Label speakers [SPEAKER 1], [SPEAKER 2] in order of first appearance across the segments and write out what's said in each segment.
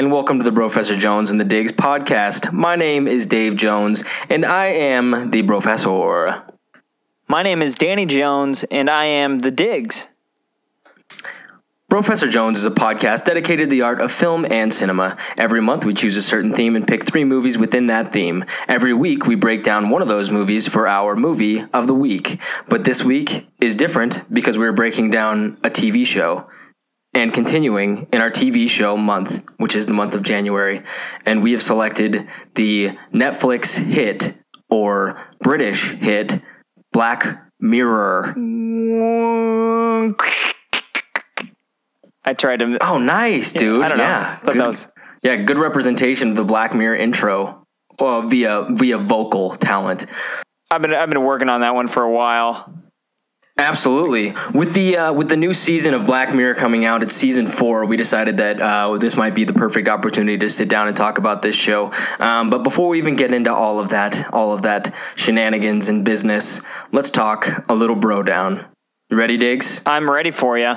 [SPEAKER 1] And welcome to the Brofessor Jones and the Diggs podcast. My name is Dave Jones, and I am the Brofessor.
[SPEAKER 2] My name is Danny Jones, and I am the Diggs.
[SPEAKER 1] Brofessor Jones is a podcast dedicated to the art of film and cinema. Every month, we choose a certain theme and pick three movies within that theme. Every week, we break down one of those movies for our movie of the week. But this week is different because we're breaking down a TV show and continuing in our TV show month, which is the month of January. And we have selected the Netflix hit or British hit Black Mirror.
[SPEAKER 2] I tried to.
[SPEAKER 1] Oh, nice, dude.
[SPEAKER 2] I don't
[SPEAKER 1] yeah,
[SPEAKER 2] But
[SPEAKER 1] good,
[SPEAKER 2] was-
[SPEAKER 1] yeah, good representation of the Black Mirror intro uh, via via vocal talent.
[SPEAKER 2] I've been I've been working on that one for a while.
[SPEAKER 1] Absolutely. With the uh, with the new season of Black Mirror coming out, it's season four. We decided that uh, this might be the perfect opportunity to sit down and talk about this show. Um, but before we even get into all of that, all of that shenanigans and business, let's talk a little bro down. You ready, Diggs?
[SPEAKER 2] I'm ready for you.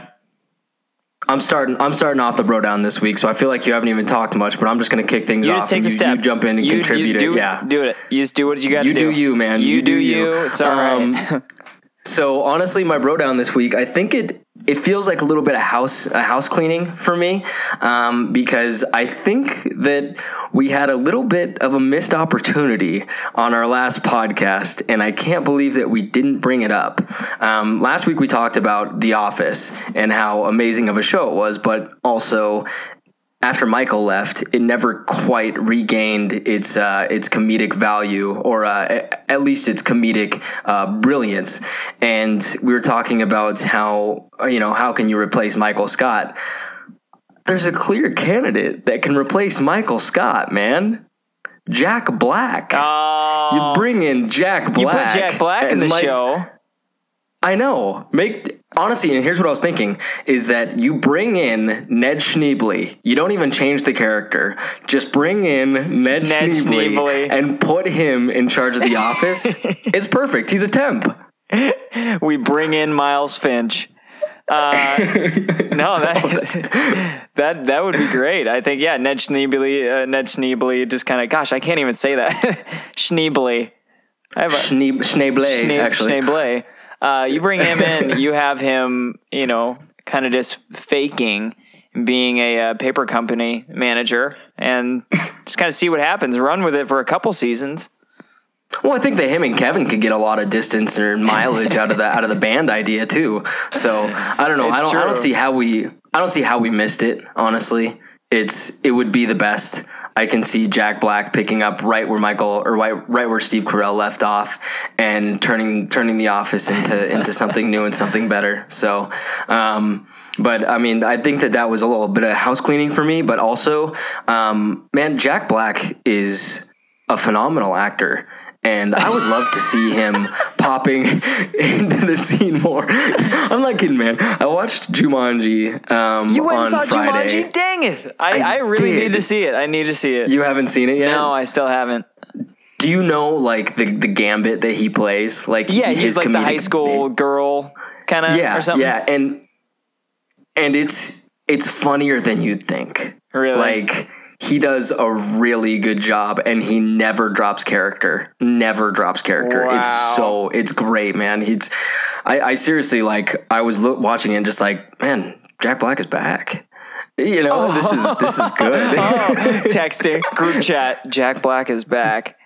[SPEAKER 1] I'm starting. I'm starting off the bro down this week, so I feel like you haven't even talked much. But I'm just going to kick things
[SPEAKER 2] You
[SPEAKER 1] off.
[SPEAKER 2] just take
[SPEAKER 1] and
[SPEAKER 2] the
[SPEAKER 1] you,
[SPEAKER 2] step.
[SPEAKER 1] You jump in and
[SPEAKER 2] You- you
[SPEAKER 1] contribute.
[SPEAKER 2] do
[SPEAKER 1] it. Yeah,
[SPEAKER 2] do it. You just do what you got to do.
[SPEAKER 1] you
[SPEAKER 2] do.
[SPEAKER 1] do you, man.
[SPEAKER 2] You, do, you.
[SPEAKER 1] you.
[SPEAKER 2] It's all right.
[SPEAKER 1] So honestly, my bro down this week, I think it it feels like a little bit of house a house cleaning for me, um, because I think that we had a little bit of a missed opportunity on our last podcast, and I can't believe that we didn't bring it up. Um, last week we talked about The Office and how amazing of a show it was, but also after Michael left, it never quite regained its uh, its comedic value, or uh, at least its comedic uh, brilliance. And we were talking about how you know how can you replace Michael Scott? There's a clear candidate that can replace Michael Scott, man. Jack Black.
[SPEAKER 2] Oh,
[SPEAKER 1] you bring in Jack Black.
[SPEAKER 2] you put Jack Black in the
[SPEAKER 1] Mi-
[SPEAKER 2] show.
[SPEAKER 1] I know. Make honestly, and here's what I was thinking: is that you bring in Ned Schneebly. You don't even change the character. Just bring in Ned,
[SPEAKER 2] Ned
[SPEAKER 1] Schneebly,
[SPEAKER 2] Schneebly.
[SPEAKER 1] and put him in charge of the office. it's perfect. He's a temp.
[SPEAKER 2] We bring in Miles Finch. Uh, no, that that that would be great. I think yeah, Ned Schneebly, uh, Ned Schneebly, just kind of gosh, I can't even say that Schneebly. I have a,
[SPEAKER 1] Schneeb- Schneebly,
[SPEAKER 2] Schne-
[SPEAKER 1] actually.
[SPEAKER 2] Schneebly. Uh, you bring him in, you have him, you know, kind of just faking being a uh, paper company manager and just kind of see what happens. Run with it for a couple seasons.
[SPEAKER 1] Well, I think that him and Kevin could get a lot of distance or mileage out of the out of the band idea too. So I don't know.
[SPEAKER 2] It's
[SPEAKER 1] I don't. I don't see how we. I don't see how we missed it. Honestly, it's it would be the best. I can see Jack Black picking up right where Michael or right, right where Steve Carell left off, and turning turning the office into into something new and something better. So. Um, but I mean, I think that that was a little bit of house cleaning for me. But also, um, man, Jack Black is a phenomenal actor. And I would love to see him popping into the scene more. I'm not kidding, man. I watched Jumanji um,
[SPEAKER 2] You went
[SPEAKER 1] on
[SPEAKER 2] and saw
[SPEAKER 1] Friday.
[SPEAKER 2] Jumanji? Dang it. I,
[SPEAKER 1] I
[SPEAKER 2] I, really
[SPEAKER 1] did.
[SPEAKER 2] need to see it. I need to see it.
[SPEAKER 1] You haven't seen it yet?
[SPEAKER 2] no, I still haven't.
[SPEAKER 1] Do you know like the the gambit that he plays? Like
[SPEAKER 2] Yeah, he's like the high school girl kind of
[SPEAKER 1] Yeah,
[SPEAKER 2] or something.
[SPEAKER 1] yeah, and and it's it's funnier than you'd think.
[SPEAKER 2] Really?
[SPEAKER 1] Like he does a really good job and he never drops character. Never drops character.
[SPEAKER 2] Wow.
[SPEAKER 1] It's so it's great, man. He's I, I seriously like I was lo- watching it and just like, man, Jack Black is back. You know, this is this is good.
[SPEAKER 2] Texting group chat. Jack Black is back.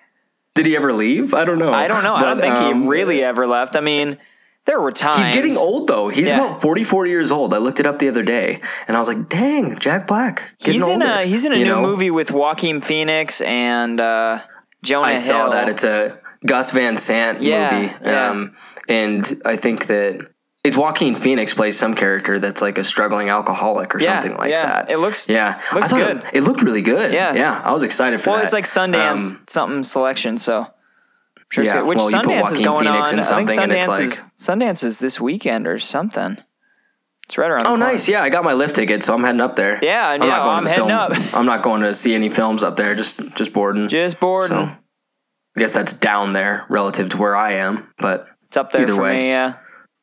[SPEAKER 1] Did he ever leave? I don't know.
[SPEAKER 2] I don't know. I don't think
[SPEAKER 1] um,
[SPEAKER 2] he really ever left. I mean, there were times.
[SPEAKER 1] He's getting old though. He's
[SPEAKER 2] Yeah.
[SPEAKER 1] about 44 years old. I looked it up the other day and I was like, dang, Jack Black.
[SPEAKER 2] He's in
[SPEAKER 1] older.
[SPEAKER 2] a he's in a new
[SPEAKER 1] know?
[SPEAKER 2] movie with Joaquin Phoenix and uh, Jonah
[SPEAKER 1] I saw that. It's a Gus Van Sant
[SPEAKER 2] Yeah,
[SPEAKER 1] movie.
[SPEAKER 2] yeah.
[SPEAKER 1] Um, and I think that it's Joaquin Phoenix plays some character that's like a struggling alcoholic or something like
[SPEAKER 2] yeah.
[SPEAKER 1] that.
[SPEAKER 2] It looks-
[SPEAKER 1] yeah,
[SPEAKER 2] looks good.
[SPEAKER 1] It, it looked really good.
[SPEAKER 2] Yeah.
[SPEAKER 1] yeah. I was excited for
[SPEAKER 2] well,
[SPEAKER 1] that.
[SPEAKER 2] it's like Sundance
[SPEAKER 1] Um,
[SPEAKER 2] something selection. So sure
[SPEAKER 1] Yeah.
[SPEAKER 2] Which
[SPEAKER 1] well,
[SPEAKER 2] Sundance is going
[SPEAKER 1] Phoenix
[SPEAKER 2] on. I think
[SPEAKER 1] something and it's
[SPEAKER 2] Sundance is Sundance is this weekend or something. It's right around. the
[SPEAKER 1] Oh, nice. Yeah, I got my lift ticket, so I'm heading up there.
[SPEAKER 2] Yeah,
[SPEAKER 1] I'm
[SPEAKER 2] yeah,
[SPEAKER 1] not going
[SPEAKER 2] I'm
[SPEAKER 1] to
[SPEAKER 2] heading
[SPEAKER 1] film.
[SPEAKER 2] up.
[SPEAKER 1] I'm not going to see any films up there. Just just boarding.
[SPEAKER 2] Just bored.
[SPEAKER 1] So, I guess that's down there relative to where I am, but
[SPEAKER 2] It's up there
[SPEAKER 1] Either
[SPEAKER 2] for
[SPEAKER 1] way.
[SPEAKER 2] me. Yeah.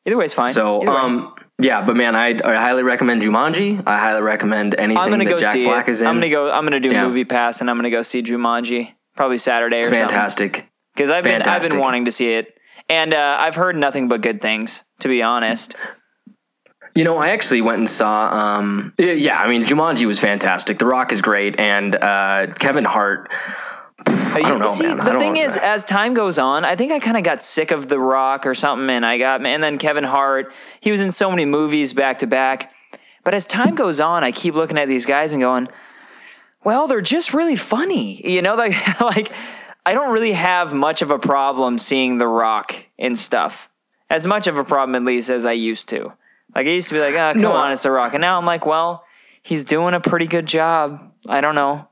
[SPEAKER 2] Either way is fine.
[SPEAKER 1] so um Yeah, but man, I, I highly recommend Jumanji. I highly recommend anything
[SPEAKER 2] I'm gonna
[SPEAKER 1] that
[SPEAKER 2] go
[SPEAKER 1] Jack
[SPEAKER 2] see
[SPEAKER 1] Black
[SPEAKER 2] it.
[SPEAKER 1] is in.
[SPEAKER 2] I'm gonna go. I'm gonna do
[SPEAKER 1] Yeah.
[SPEAKER 2] Movie Pass, and I'm gonna go see Jumanji probably Saturday or something.
[SPEAKER 1] Fantastic.
[SPEAKER 2] Because I've been I've been wanting to see it, and uh, I've heard nothing but good things. To be honest,
[SPEAKER 1] You know, I actually went and saw. Um, yeah, I mean, Jumanji was fantastic. The Rock is great, and uh, Kevin Hart.
[SPEAKER 2] I
[SPEAKER 1] don't know,
[SPEAKER 2] See,
[SPEAKER 1] man.
[SPEAKER 2] The thing is, as time goes on, I think I kind of got sick of The Rock or something, and I got and then Kevin Hart. He was in so many movies back to back, but as time goes on, I keep looking at these guys and going, "Well, they're just really funny," you know, like like. I don't really have much of a problem seeing The Rock in stuff. As much of a problem, at least, as I used to. Like, I used to be like, oh, come
[SPEAKER 1] No,
[SPEAKER 2] on, it's The Rock. And now I'm like, well, he's doing a pretty good job. I don't know.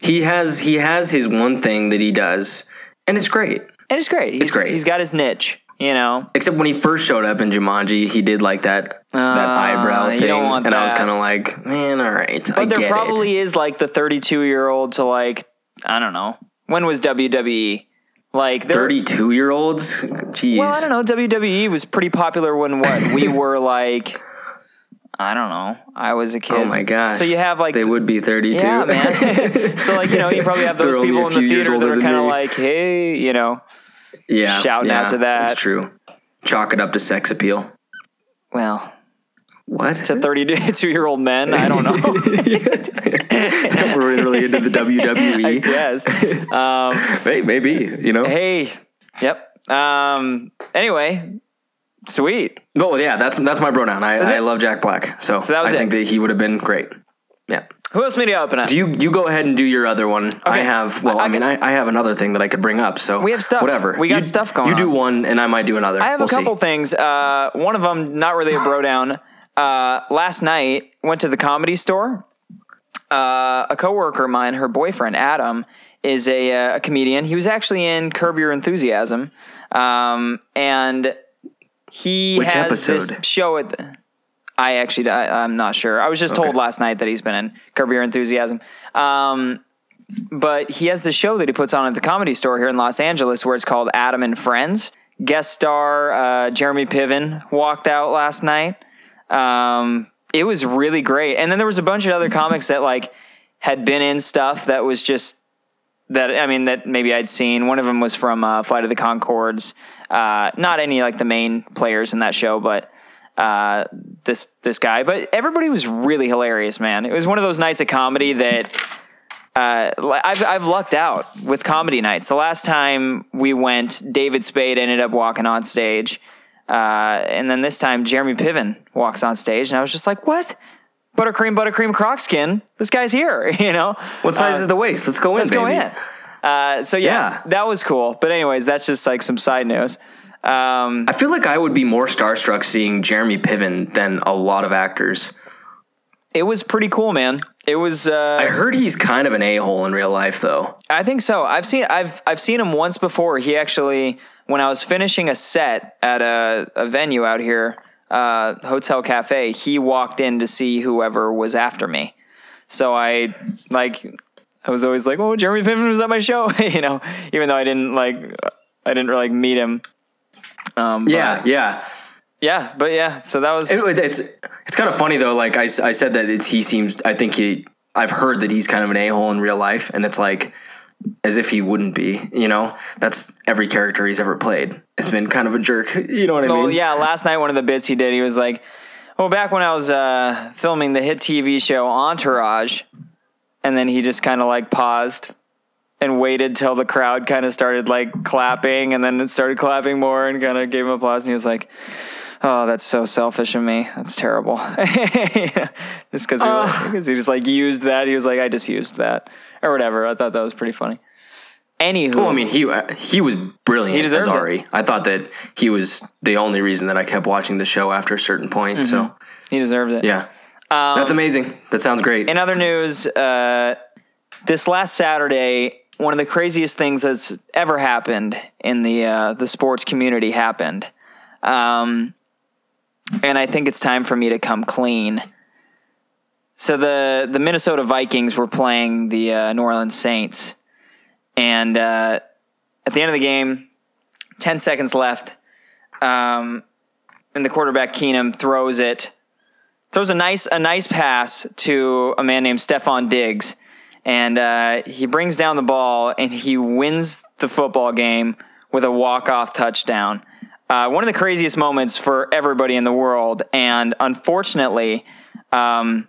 [SPEAKER 1] He has he has his one thing that he does, and it's great.
[SPEAKER 2] And it's great. He's,
[SPEAKER 1] great.
[SPEAKER 2] He's got his niche, you know.
[SPEAKER 1] Except when he first showed up in Jumanji, he did like that that eyebrow
[SPEAKER 2] Uh, you
[SPEAKER 1] thing,
[SPEAKER 2] don't want
[SPEAKER 1] and I was kind of like, man, all right, I
[SPEAKER 2] But there
[SPEAKER 1] get
[SPEAKER 2] probably
[SPEAKER 1] it.
[SPEAKER 2] is like the 32 year old to like, I don't know. When was WWE? Like,
[SPEAKER 1] Thirty-two year olds, jeez.
[SPEAKER 2] well, I don't know. WWE was pretty popular when what? we were like, I don't know. I was a kid.
[SPEAKER 1] Oh my gosh!
[SPEAKER 2] So you have like,
[SPEAKER 1] they would be thirty-two.
[SPEAKER 2] yeah, man. so like, you know, you probably have those
[SPEAKER 1] They're
[SPEAKER 2] people in the theater that are kind of like, hey, you know,
[SPEAKER 1] yeah,
[SPEAKER 2] shouting out to that.
[SPEAKER 1] That's true. Chalk it up to sex appeal.
[SPEAKER 2] well,
[SPEAKER 1] What?
[SPEAKER 2] to 32 year old men. I don't know.
[SPEAKER 1] We're really into the WWE.
[SPEAKER 2] yes Um,
[SPEAKER 1] Hey, maybe you know.
[SPEAKER 2] Hey, yep. Um. Anyway, sweet.
[SPEAKER 1] Oh yeah, that's that's my pronoun. I. I love Jack Black, so,
[SPEAKER 2] that was
[SPEAKER 1] I think that he would have been great. Yeah.
[SPEAKER 2] Who else made you open up?
[SPEAKER 1] Do you you go ahead and do your other one? I have. Well,
[SPEAKER 2] I-
[SPEAKER 1] I, mean, I, I have another thing that I could bring up. So
[SPEAKER 2] We have stuff.
[SPEAKER 1] Whatever.
[SPEAKER 2] We got
[SPEAKER 1] You-
[SPEAKER 2] stuff going
[SPEAKER 1] You do
[SPEAKER 2] on.
[SPEAKER 1] one, and I might do another.
[SPEAKER 2] I have
[SPEAKER 1] We'll
[SPEAKER 2] a couple
[SPEAKER 1] See.
[SPEAKER 2] things. Uh, one of them, not really a bro down. Uh, last night, went to the comedy store. Uh, a coworker of mine, her boyfriend Adam, is a, uh, a comedian. He was actually in Curb Your Enthusiasm, um, and he
[SPEAKER 1] Which
[SPEAKER 2] has this show at. The, I actually, I, I'm not sure. I was just told last night that he's been in Curb Your Enthusiasm. Um, but he has this show that he puts on at the comedy store here in Los Angeles where it's called Adam and Friends. Guest star uh, Jeremy Piven walked out last night. Um, it was really great. And then there was a bunch of other comics that like had been in stuff that was just that I mean that maybe I'd seen. One of them was from uh, Flight of the Conchords. Uh, not any like the main players in that show, but uh, this this guy. But everybody was really hilarious, man. It was one of those nights of comedy that uh, I've I've lucked out with comedy nights. The last time we went, David Spade ended up walking on stage, uh, and then this time Jeremy Piven walks on stage, and I was just like, "What? Buttercream, buttercream, Crocskin? This guy's here!" you know.
[SPEAKER 1] What size is the waist? Let's go in,
[SPEAKER 2] Let's
[SPEAKER 1] baby.
[SPEAKER 2] go in. Uh, so yeah,
[SPEAKER 1] Yeah.
[SPEAKER 2] that was cool. But anyways, that's just like some side news. Um,
[SPEAKER 1] I feel like I would be more starstruck seeing Jeremy Piven than a lot of actors.
[SPEAKER 2] it was pretty cool, man. It was. Uh,
[SPEAKER 1] I heard he's kind of an a hole in real life, though.
[SPEAKER 2] I think so. I've seen I've I've seen him once before. He actually when I was finishing a set at a, a venue out here, uh, Hotel Cafe, he walked in to see whoever was after me. So I like I was always like, "Oh, Jeremy Piven was at my show," you know, even though I didn't like I didn't really like, meet him. Um,
[SPEAKER 1] Yeah,
[SPEAKER 2] but-
[SPEAKER 1] yeah.
[SPEAKER 2] yeah, but yeah. So that was
[SPEAKER 1] It- it's it's kind of funny though. Like I, I said that it's he seems. I think he. I've heard that he's kind of an a hole in real life, and it's like as if he wouldn't be. You know, that's every character he's ever played. It's been kind of a jerk. You know what I
[SPEAKER 2] Well,
[SPEAKER 1] mean?
[SPEAKER 2] yeah, last night one of the bits he did, he was like, "Well, back when I was uh, filming the hit TV show Entourage," and then he just kind of like paused and waited till the crowd kind of started like clapping, and then it started clapping more, and kind of gave him applause, and he was like. Oh, that's so selfish of me. That's terrible. just because he, because he just like used that. He was like, I just used that or whatever. I thought that was pretty funny. Anywho,
[SPEAKER 1] Well, I mean, he uh, he was brilliant
[SPEAKER 2] He deserves
[SPEAKER 1] as
[SPEAKER 2] it.
[SPEAKER 1] I thought that he was the only reason that I kept watching the show after a certain point. So
[SPEAKER 2] he deserves it.
[SPEAKER 1] yeah, that's amazing. That sounds great.
[SPEAKER 2] In other news, uh, this last Saturday, one of the craziest things that's ever happened in the uh, the sports community happened, um, and I think it's time for me to come clean. So the the Minnesota Vikings were playing the uh, New Orleans Saints, and uh, at the end of the game, ten seconds left. Um, and the quarterback Keenum throws it, throws a nice a nice pass to a man named Stefon Diggs, and uh, he brings down the ball and he wins the football game with a walk off touchdown. Uh, one of the craziest moments for everybody in the world, and unfortunately. Um,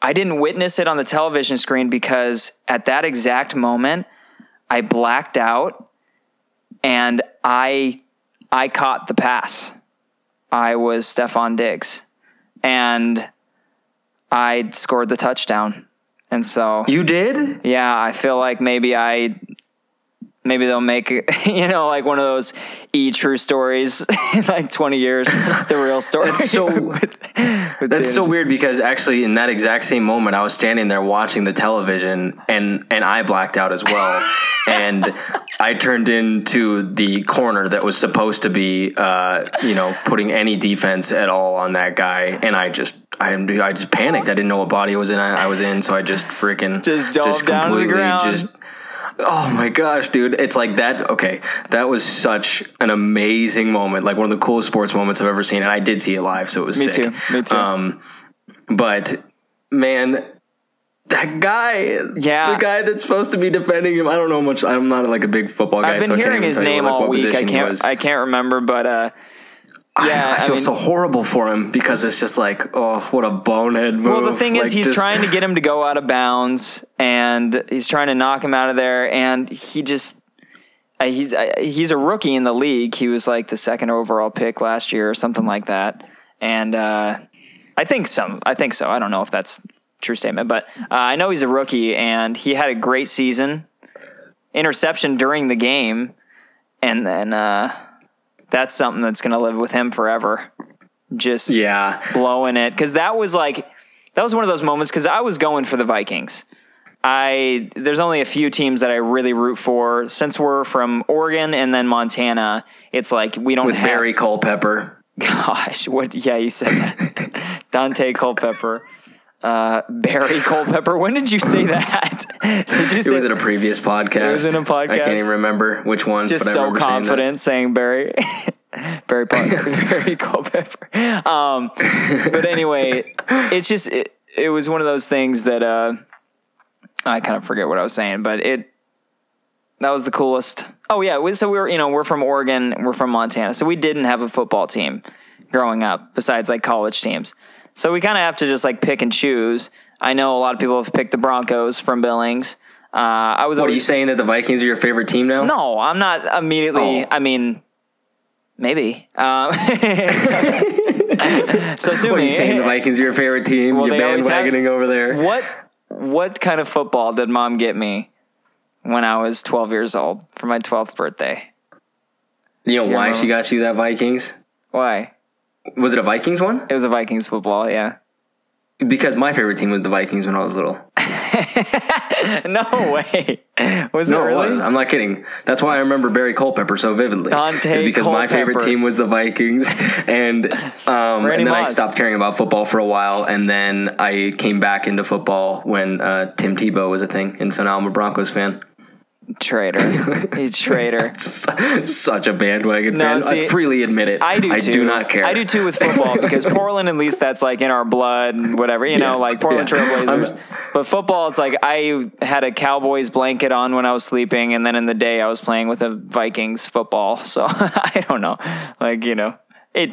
[SPEAKER 2] I didn't witness it on the television screen because at that exact moment, I blacked out and I I caught the pass. I was Stefon Diggs and I scored the touchdown. And so
[SPEAKER 1] You did?
[SPEAKER 2] yeah, I feel like maybe I maybe they'll make you know like one of those e true stories in like 20 years the real story.
[SPEAKER 1] That's so-
[SPEAKER 2] with- with
[SPEAKER 1] That's so weird because actually in that exact same moment I was standing there watching the television and and I blacked out as well. And I turned into the corner that was supposed to be uh, you know putting any defense at all on that guy. And I just I I just panicked. I didn't know what body I was in I, I was in. So I just freaking
[SPEAKER 2] Just dove down to the ground.
[SPEAKER 1] Oh my gosh, dude. It's like that. Okay. That was such an amazing moment. Like one of the coolest sports moments I've ever seen. And I did see it live, so it was
[SPEAKER 2] Me
[SPEAKER 1] sick.
[SPEAKER 2] too. Me too.
[SPEAKER 1] Um, but man, that guy,
[SPEAKER 2] Yeah.
[SPEAKER 1] the guy that's supposed to be defending him, I don't know much. I'm not like a big football guy.
[SPEAKER 2] I've been
[SPEAKER 1] so
[SPEAKER 2] hearing his name all week. I can't. I can't remember, but uh, yeah.
[SPEAKER 1] I, feel
[SPEAKER 2] mean,
[SPEAKER 1] so horrible for him because it's just like, oh, what a bonehead move.
[SPEAKER 2] well, the thing is, he's trying to get him to go out of bounds, and he's trying to knock him out of there, and he just. Uh, he's uh, he's a rookie in the league. He was like the second overall pick last year or something like that, and uh, I think some. I think so. I don't know if that's a true statement, but uh, I know he's a rookie, and he had a great season. Interception during the game, and then uh, that's something that's going to live with him forever. Just
[SPEAKER 1] Yeah.
[SPEAKER 2] blowing it because that was like that was one of those moments because I was going for the Vikings. I there's only a few teams that I really root for since we're from Oregon and then Montana. It's like we don't
[SPEAKER 1] With
[SPEAKER 2] have
[SPEAKER 1] Barry Culpepper.
[SPEAKER 2] Gosh, what? Yeah, you said that. Daunte Culpepper, uh, Barry Culpepper. When did you say that? did you
[SPEAKER 1] It
[SPEAKER 2] say
[SPEAKER 1] was in a previous podcast.
[SPEAKER 2] It was in a podcast?
[SPEAKER 1] I can't even remember which one.
[SPEAKER 2] just so
[SPEAKER 1] remember saying
[SPEAKER 2] confident saying Barry? Barry Barry Culpepper. Um, but anyway, it's just it, it was one of those things that uh, I kind of forget what I was saying, but it that was the coolest. Oh yeah, we, so we were you know we're from Oregon, we're from Montana, so we didn't have a football team growing up besides like college teams. So we kind of have to just like pick and choose. I know a lot of people have picked the Broncos from Billings. Uh, I was
[SPEAKER 1] What are you saying that the Vikings are your favorite team now?
[SPEAKER 2] no, I'm not immediately.
[SPEAKER 1] Oh.
[SPEAKER 2] I mean, maybe. Um, so sue
[SPEAKER 1] What are you saying? The Vikings are your favorite team?
[SPEAKER 2] Well,
[SPEAKER 1] You're
[SPEAKER 2] they have-
[SPEAKER 1] bandwagoning over there.
[SPEAKER 2] What what kind of football did mom get me when I was 12 years old for my 12th birthday?
[SPEAKER 1] You know why
[SPEAKER 2] remember-
[SPEAKER 1] she got you that Vikings?
[SPEAKER 2] Why?
[SPEAKER 1] Was it a Vikings one?
[SPEAKER 2] It was a Vikings football. Yeah.
[SPEAKER 1] Because my favorite team was the Vikings when I was little.
[SPEAKER 2] No way. Was
[SPEAKER 1] No,
[SPEAKER 2] it really?
[SPEAKER 1] it was. I'm not kidding. That's why I remember Barry Culpepper so vividly.
[SPEAKER 2] Daunte
[SPEAKER 1] It's because my favorite team was the Vikings, and um, and then I stopped caring about football for a while, and then I came back into football when uh, Tim Tebow was a thing, and so now I'm a Broncos fan.
[SPEAKER 2] Traitor. He's traitor.
[SPEAKER 1] Such a bandwagon
[SPEAKER 2] No,
[SPEAKER 1] fan.
[SPEAKER 2] see,
[SPEAKER 1] I freely admit it.
[SPEAKER 2] I do
[SPEAKER 1] I
[SPEAKER 2] too.
[SPEAKER 1] do not care.
[SPEAKER 2] I do too with football because Portland, at least that's like in our blood and whatever, you know, like Portland
[SPEAKER 1] yeah.
[SPEAKER 2] Trailblazers.
[SPEAKER 1] I'm-
[SPEAKER 2] But football, it's like I had a Cowboys blanket on when I was sleeping, and then in the day I was playing with a Vikings football. So I don't know, like you know, it.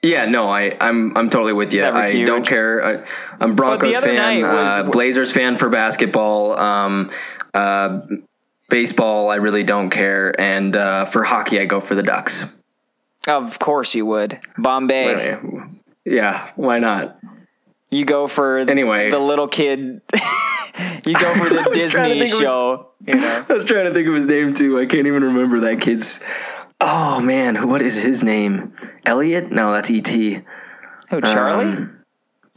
[SPEAKER 1] Yeah, no, I, I'm I'm totally with you. I
[SPEAKER 2] huge.
[SPEAKER 1] don't care. I, I'm Broncos fan,
[SPEAKER 2] was-
[SPEAKER 1] uh, Blazers fan for basketball, um, uh, baseball. I really don't care, and uh, for hockey, I go for the Ducks.
[SPEAKER 2] Of course you would, Bombay.
[SPEAKER 1] Yeah, why not?
[SPEAKER 2] You go for
[SPEAKER 1] Anyway.
[SPEAKER 2] the little kid. you go for the
[SPEAKER 1] was trying to
[SPEAKER 2] Disney
[SPEAKER 1] think of his-
[SPEAKER 2] show. You know,
[SPEAKER 1] I was trying to think of his name too. I can't even remember that kid's. Oh man, what is his name? Elliot? No, that's E E.T.
[SPEAKER 2] who Charlie?
[SPEAKER 1] Um,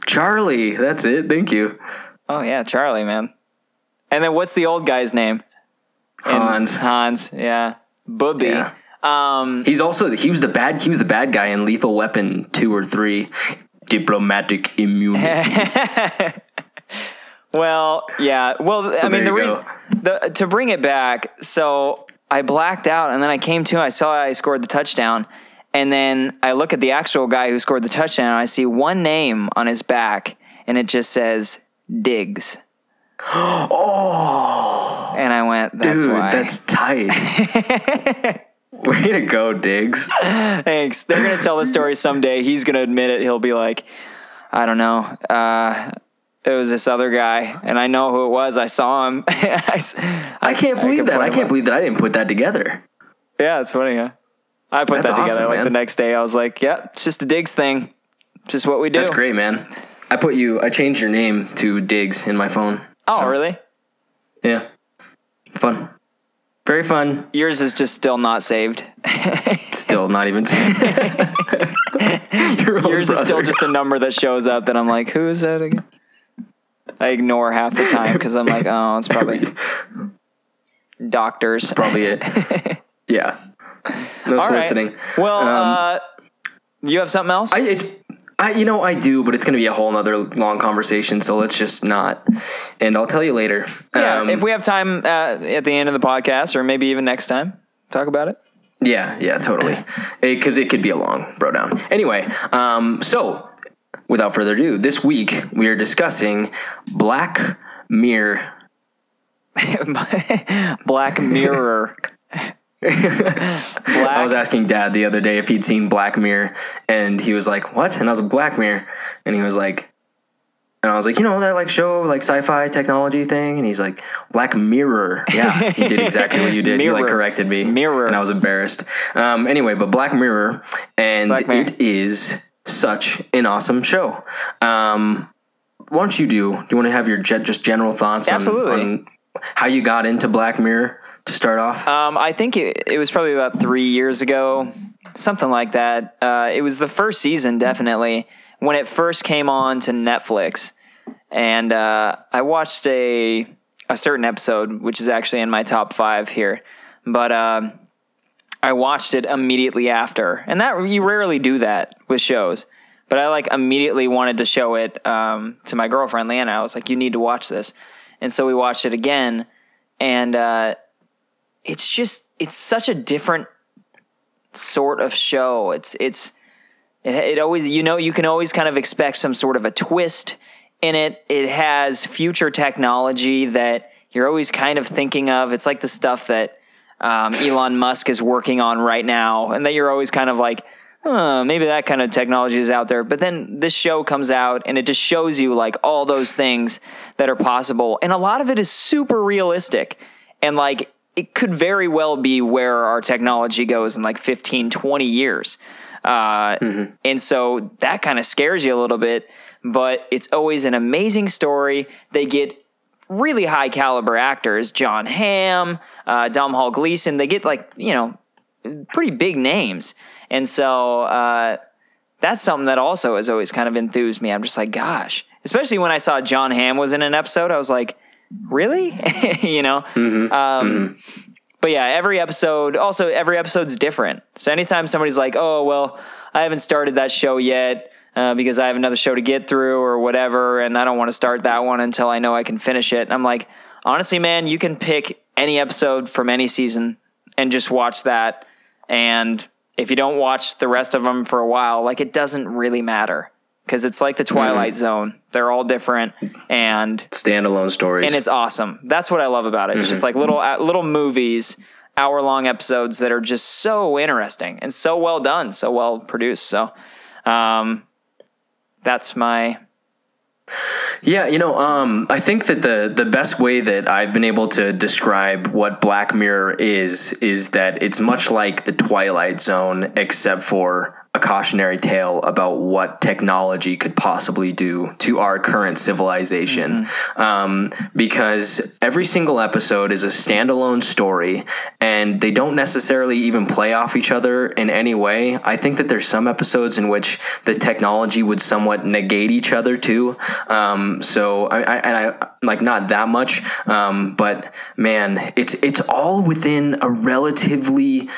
[SPEAKER 1] Charlie. That's it. Thank you,
[SPEAKER 2] oh yeah, Charlie, man. And then what's the old guy's name?
[SPEAKER 1] Hans.
[SPEAKER 2] Hans, yeah. Booby.
[SPEAKER 1] Yeah.
[SPEAKER 2] Um,
[SPEAKER 1] He's also he was the bad he was the bad guy in Lethal Weapon two or three. Diplomatic immunity.
[SPEAKER 2] well, yeah. Well,
[SPEAKER 1] So
[SPEAKER 2] I mean, the reason the, to bring it back, so I blacked out and then I came to, I saw I scored the touchdown, And then I look at the actual guy who scored the touchdown. And I see one name on his back, and it just says Diggs.
[SPEAKER 1] Oh,
[SPEAKER 2] And I went, "That's
[SPEAKER 1] dude,
[SPEAKER 2] why."
[SPEAKER 1] that's tight. Way to go, Diggs.
[SPEAKER 2] Thanks. They're gonna tell the story someday. He's gonna admit it. He'll be like, I don't know. Uh, it was this other guy, and I know who it was. I saw him. I
[SPEAKER 1] can't believe
[SPEAKER 2] can
[SPEAKER 1] that. I can't believe that I didn't put that together.
[SPEAKER 2] Yeah, it's funny, huh? I put
[SPEAKER 1] That's
[SPEAKER 2] that together
[SPEAKER 1] awesome,
[SPEAKER 2] like
[SPEAKER 1] man.
[SPEAKER 2] the next day. I was like, yeah, it's just a Diggs thing. It's just what we do.
[SPEAKER 1] That's great, man. I put you. I changed your name to Diggs in my phone.
[SPEAKER 2] Oh,
[SPEAKER 1] So,
[SPEAKER 2] really?
[SPEAKER 1] Yeah. Fun. Very fun.
[SPEAKER 2] Yours is just still not saved.
[SPEAKER 1] Still not even. Own
[SPEAKER 2] Yours is still just a number that shows up that I'm like, who is that again? I ignore half the time because I'm like, oh, it's probably doctors.
[SPEAKER 1] probably it. Yeah. No
[SPEAKER 2] All right.
[SPEAKER 1] soliciting.
[SPEAKER 2] Well,
[SPEAKER 1] Um,
[SPEAKER 2] uh, you have something else?
[SPEAKER 1] I it's I you know I do, but it's gonna be a whole nother long conversation. So let's just not. And I'll tell you later.
[SPEAKER 2] yeah,
[SPEAKER 1] Um,
[SPEAKER 2] if we have time uh, at the end of the podcast, or maybe even next time, talk about it.
[SPEAKER 1] Yeah, yeah, totally. Because it, could be a long bro down. Anyway, um, so without further ado, this week we are discussing Black Mirror.
[SPEAKER 2] Black Mirror.
[SPEAKER 1] I was asking Dad the other day if he'd seen Black Mirror, and he was like, "What?" And I was like, "Black Mirror," and he was like. And I was like, you know that like show like sci-fi technology thing, and he's like, Black Mirror. Yeah, he did exactly what you did. He like corrected me.
[SPEAKER 2] Mirror.
[SPEAKER 1] and I was embarrassed. Um, anyway, but Black Mirror, and
[SPEAKER 2] Black Mirror.
[SPEAKER 1] it is such an awesome show. Um, why don't you do? Do you want to have your just general thoughts on-
[SPEAKER 2] Absolutely.
[SPEAKER 1] on, how you got into Black Mirror to start off?
[SPEAKER 2] Um, I think it, it was probably about three years ago, something like that. Uh, it was the first season, definitely, when it first came on to Netflix. And uh, I watched a a certain episode, which is actually in my top five here. But um I watched it immediately after, and that you rarely do that with shows. But I like immediately wanted to show it um, to my girlfriend Leanna. I was like, "You need to watch this," and so we watched it again, and uh, it's just it's such a different sort of show. It's it's it, it always you know you can always kind of expect some sort of a twist in it. It has future technology that you're always kind of thinking of. It's like the stuff that um, Elon Musk is working on right now, and that you're always kind of like. "Huh, maybe that kind of technology is out there, but then this show comes out and it just shows you like all those things that are possible, and a lot of it is super realistic, and like it could very well be where our technology goes in like 15, 20 years. Uh, And so that kind of scares you a little bit, but it's always an amazing story. They get really high caliber actors Jon Hamm, uh, Domhnall Gleeson. They get like, you know, pretty big names. And so uh, that's something that also has always kind of enthused me. I'm just like, gosh, especially when I saw Jon Hamm was in an episode, I was like, really? you know? Um, But yeah, every episode, also every episode's different. So anytime somebody's like, oh, well, I haven't started that show yet uh, because I have another show to get through or whatever, and I don't want to start that one until I know I can finish it. And I'm like, honestly, man, you can pick any episode from any season and just watch that. And if you don't watch the rest of them for a while, like it doesn't really matter because it's like the Twilight Zone. They're all different and
[SPEAKER 1] Standalone stories.
[SPEAKER 2] and it's awesome. That's what I love about it. It's just like little uh, little movies, hour long episodes that are just so interesting and so well done, so well produced. So, um, that's my
[SPEAKER 1] Yeah, you know, um, I think that the the best way that I've been able to describe what Black Mirror is is that it's much like the Twilight Zone, except for a cautionary tale about what technology could possibly do to our current civilization. Um, because every single episode is a standalone story, and they don't necessarily even play off each other in any way. I think that there's some episodes in which the technology would somewhat negate each other too. Um, so I, I and I like not that much, um, but man, it's it's all within a relatively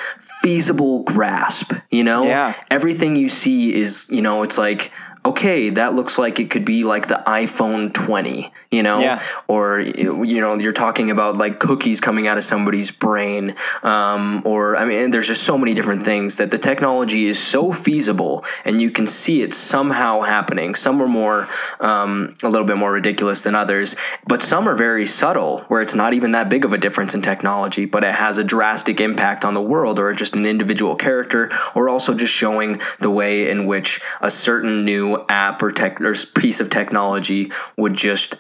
[SPEAKER 1] feasible grasp. You know,
[SPEAKER 2] Yeah.
[SPEAKER 1] everything you see is you know it's like okay, that looks like it could be like the iPhone 20, you know,
[SPEAKER 2] Yeah.
[SPEAKER 1] or you know, you're talking about like cookies coming out of somebody's brain, um, or I mean, there's just so many different things that the technology is so feasible, and you can see it somehow happening. Some are more, um, a little bit more ridiculous than others, but some are very subtle, where it's not even that big of a difference in technology, but it has a drastic impact on the world, or just an individual character, or also just showing the way in which a certain new app or tech or piece of technology would just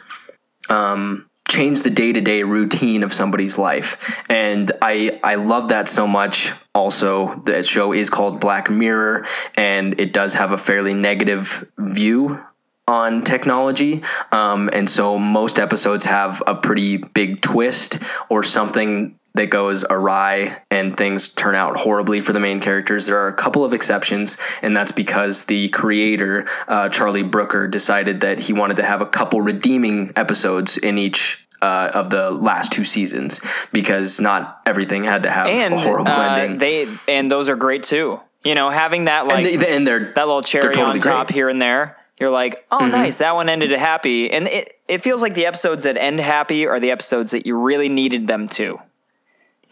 [SPEAKER 1] um, change the day to day routine of somebody's life. And I I love that so much. Also, that show is called Black Mirror, and it does have a fairly negative view on technology. Um, and so most episodes have a pretty big twist or something that goes awry and things turn out horribly for the main characters. There are a couple of exceptions, and that's because the creator, uh, Charlie Brooker, decided that he wanted to have a couple redeeming episodes in each. Uh, of the last two seasons, because not everything had to have
[SPEAKER 2] and
[SPEAKER 1] a horrible
[SPEAKER 2] uh,
[SPEAKER 1] ending.
[SPEAKER 2] they and those are great too. You know, having that like
[SPEAKER 1] and, they, and they're
[SPEAKER 2] that little cherry
[SPEAKER 1] totally
[SPEAKER 2] on top
[SPEAKER 1] great. Mm-hmm.
[SPEAKER 2] here and there. You're like, oh, nice, that one ended happy, and it it feels like the episodes that end happy are the episodes that you really needed them to.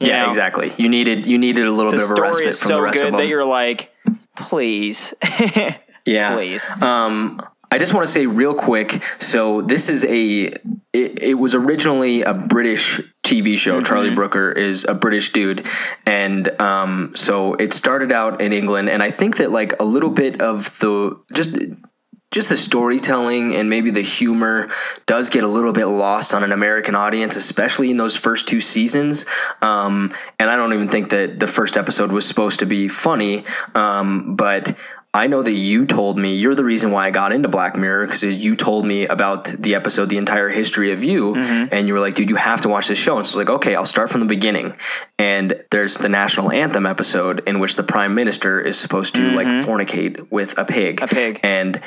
[SPEAKER 1] Yeah,
[SPEAKER 2] know?
[SPEAKER 1] exactly. You needed you needed a little
[SPEAKER 2] The
[SPEAKER 1] bit of a respite from
[SPEAKER 2] so
[SPEAKER 1] the rest
[SPEAKER 2] good
[SPEAKER 1] of
[SPEAKER 2] that you're like, please,
[SPEAKER 1] yeah,
[SPEAKER 2] please.
[SPEAKER 1] Um, I just want to say real quick. So this is a. It, it was originally a British TV show.
[SPEAKER 2] Mm-hmm.
[SPEAKER 1] Charlie Brooker is a British dude, and um, so it started out in England. And I think that like a little bit of the just just the storytelling and maybe the humor does get a little bit lost on an American audience, especially in those first two seasons. Um, and I don't even think that the first episode was supposed to be funny, um, but. I know that you told me you're the reason why I got into Black Mirror because you told me about the episode, the entire history of you, and you were like, "Dude, you have to watch this show." And so I was like, "Okay, I'll start from the beginning." And there's the national anthem episode in which the prime minister is supposed to like fornicate with a pig,
[SPEAKER 2] A pig.
[SPEAKER 1] and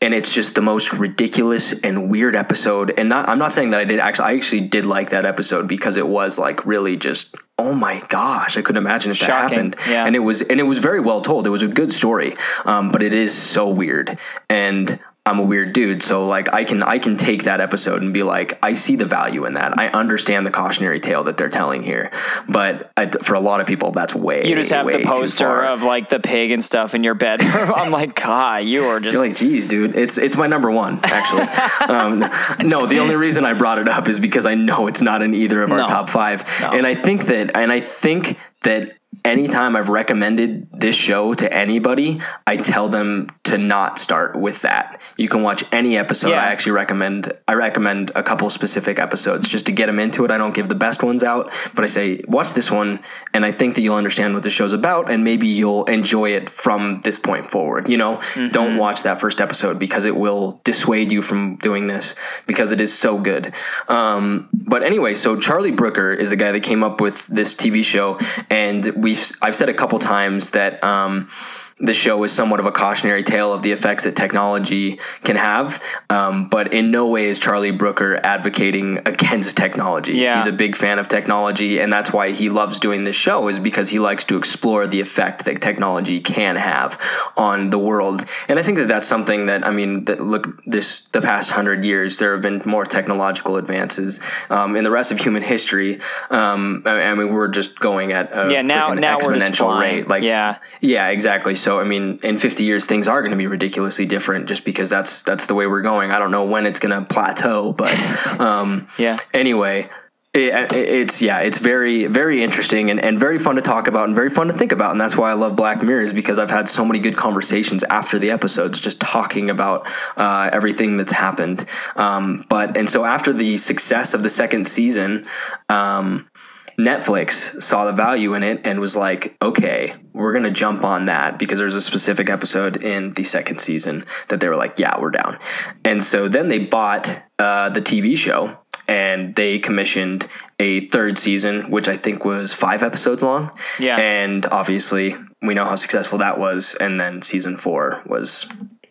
[SPEAKER 1] and it's just the most ridiculous and weird episode. And not, I'm not saying that I did actually. I actually did like that episode because it was like really just. Oh my gosh! I couldn't imagine if that happened.
[SPEAKER 2] yeah.
[SPEAKER 1] And it was and it was very well told. It was a good story, um, but it is so weird. And I'm a weird dude, so like I can I can take that episode and be like, I see the value in that. I understand the cautionary tale that they're telling here. But I, for a lot of people, that's way
[SPEAKER 2] You just have the poster of like the pig and stuff in your bedroom. I'm like, God, you are just
[SPEAKER 1] You're like, geez, dude, it's it's my number one actually. um, no, the only reason I brought it up is because I know it's not in either of our
[SPEAKER 2] No.
[SPEAKER 1] top five,
[SPEAKER 2] No.
[SPEAKER 1] and I think that, and I think that anytime I've recommended this show to anybody, I tell them to not start with that. You can watch any episode.
[SPEAKER 2] Yeah.
[SPEAKER 1] I actually recommend. I recommend a couple specific episodes just to get them into it. I don't give the best ones out, but I say watch this one, and I think that you'll understand what the show's about, and maybe you'll enjoy it from this point forward. You know,
[SPEAKER 2] Mm-hmm.
[SPEAKER 1] don't watch that first episode because it will dissuade you from doing this because it is so good. Um, but anyway, so Charlie Brooker is the guy that came up with this TV show, and we've I've said a couple times that. Um, the show is somewhat of a cautionary tale of the effects that technology can have, um, but in no way is Charlie Brooker advocating against technology.
[SPEAKER 2] Yeah.
[SPEAKER 1] He's a big fan of technology, and that's why he loves doing this show, is because he likes to explore the effect that technology can have on the world. And I think that that's something that I mean, that look, this the past hundred years there have been more technological advances um, in the rest of human history. Um, I, I mean, we're just going at a
[SPEAKER 2] Yeah, now- now we're just
[SPEAKER 1] exponential
[SPEAKER 2] flying.
[SPEAKER 1] rate. Like,
[SPEAKER 2] Yeah.
[SPEAKER 1] yeah, exactly. So I mean, in 50 years, things are going to be ridiculously different, just because that's that's the way we're going. I don't know when it's going to plateau, but um,
[SPEAKER 2] Yeah.
[SPEAKER 1] Anyway, it, it's yeah, it's very very interesting and, and very fun to talk about and very fun to think about, and that's why I love Black Mirrors because I've had so many good conversations after the episodes, just talking about uh, everything that's happened. Um, but and so after the success of the second season. Um, Netflix saw the value in it and was like, okay, we're going to jump on that because there's a specific episode in the second season that they were like, yeah, we're down. And so then they bought uh, the TV show and they commissioned a third season, which I think was five episodes long.
[SPEAKER 2] Yeah.
[SPEAKER 1] And obviously, we know how successful that was. And then season four was,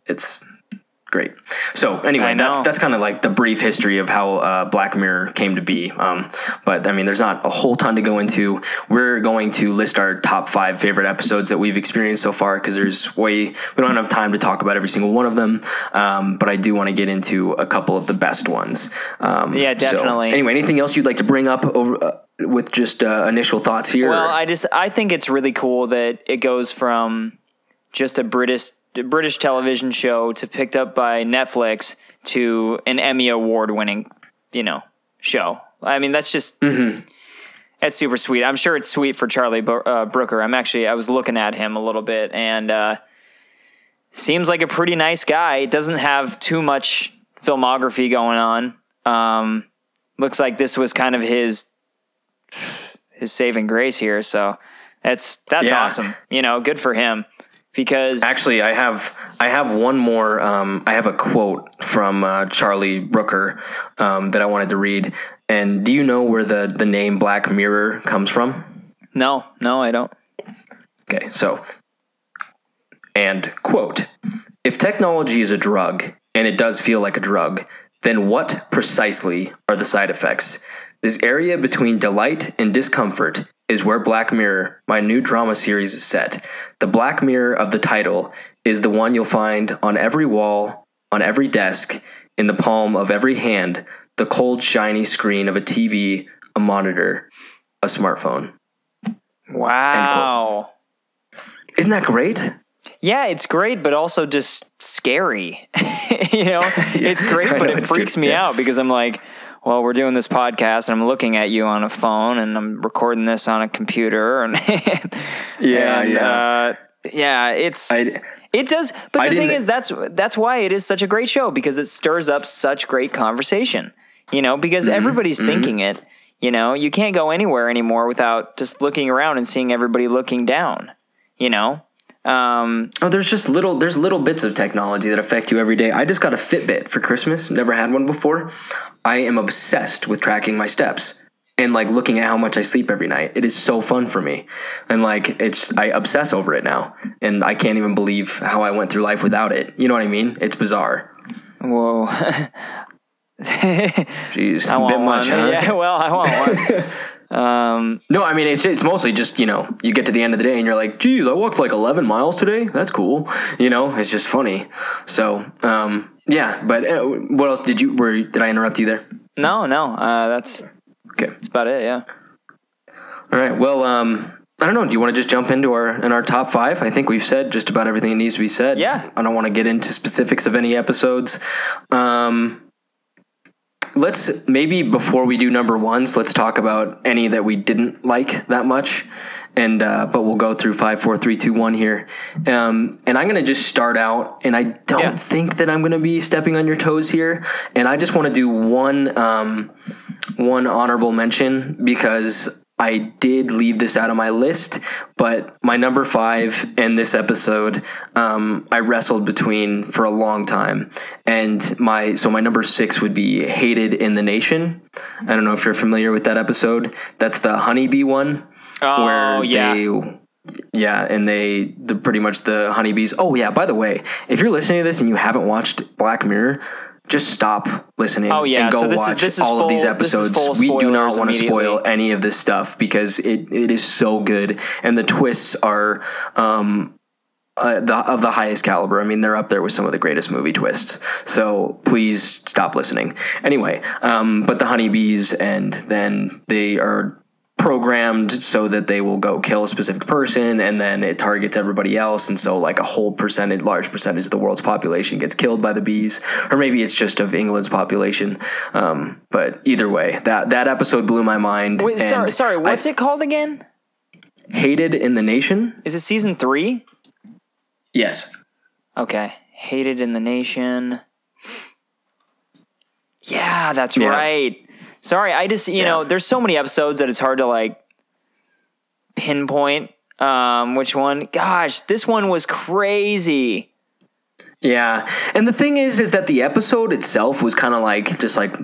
[SPEAKER 1] it's great. So anyway, that's that's kind of like the brief history of how uh, Black Mirror came to be. Um, but I mean, there's not a whole ton to go into. We're going to list our top five favorite episodes that we've experienced so far because there's way we don't have time to talk about every single one of them. Um, but I do want to get into a couple of the best ones. Um,
[SPEAKER 2] Yeah,
[SPEAKER 1] so,
[SPEAKER 2] definitely.
[SPEAKER 1] anyway, anything else you'd like to bring up over uh, with just uh, initial thoughts here?
[SPEAKER 2] Well, I just I think it's really cool that it goes from just a British British television show to picked up by Netflix to an Emmy award winning, you know, show. I mean, that's just that's super sweet. I'm sure it's sweet for Charlie uh, Brooker. I'm actually I was looking at him a little bit and uh, seems like a pretty nice guy. Doesn't have too much filmography going on. Um, looks like this was kind of his his saving grace here. So that's that's
[SPEAKER 1] Yeah.
[SPEAKER 2] awesome. You know, good for him because
[SPEAKER 1] Actually, I have I have one more. Um, I have a quote from uh, Charlie Brooker um, that I wanted to read. And do you know where the the name Black Mirror comes from?
[SPEAKER 2] no, no, I don't.
[SPEAKER 1] Okay, so and quote: If technology is a drug, and it does feel like a drug, then what precisely are the side effects? This area between delight and discomfort is where Black Mirror, my new drama series, is set. The Black Mirror of the title is the one you'll find on every wall, on every desk, in the palm of every hand, the cold, shiny screen of a TV, a monitor, a smartphone.
[SPEAKER 2] Wow.
[SPEAKER 1] Isn't that great?
[SPEAKER 2] Yeah, it's great, but also just scary. you know, it's great, but
[SPEAKER 1] know,
[SPEAKER 2] it freaks
[SPEAKER 1] true.
[SPEAKER 2] me
[SPEAKER 1] Yeah.
[SPEAKER 2] out because I'm like, well, we're doing this podcast and I'm looking at you on a phone and I'm recording this on a computer and
[SPEAKER 1] Yeah,
[SPEAKER 2] and,
[SPEAKER 1] yeah.
[SPEAKER 2] uh, yeah, it's
[SPEAKER 1] I,
[SPEAKER 2] it does. But
[SPEAKER 1] I
[SPEAKER 2] the thing is, that's that's why it is such a great show because it stirs up such great conversation. You know, because
[SPEAKER 1] Mm-hmm.
[SPEAKER 2] everybody's thinking it. You know, you can't go anywhere anymore without just looking around and seeing everybody looking down. You know, um,
[SPEAKER 1] Oh, there's just little there's little bits of technology that affect you every day. I just got a Fitbit for Christmas. Never had one before. I am obsessed with tracking my steps and like looking at how much I sleep every night. It is so fun for me. And like it's I obsess over it now. And I can't even believe how I went through life without it. You know what I mean? It's bizarre.
[SPEAKER 2] whoa.
[SPEAKER 1] Jeez,
[SPEAKER 2] I want
[SPEAKER 1] bit much, huh?
[SPEAKER 2] Yeah, well, I want one.
[SPEAKER 1] No, I mean it's it's mostly just you know you get to the end of the day and you're like, geez, I walked like 11 miles today. That's cool. You know, it's just funny. So um, yeah, but uh, what else did you? Were did I interrupt you there?
[SPEAKER 2] no, no, uh, that's
[SPEAKER 1] Okay.
[SPEAKER 2] that's about it. Yeah.
[SPEAKER 1] All right. Well, um, I don't know. Do you want to just jump into our in our top five? I think we've said just about everything that needs to be said.
[SPEAKER 2] Yeah.
[SPEAKER 1] I don't want to get into specifics of any episodes. Um, let's maybe before we do number ones, let's talk about any that we didn't like that much. And uh, but we'll go through five, four, three, two, one here. Um, and I'm gonna just start out, and I don't
[SPEAKER 2] Yeah.
[SPEAKER 1] think that I'm gonna be stepping on your toes here. And I just want to do one um, one honorable mention because I did leave this out of my list, but my number five in this episode, um, I wrestled between for a long time, and my so my number six would be "Hated in the Nation." I don't know if you're familiar with that episode. That's the honeybee one,
[SPEAKER 2] Oh, yeah.
[SPEAKER 1] they yeah, and they the pretty much the honeybees. Oh yeah, by the way, if you're listening to this and you haven't watched Black Mirror, just stop listening
[SPEAKER 2] Oh, yeah,
[SPEAKER 1] and go
[SPEAKER 2] so this is-
[SPEAKER 1] watch
[SPEAKER 2] this is
[SPEAKER 1] all of these
[SPEAKER 2] full- this is
[SPEAKER 1] episodes. we do not want to spoil any of this stuff because it, it is so good and the twists are um uh, the, of the highest caliber. I mean, they're up there with some of the greatest movie twists. So please stop listening. Anyway, um, but the honeybees, and then they are programmed so that they will go kill a specific person and then it targets everybody else and so like a whole percentage large percentage of the world's population gets killed by the bees or maybe it's just of england's population um, but either way that that episode blew my mind
[SPEAKER 2] Wait, sorry, sorry. What's
[SPEAKER 1] I
[SPEAKER 2] it called again?
[SPEAKER 1] hated in the nation
[SPEAKER 2] Is it season three?
[SPEAKER 1] yes
[SPEAKER 2] Okay. Hated in the nation. Yeah, that's
[SPEAKER 1] Yeah.
[SPEAKER 2] right. Sorry, I just you know, there's so many episodes that it's hard to like pinpoint um which one. Gosh, this one was crazy.
[SPEAKER 1] Yeah, and the thing is, is that the episode itself was kind of like just like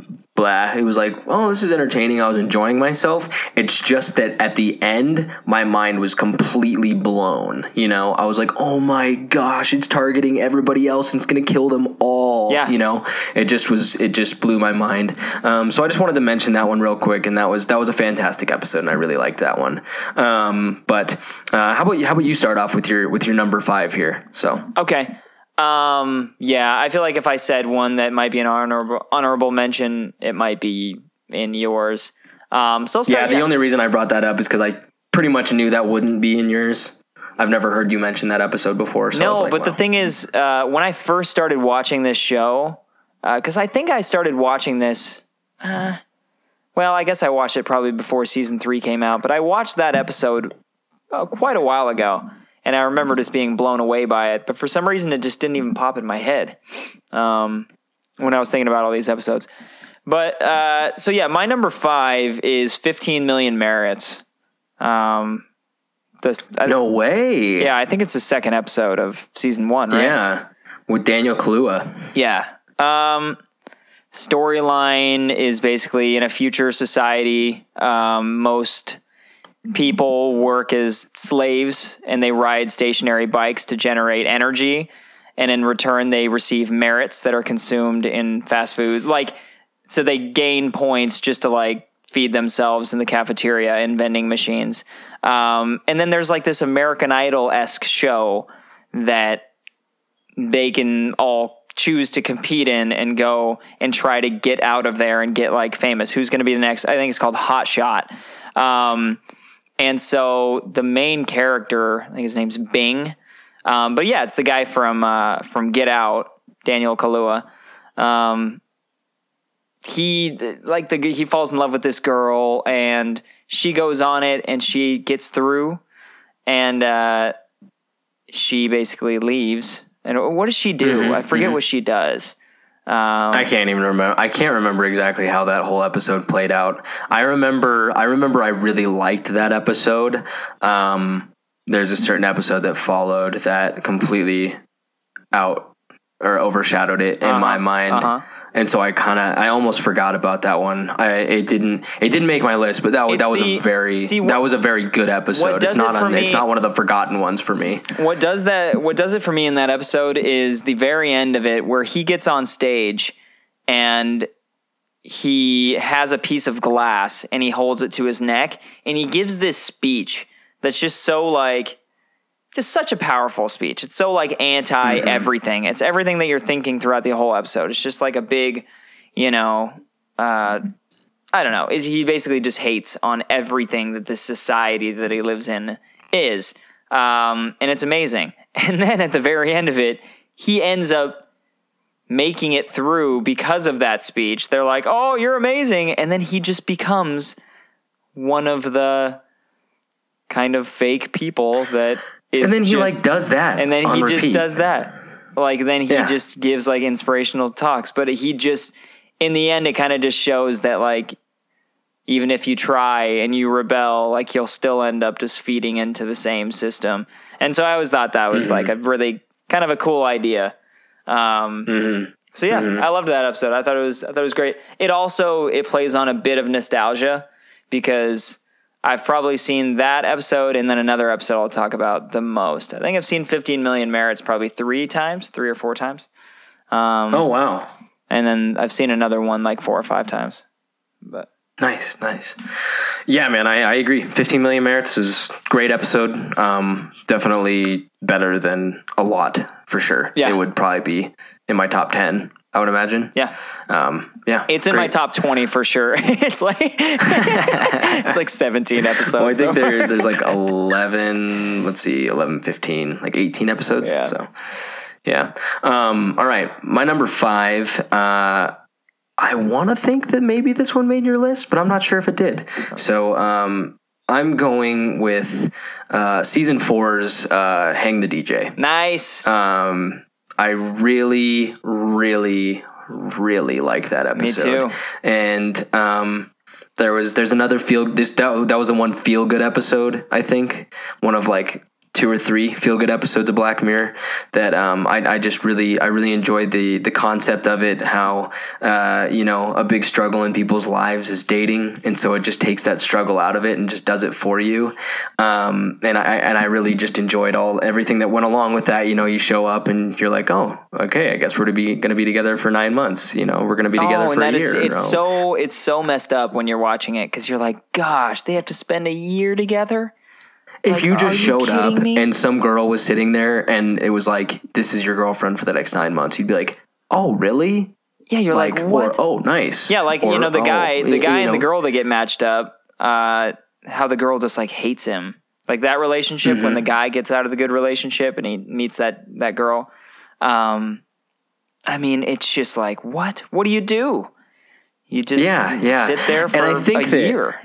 [SPEAKER 1] blah. It was like, oh, this is entertaining. I was enjoying myself. It's just that at the end, my mind was completely blown. You know, I was like, oh my gosh, it's targeting everybody else and it's gonna kill them all.
[SPEAKER 2] Yeah.
[SPEAKER 1] You know, it just was it just blew my mind. Um, so I just wanted to mention that one real quick, and that was that was a fantastic episode, and I really liked that one. Um, but uh, how about you? How about you start off with your with your number five here? So
[SPEAKER 2] Okay. Um, yeah, I feel like if I said one that might be an honorable honorable mention, it might be in yours. Um, so I'll
[SPEAKER 1] yeah,
[SPEAKER 2] start,
[SPEAKER 1] the only reason I brought that up is because I pretty much knew that wouldn't be in yours. I've never heard you mention that episode before. So
[SPEAKER 2] No,
[SPEAKER 1] like,
[SPEAKER 2] but the thing is, uh, when I first started watching this show, because I think I started watching this. Uh, well, I guess I watched it probably before season three came out, but I watched that episode uh, quite a while ago, and I remember just being blown away by it. But for some reason, it just didn't even pop in my head um, when I was thinking about all these episodes. But uh, so yeah, my number five is 15 million merits. Um, this, I-
[SPEAKER 1] no way.
[SPEAKER 2] yeah, I think it's the second episode of season one, right?
[SPEAKER 1] Yeah. With Daniel Kaluuya.
[SPEAKER 2] Yeah. Um, storyline is basically in a future society, um, most people work as slaves and they ride stationary bikes to generate energy. And in return, they receive merits that are consumed in fast foods. Like, so they gain points just to like feed themselves in the cafeteria and vending machines. Um, and then there's like this American Idol esque show that they can all choose to compete in and go and try to get out of there and get like famous. Who's going to be the next? I think it's called Hot Shot. Um, and so the main character, I think his name's Bing. Um, but yeah, it's the guy from uh, from Get Out, Daniel Kaluuya. Um, he like the he falls in love with this girl and she goes on it and she gets through and uh, she basically leaves. And what does she do? I forget what she does. Um,
[SPEAKER 1] I can't even remember. I can't remember exactly how that whole episode played out. I remember. I remember. I really liked that episode. Um, there's a certain episode that followed that completely out or overshadowed it in my mind,
[SPEAKER 2] uh-huh.
[SPEAKER 1] and so I kind of I almost forgot about that one. I it didn't it didn't make my list, but that was
[SPEAKER 2] It's
[SPEAKER 1] that was
[SPEAKER 2] the-
[SPEAKER 1] a very
[SPEAKER 2] see, what-
[SPEAKER 1] that was a very good episode. It's not
[SPEAKER 2] it
[SPEAKER 1] on, it's not one of the forgotten ones for me.
[SPEAKER 2] what does that what does it for me in that episode is the very end of it where he gets on stage and he has a piece of glass and he holds it to his neck and he gives this speech that's just so like just such a powerful speech. It's so like anti everything. It's everything that you're thinking throughout the whole episode. It's just like a big, you know, uh, I don't know. He basically just hates on everything that the society that he lives in is, um, and it's amazing. And then at the very end of it, he ends up making it through because of that speech. They're like, "Oh, you're amazing," and then he just becomes one of the kind of fake people that.
[SPEAKER 1] And then he
[SPEAKER 2] just-
[SPEAKER 1] like does that,
[SPEAKER 2] and then he just does that. Like then he
[SPEAKER 1] Yeah.
[SPEAKER 2] just gives like inspirational talks, but he just in the end it kind of just shows that like even if you try and you rebel, like you'll still end up just feeding into the same system. And so I always thought that was like a mm-hmm. really kind of a cool idea. Um, mm-hmm. So yeah, mm-hmm. I loved that episode. I thought it was I thought it was great. It also it plays on a bit of nostalgia because I've probably seen that episode and then another episode I'll talk about the most. I think I've seen 15 million merits probably three times, three or four times.
[SPEAKER 1] Oh wow,
[SPEAKER 2] And then I've seen another one like four or five times. But
[SPEAKER 1] Nice, nice. Yeah, man, I, I agree. 15 million merits is great episode. Um, definitely better than a lot for sure.
[SPEAKER 2] Yeah.
[SPEAKER 1] it would probably be in my top 10. I would imagine.
[SPEAKER 2] yeah,
[SPEAKER 1] Um, yeah,
[SPEAKER 2] it's in my top 20 for sure. it's like it's like 17 episodes.
[SPEAKER 1] Well, I think there, there's like 11, let's see, 11, 15, like 18 episodes.
[SPEAKER 2] Yeah.
[SPEAKER 1] So, yeah. Um, all right. My number five, uh, I want to think that maybe this one made your list, but I'm not sure if it did. So, um, I'm going with uh, season four's uh, Hang the DJ.
[SPEAKER 2] nice.
[SPEAKER 1] Um, I really, really, really like that episode.
[SPEAKER 2] Me too.
[SPEAKER 1] And um, there was there's another feel this that that was the one feel good episode I think one of like two or three feel good episodes of Black Mirror that um, I, I just really I really enjoyed the the concept of it. How uh, you know a big struggle in people's lives is dating, and so it just takes that struggle out of it and just does it for you. Um, and I and I really just enjoyed all everything that went along with that. You know, you show up and you're like, oh, okay, I guess we're to be going to be together for nine months. You know, we're going to be together
[SPEAKER 2] oh,
[SPEAKER 1] for
[SPEAKER 2] and
[SPEAKER 1] a year.
[SPEAKER 2] is it's
[SPEAKER 1] Oh.
[SPEAKER 2] so it's so messed up when you're watching it because you're like, gosh, they have to spend a year together.
[SPEAKER 1] If
[SPEAKER 2] Like,
[SPEAKER 1] you
[SPEAKER 2] are
[SPEAKER 1] just
[SPEAKER 2] you
[SPEAKER 1] showed up
[SPEAKER 2] me?
[SPEAKER 1] and some girl was sitting there and it was like, this is your girlfriend for the next nine months, you'd be like, oh, really?
[SPEAKER 2] Yeah, you're like,
[SPEAKER 1] or,
[SPEAKER 2] what?
[SPEAKER 1] oh, nice.
[SPEAKER 2] Yeah, like you know the
[SPEAKER 1] oh,
[SPEAKER 2] guy, the guy
[SPEAKER 1] you
[SPEAKER 2] and the girl that get matched up. Uh, how the girl just like hates him, like that relationship
[SPEAKER 1] Mm-hmm.
[SPEAKER 2] when the guy gets out of the good relationship and he meets that that girl. Um, I mean, it's just like what? What do you do? You just
[SPEAKER 1] Yeah, yeah.
[SPEAKER 2] sit there
[SPEAKER 1] And
[SPEAKER 2] for
[SPEAKER 1] I think
[SPEAKER 2] a
[SPEAKER 1] that-
[SPEAKER 2] year.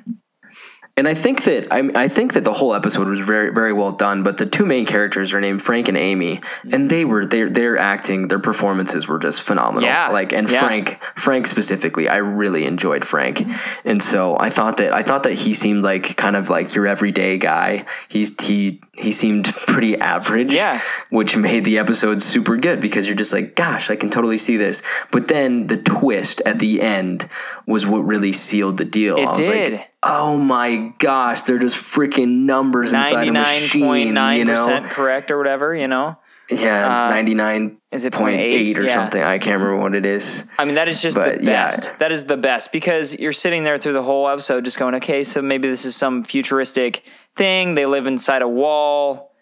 [SPEAKER 1] And I think that I, I think that the whole episode was very very well done. But the two main characters are named Frank and Amy, and they were their their acting, their performances were just phenomenal.
[SPEAKER 2] Yeah,
[SPEAKER 1] like and
[SPEAKER 2] yeah.
[SPEAKER 1] Frank Frank specifically, I really enjoyed Frank, and so I thought that I thought that he seemed like kind of like your everyday guy. He's he he seemed pretty average.
[SPEAKER 2] Yeah.
[SPEAKER 1] which made the episode super good because you're just like, gosh, I can totally see this. But then the twist at the end was what really sealed the deal.
[SPEAKER 2] It
[SPEAKER 1] I was
[SPEAKER 2] did.
[SPEAKER 1] Like, oh my gosh, they're just freaking numbers inside a machine.
[SPEAKER 2] point nine
[SPEAKER 1] you know?
[SPEAKER 2] correct or whatever. You know,
[SPEAKER 1] Yeah,
[SPEAKER 2] Uh,
[SPEAKER 1] ninety nine
[SPEAKER 2] is it
[SPEAKER 1] point
[SPEAKER 2] 0.8?
[SPEAKER 1] eight or
[SPEAKER 2] Yeah.
[SPEAKER 1] something. I can't remember what it is.
[SPEAKER 2] I mean, that is just
[SPEAKER 1] But,
[SPEAKER 2] the
[SPEAKER 1] yeah.
[SPEAKER 2] best. That is the best because you're sitting there through the whole episode just going, okay, so maybe this is some futuristic thing. They live inside a wall.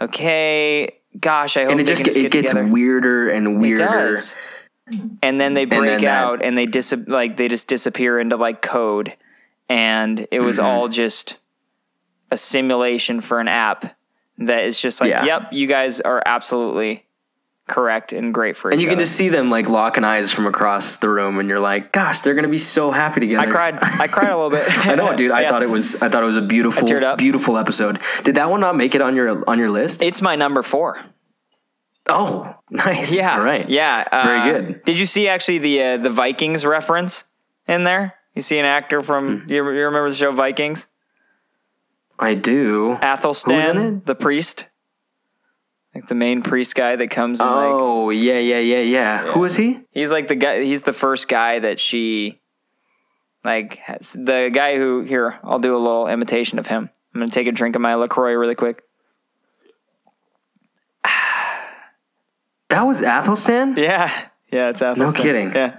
[SPEAKER 2] Okay. Gosh, I hope
[SPEAKER 1] And it
[SPEAKER 2] they
[SPEAKER 1] just
[SPEAKER 2] can
[SPEAKER 1] get,
[SPEAKER 2] just
[SPEAKER 1] it gets
[SPEAKER 2] together.
[SPEAKER 1] weirder and weirder.
[SPEAKER 2] And then they break
[SPEAKER 1] then that-
[SPEAKER 2] out and they dis- like they just disappear into like code, and it was
[SPEAKER 1] Mm-hmm.
[SPEAKER 2] all just a simulation for an app that is just like,
[SPEAKER 1] Yeah.
[SPEAKER 2] yep, you guys are absolutely correct and great for
[SPEAKER 1] it.
[SPEAKER 2] And
[SPEAKER 1] you can just see them like locking eyes from across the room, and you're like, "Gosh, they're gonna be so happy together."
[SPEAKER 2] I cried. I cried a little bit.
[SPEAKER 1] I know, dude. I
[SPEAKER 2] Yeah.
[SPEAKER 1] thought it was. I thought it was a beautiful, beautiful episode. Did that one not make it on your on your list?
[SPEAKER 2] It's my number four.
[SPEAKER 1] oh, nice.
[SPEAKER 2] Yeah,
[SPEAKER 1] All right.
[SPEAKER 2] Yeah, uh,
[SPEAKER 1] Very good.
[SPEAKER 2] Did you see actually the uh, the Vikings reference in there? You see an actor from
[SPEAKER 1] Hmm.
[SPEAKER 2] you, you remember the show Vikings?
[SPEAKER 1] I do.
[SPEAKER 2] Athelstan,
[SPEAKER 1] Who's in it?
[SPEAKER 2] the priest, like the main priest guy that comes and like
[SPEAKER 1] Oh, yeah, yeah, yeah, yeah. Who is he?
[SPEAKER 2] he's like the guy. He's the first guy that she like has, the guy who here. I'll do a little imitation of him. I'm gonna take a drink of my Lacroix really quick.
[SPEAKER 1] That was Athelstan.
[SPEAKER 2] Yeah, yeah, it's Athelstan.
[SPEAKER 1] No kidding.
[SPEAKER 2] Yeah.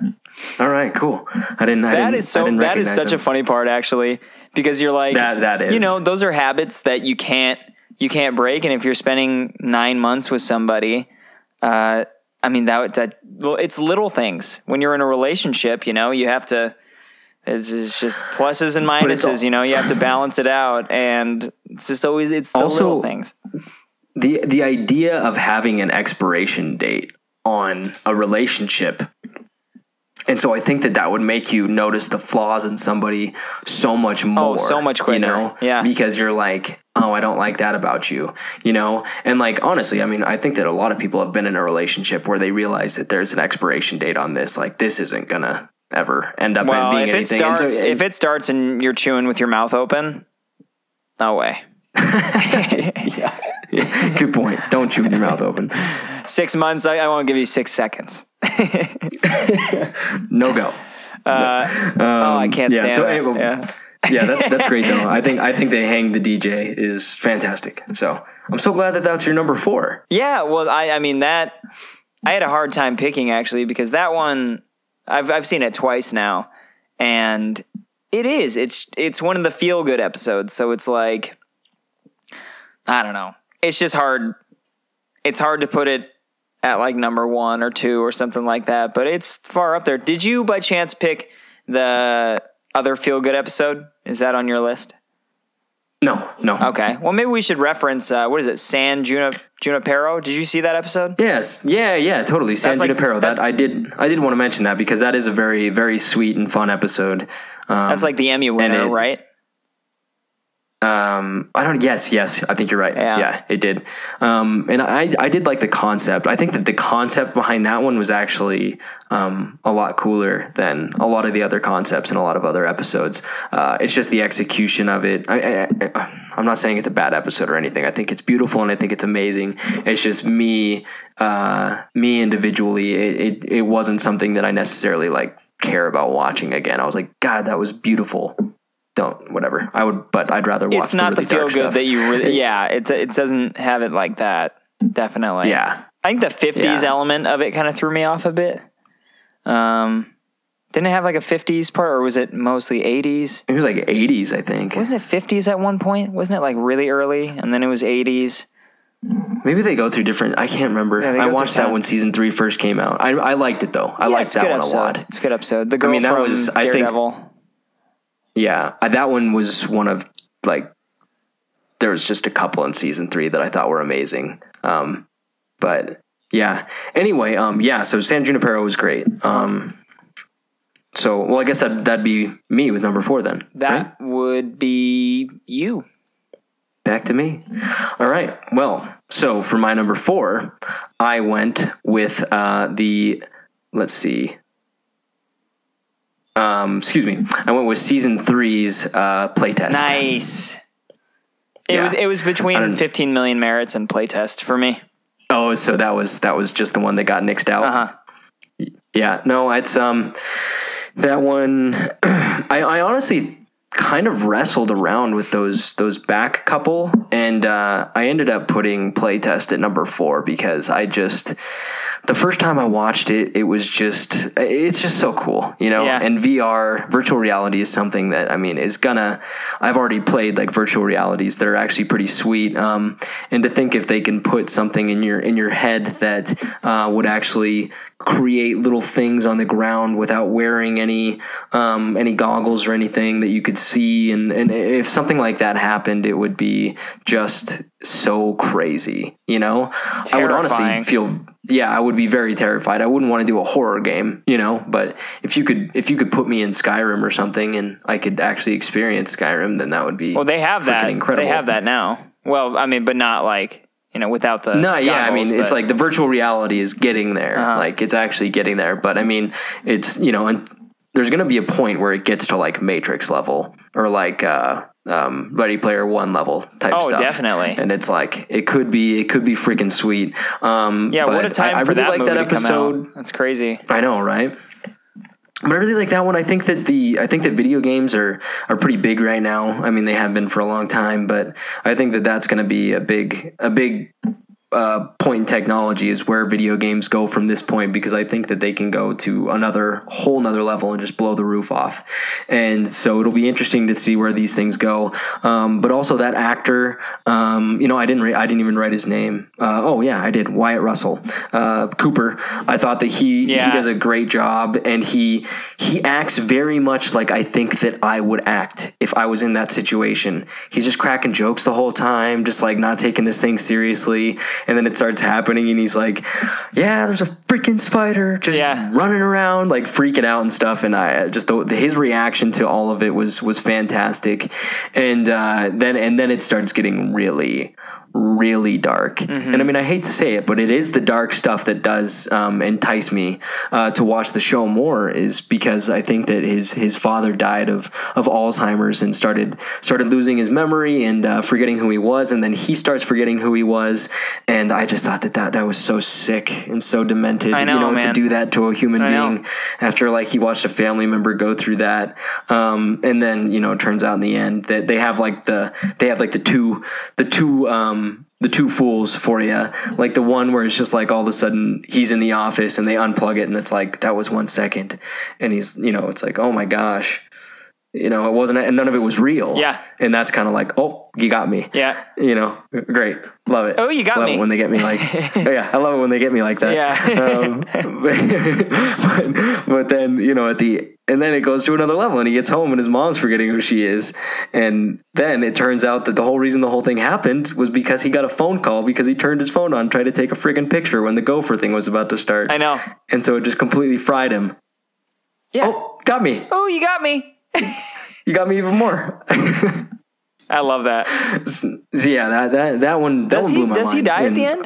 [SPEAKER 1] All right, cool. I didn't. I
[SPEAKER 2] That
[SPEAKER 1] didn't,
[SPEAKER 2] is so. That is such a funny part, actually, because you're like
[SPEAKER 1] That- that is.
[SPEAKER 2] You know, those are habits that you can't you can't break, and if you're spending nine months with somebody, uh, I mean that that well, it's little things. When you're in a relationship, you know, you have to. It's, it's just pluses and minuses.
[SPEAKER 1] al-
[SPEAKER 2] you know, you have to balance it out, and it's just always it's the
[SPEAKER 1] Also-
[SPEAKER 2] little things.
[SPEAKER 1] the the idea of having an expiration date on a relationship and so I think that that would make you notice the flaws in somebody so much more.
[SPEAKER 2] Oh, so much quicker.
[SPEAKER 1] You know?
[SPEAKER 2] Yeah.
[SPEAKER 1] Because you're like, oh, I don't like that about you. You know? And like, honestly, I mean, I think that a lot of people have been in a relationship where they realize that there's an expiration date on this. Like, this isn't going to ever end up
[SPEAKER 2] Well,
[SPEAKER 1] being
[SPEAKER 2] if it
[SPEAKER 1] anything. So-
[SPEAKER 2] starts if it starts and you're chewing with your mouth open, no way. Yeah.
[SPEAKER 1] Good point. Don't chew with your mouth open.
[SPEAKER 2] Six months. I, I won't give you six seconds.
[SPEAKER 1] No go.
[SPEAKER 2] oh, I can't
[SPEAKER 1] Um, yeah,
[SPEAKER 2] stand
[SPEAKER 1] so
[SPEAKER 2] it.
[SPEAKER 1] anyway-
[SPEAKER 2] yeah.
[SPEAKER 1] yeah, that's that's great though. I think I think they hang the DJ is fantastic. So I'm so glad that that's your number four.
[SPEAKER 2] Yeah, well, I, I mean that I had a hard time picking actually because that one I've I've seen it twice now, and it is it's it's one of the feel good episodes. So it's like I don't know. It's just hard. It's hard to put it at like number one or two or something like that, but it's far up there. Did you by chance pick the other feel good episode? Is that on your list?
[SPEAKER 1] No, no.
[SPEAKER 2] Okay. Well, maybe we should reference uh, what is it? San Junip- Junipero. Did you see that episode?
[SPEAKER 1] Yes, yeah, yeah, totally. San
[SPEAKER 2] That's like-
[SPEAKER 1] Junipero. That I did. I did want to mention that because that is a very, very sweet and fun episode. Um,
[SPEAKER 2] That's like the Emmy winner,
[SPEAKER 1] it-
[SPEAKER 2] right?
[SPEAKER 1] Um, I don't. Yes, yes. I think you're right.
[SPEAKER 2] Yeah.
[SPEAKER 1] Yeah, it did. Um, and I, I did like the concept. I think that the concept behind that one was actually um, a lot cooler than a lot of the other concepts in a lot of other episodes. Uh, it's just the execution of it. I, I, I'm not saying it's a bad episode or anything. I think it's beautiful and I think it's amazing. It's just me, uh, me individually. It, it it wasn't something that I necessarily like care about watching again. I was like, God, that was beautiful don't whatever. I would, but I'd rather watch.
[SPEAKER 2] It's not the,
[SPEAKER 1] really
[SPEAKER 2] feel good
[SPEAKER 1] stuff.
[SPEAKER 2] that you really. Yeah, it it doesn't have it like that. Definitely.
[SPEAKER 1] Yeah,
[SPEAKER 2] I think the '50s
[SPEAKER 1] Yeah.
[SPEAKER 2] element of it kind of threw me off a bit. Um, didn't it have like a '50s part, or was it mostly '80s?
[SPEAKER 1] it was like '80s, I think.
[SPEAKER 2] Wasn't it '50s at one point? Wasn't it like really early, and then it was '80s?
[SPEAKER 1] Maybe they go through different. I can't remember.
[SPEAKER 2] Yeah,
[SPEAKER 1] I watched that when season three first came out. I I liked it though. I
[SPEAKER 2] Yeah,
[SPEAKER 1] liked that one
[SPEAKER 2] episode.
[SPEAKER 1] a lot.
[SPEAKER 2] It's a good episode. The girl
[SPEAKER 1] mean, that
[SPEAKER 2] from
[SPEAKER 1] was- I think-. Yeah, I, that one was one of like. There was just a couple in season three that I thought were amazing. Um, but yeah. Anyway, um, yeah. So San Junipero was great. Um, so well, I guess that that'd be me with number four then.
[SPEAKER 2] that
[SPEAKER 1] right?
[SPEAKER 2] would be you.
[SPEAKER 1] Back to me. All right. Well, so for my number four, I went with uh, the. Let's see. Um, excuse me. I went with season three's uh, playtest.
[SPEAKER 2] Nice. It
[SPEAKER 1] Yeah.
[SPEAKER 2] was it was between 15 million merits and playtest for me.
[SPEAKER 1] Oh, so that was that was just the one that got nixed out.
[SPEAKER 2] Uh huh.
[SPEAKER 1] Yeah, no, it's um that one. I, I honestly kind of wrestled around with those those back couple, and uh, I ended up putting playtest at number four because I just the first time I watched it, it was just it's just so cool, you know.
[SPEAKER 2] Yeah.
[SPEAKER 1] And VR, virtual reality, is something that I mean is gonna. I've already played like virtual realities that are actually pretty sweet. Um, and to think if they can put something in your in your head that uh, would actually create little things on the ground without wearing any um, any goggles or anything that you could see, and and if something like that happened, it would be just so crazy, you know. I would honestly feel yeah, I would be very terrified. I wouldn't want to do a horror game, you know, but if you could if you could put me in Skyrim or something and I could actually experience Skyrim, then that would be
[SPEAKER 2] Well, they have that.
[SPEAKER 1] incredible.
[SPEAKER 2] They have that now. Well, I mean, but not like you know without the.
[SPEAKER 1] No, yeah, I mean,
[SPEAKER 2] goggles,
[SPEAKER 1] it's like the virtual reality is getting there.
[SPEAKER 2] Uh-huh.
[SPEAKER 1] Like it's actually getting there, but I mean, it's you know, and there's going to be a point where it gets to like Matrix level or like uh um Ready Player One level type stuff.
[SPEAKER 2] Oh,
[SPEAKER 1] stuff.
[SPEAKER 2] definitely.
[SPEAKER 1] And it's like it could be it could be freaking sweet. Um
[SPEAKER 2] yeah. What a time
[SPEAKER 1] I, I
[SPEAKER 2] for
[SPEAKER 1] really
[SPEAKER 2] that
[SPEAKER 1] like that
[SPEAKER 2] to come
[SPEAKER 1] episode.
[SPEAKER 2] out. That's crazy.
[SPEAKER 1] I know, right? But I really like that one. I think that the I think that video games are are pretty big right now. I mean, they have been for a long time, but I think that that's going to be a big a big uh, point in technology is where video games go from this point because I think that they can go to another whole nother level and just blow the roof off. And so it'll be interesting to see where these things go. Um, but also that actor, um, you know, I didn't re- I didn't even write his name. Uh, oh yeah, I did. Wyatt Russell, uh, Cooper. I thought that he
[SPEAKER 2] Yeah.
[SPEAKER 1] he does a great job and he he acts very much like I think that I would act if I was in that situation. He's just cracking jokes the whole time, just like not taking this thing seriously. And then it starts happening and he's like, "Yeah, there's a freaking spider just
[SPEAKER 2] Yeah.
[SPEAKER 1] running around like freaking out and stuff." And I just the, his reaction to all of it was was fantastic. And uh, then and then it starts getting really really dark. And I mean, I hate to say it, but it is the dark stuff that does um, entice me uh, to watch the show more. Is because I think that his his father died of of Alzheimer's and started started losing his memory and uh, forgetting who he was, and then he starts forgetting who he was. And I just thought that that, that was so sick and so demented.
[SPEAKER 2] I know,
[SPEAKER 1] you know, to do that to a human
[SPEAKER 2] I know.
[SPEAKER 1] being after like he watched a family member go through that um, and then you know it turns out in the end that they have like the they have like the two the two um the two fools for you like the one where it's just like all of a sudden he's in the office and they unplug it and it's like that was one second. And he's you know it's like oh my gosh you know it wasn't and none of it was real
[SPEAKER 2] Yeah.
[SPEAKER 1] and that's kind of like oh you got me
[SPEAKER 2] Yeah.
[SPEAKER 1] you know great love it
[SPEAKER 2] Oh, you got
[SPEAKER 1] love
[SPEAKER 2] me.
[SPEAKER 1] it when they get me like oh, yeah i love it when they get me like that
[SPEAKER 2] Yeah.
[SPEAKER 1] um, but, but then you know at the and then it goes to another level and he gets home and his mom's forgetting who she is and then it turns out that the whole reason the whole thing happened was because he got a phone call because he turned his phone on tried to take a friggin' picture when the gopher thing was about to start
[SPEAKER 2] I know.
[SPEAKER 1] and so it just completely fried him
[SPEAKER 2] Yeah.
[SPEAKER 1] oh got me
[SPEAKER 2] Oh, you got me.
[SPEAKER 1] You got me even more
[SPEAKER 2] I love that.
[SPEAKER 1] So, yeah, that that that one. That
[SPEAKER 2] Does
[SPEAKER 1] one
[SPEAKER 2] he
[SPEAKER 1] blew my
[SPEAKER 2] does he
[SPEAKER 1] mind.
[SPEAKER 2] die at the end?